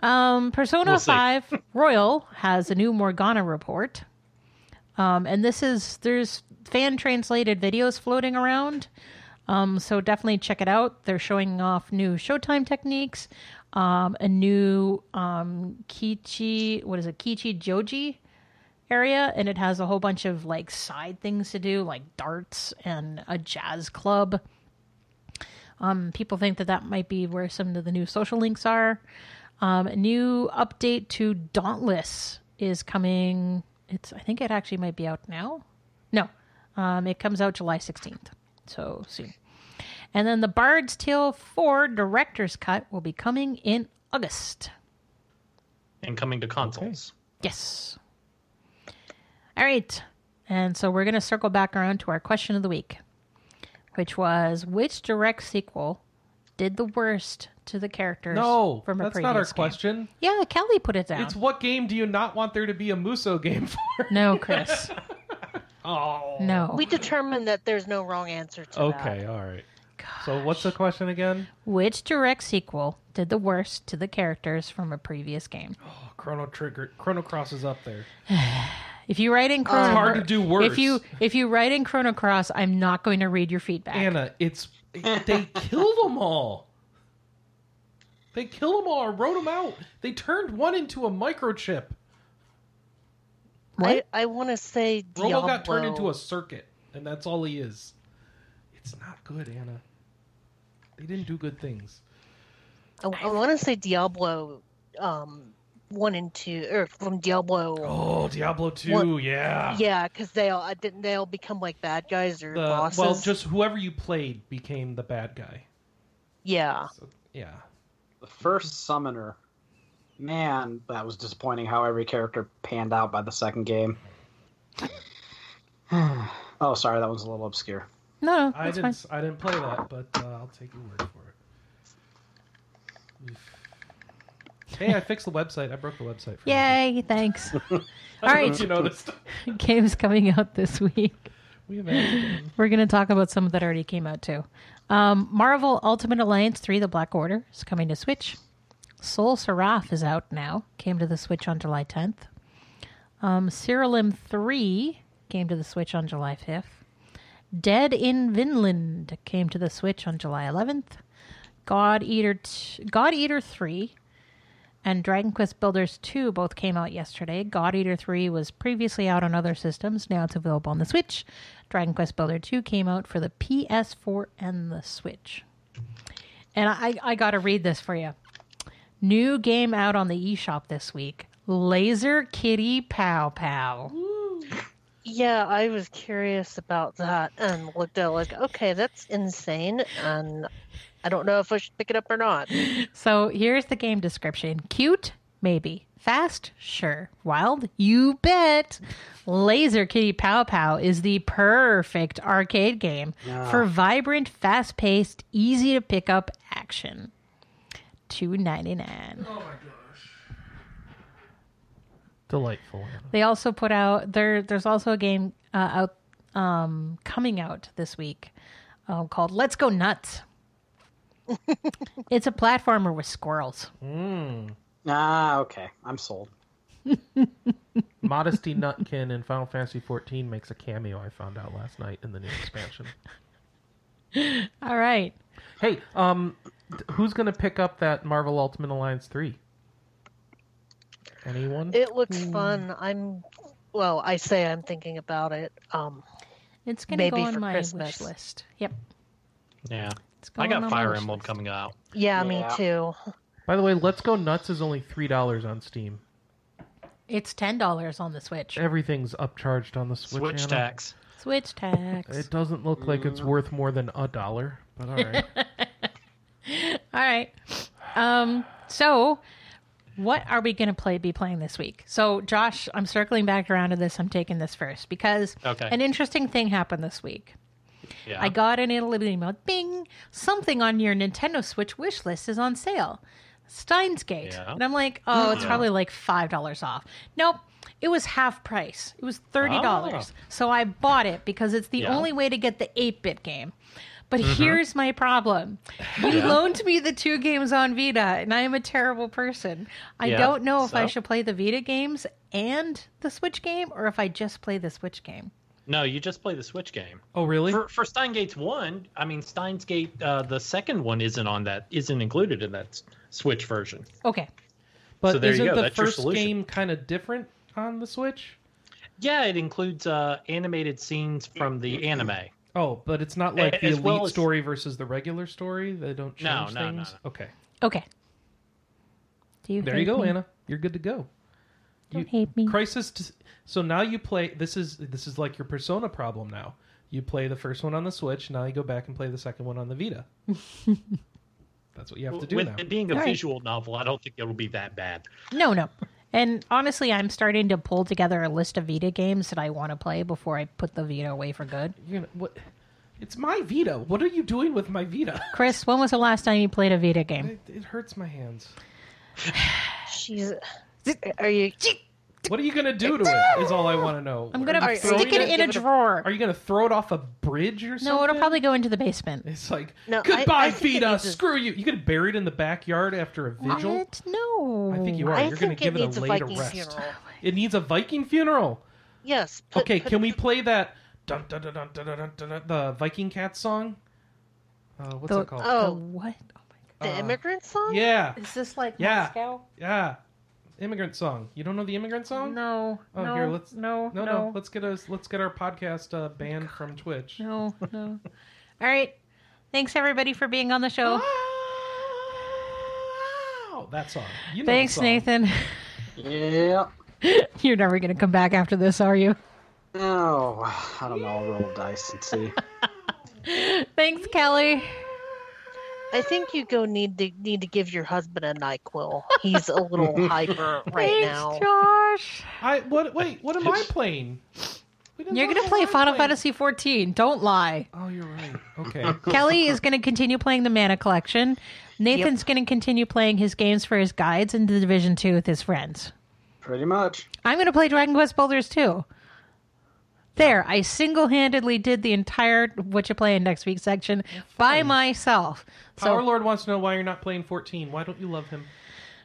Um, Persona We'll see. 5 Royal has a new Morgana report. Um, and this is, there's fan translated videos floating around. Um, so definitely check it out. They're showing off new Showtime techniques, um, a new um, Kichi, what is it, Kichi Joji area, and it has a whole bunch of like side things to do, like darts and a jazz club. Um, people think that that might be where some of the new social links are. Um, a new update to Dauntless is coming. It's I think it actually might be out now. No, um, it comes out July sixteenth, so soon. And then the Bard's Tale four director's cut will be coming in August. And coming to consoles. Yes. All right. And so we're going to circle back around to our question of the week, which was which direct sequel did the worst to the characters No, from a previous game. that's previous not our game? question. Yeah, Kelly put it down. It's what game do you not want there to be a Musou game for? No, Chris. Oh. No. We determined that there's no wrong answer to that. Okay, all right. So what's the question again? Which direct sequel did the worst to the characters from a previous game? Oh, Chrono Trigger, Chrono Cross is up there. If you write in Chrono It's hard to do worse. If you if you write in Chrono Cross, I'm not going to read your feedback. Anna, it's they killed them all. They killed them all or wrote them out. They turned one into a microchip. Right? I, I want to say Diablo. Robo got turned into a circuit, and that's all he is. It's not good, Anna. They didn't do good things. I, want to say Diablo, um, one and two, or from Diablo. Oh, Diablo 2, What- yeah. Yeah, because they all I didn't they all become like bad guys or The, bosses. well, just whoever you played became the bad guy. yeah. So, yeah. The first summoner. Man, that was disappointing how every character panned out by the second game. oh, sorry, that was a little obscure. no, no, I didn't. fine. I didn't play that, but uh, I'll take your word for it. Oof. Hey, I fixed the website. I broke the website. For you. Yay, thanks. All right, don't All know right. if you noticed. Games coming out this week. We have. We're going to talk about some that already came out too. Um, Marvel Ultimate Alliance 3 The Black Order is coming to Switch. Soul Seraph is out now. Came to the Switch on July 10th. Um, Cyrilum 3 came to the Switch on July 5th. Dead in Vinland came to the Switch on July 11th. God Eater, t- God Eater 3 and Dragon Quest Builders 2 both came out yesterday. God Eater 3 was previously out on other systems. Now it's available on the Switch. Dragon Quest Builder 2 came out for the PS4 and the Switch. And I, I got to read this for you. New game out on the eShop this week Laser Kitty Pow Pow. Yeah, I was curious about that and looked at like, okay, that's insane, and I don't know if I should pick it up or not. So here's the game description Cute? Maybe. Fast? Sure. Wild? You bet. Laser Kitty Pow Pow is the perfect arcade game for vibrant, fast paced, easy to pick up action. Two ninety nine. Oh my gosh. Delightful. They also put out there. There's also a game uh, out um, coming out this week uh, called Let's Go Nuts. It's a platformer with squirrels. Mm. Ah, okay. I'm sold. Modesty Nutkin in Final Fantasy XIV makes a cameo. I found out last night in the new expansion. All right. Hey, um, who's gonna pick up that Marvel Ultimate Alliance three? Anyone? It looks fun. I'm, well, I say I'm thinking about it. Um, It's going to go on my Christmas. wish list. Yep. Yeah. It's I got on my Fire wish Emblem list. coming out. yeah, Yeah. me too. By the way, Let's Go Nuts is only three dollars on Steam. It's ten dollars on the Switch. Everything's upcharged on the Switch. Switch Anna. tax. Switch tax. It doesn't look like it's worth more than a dollar, but all right. All right. Um. So, what are we going to play? Be playing this week? So, Josh, I'm circling back around to this. I'm taking this first because Okay. an interesting thing happened this week. Yeah. I got an little email. Bing! Something on your Nintendo Switch wish list is on sale. Steins Gate. Yeah. And I'm like, oh, it's Yeah. probably like five dollars off. Nope. It was half price. It was thirty dollars. Ah. So I bought it because it's the only way to get the eight bit game. But mm-hmm. here's my problem. You Yeah. loaned me the two games on Vita, and I am a terrible person. I Yeah, don't know if I should play the Vita games and the Switch game, or if I just play the Switch game. No, you just play the Switch game. Oh, really? For for Steingate's one, I mean Steins Gate, uh, the second one isn't on that, isn't included in that Switch version. Okay. but so there you isn't go, the that's first game kind of different on the Switch? Yeah, it includes uh, animated scenes from the anime. Oh, but it's not like A- the as elite well as- story versus the regular story. They don't No, change no, no, things. no. Okay, Okay. Do you there hate you go, me? Anna. You're good to go. Don't hate me. Crisis. T- so now you play. This is this is like your Persona problem now. You play the first one on the Switch. Now you go back and play the second one on the Vita. That's what you have to do With now. it being a All right. visual novel, I don't think it'll be that bad. No, no. And honestly, I'm starting to pull together a list of Vita games that I want to play before I put the Vita away for good. You're gonna, what? It's my Vita. What are you doing with my Vita? Chris, when was the last time you played a Vita game? It, it hurts my hands. She's. Are you? What are you gonna do to it? Is all I want to know. I'm gonna Are you stick throwing it in a Give it a- drawer. Are you gonna throw it off a bridge or something? No, it'll probably go into the basement. It's like No, I- goodbye, I think it Vita. needs a- Screw you. You gonna bury it in the backyard after a vigil? What? No. I think you are. I You're gonna think give it it, needs a a later Viking rest. funeral. It needs a Viking funeral. Yes. put- okay, put can we play that dun, dun, dun, dun, dun, dun, dun, dun, the Viking Cat song? Uh, what's The- it called? The Oh. what? Oh my god. The uh, immigrant song? yeah, Is this like Yeah. Moscow? yeah. Immigrant song. You don't know the immigrant song? No. Oh, no, here, let's- no, no, no, no. Let's get us. Let's get our podcast uh, banned from Twitch. no, no. All right. Thanks everybody for being on the show. Wow, that song. You know Thanks, song. Nathan. Yeah. You're never going to come back after this, are you? Oh, I don't know. I'll roll dice and see. Thanks, Kelly. I think you go need to need to give your husband a Nyquil. He's a little hyper right Thanks, now. Josh. I what? Wait, what am I playing? You're going to play I'm Final playing. Fantasy 14. Don't lie. Oh, you're right. Okay. Kelly is going to continue playing the Mana Collection. Nathan's going to continue playing his games for his guides and the Division 2 with his friends. Pretty much. I'm going to play Dragon Quest Builders 2. There, I single handedly did the entire What You Playing Next Week section by myself. Power So, Lord wants to know why you're not playing 14. Why don't you love him?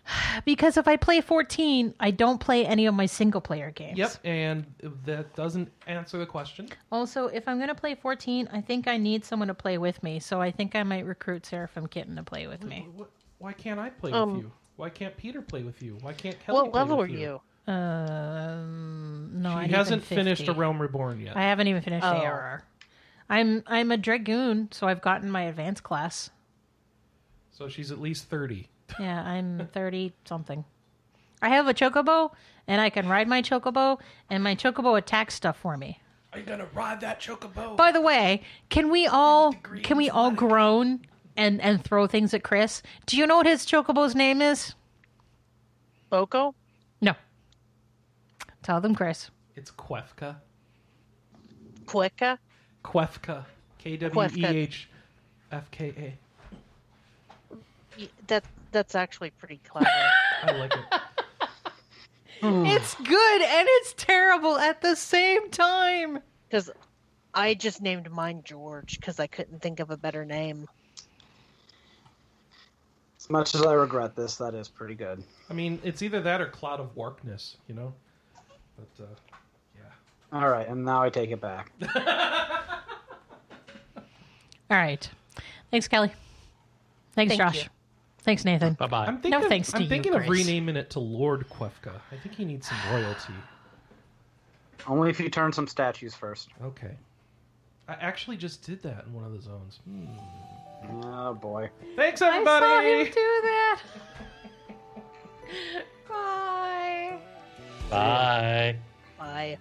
because if I play 14, I don't play any of my single player games. Yep, and that doesn't answer the question. Also, if I'm going to play 14, I think I need someone to play with me. So I think I might recruit Seraphim Kitten to play with me. Wh- wh- Why can't I play Um, with you? Why can't Peter play with you? Why can't Kelly What play level are with you? Um, no, She I hasn't finished a Realm Reborn yet. I haven't even finished Oh. ARR. I'm I'm a dragoon, so I've gotten my advanced class. So she's at least 30. Yeah, I'm thirty something. I have a chocobo, and I can ride my chocobo, and my chocobo attacks stuff for me. Are you going to ride that chocobo? By the way, can we all can we all groan and and throw things at Chris? Do you know what his chocobo's name is? Boko? No. Tell them, Chris. It's Kwefka. Quicka? Kwefka. K W E H F K A. Y- That that's actually pretty clever. I like it. It's good and it's terrible at the same time. Because I just named mine George because I couldn't think of a better name. As much as I regret this, that is pretty good. I mean, it's either that or Cloud of Warkness, you know? But, uh, yeah. All right, and now I take it back. All right. Thanks, Kelly. Thanks, Thank Josh. you. Thanks, Nathan. Bye bye. I'm thinking, thanks to I'm you, thinking of Chris. renaming it to Lord Kwefka. I think he needs some royalty. Only if you turn some statues first. Okay. I actually just did that in one of the zones. Hmm. Oh boy. Thanks, I saw him everybody! do that. Bye. Bye.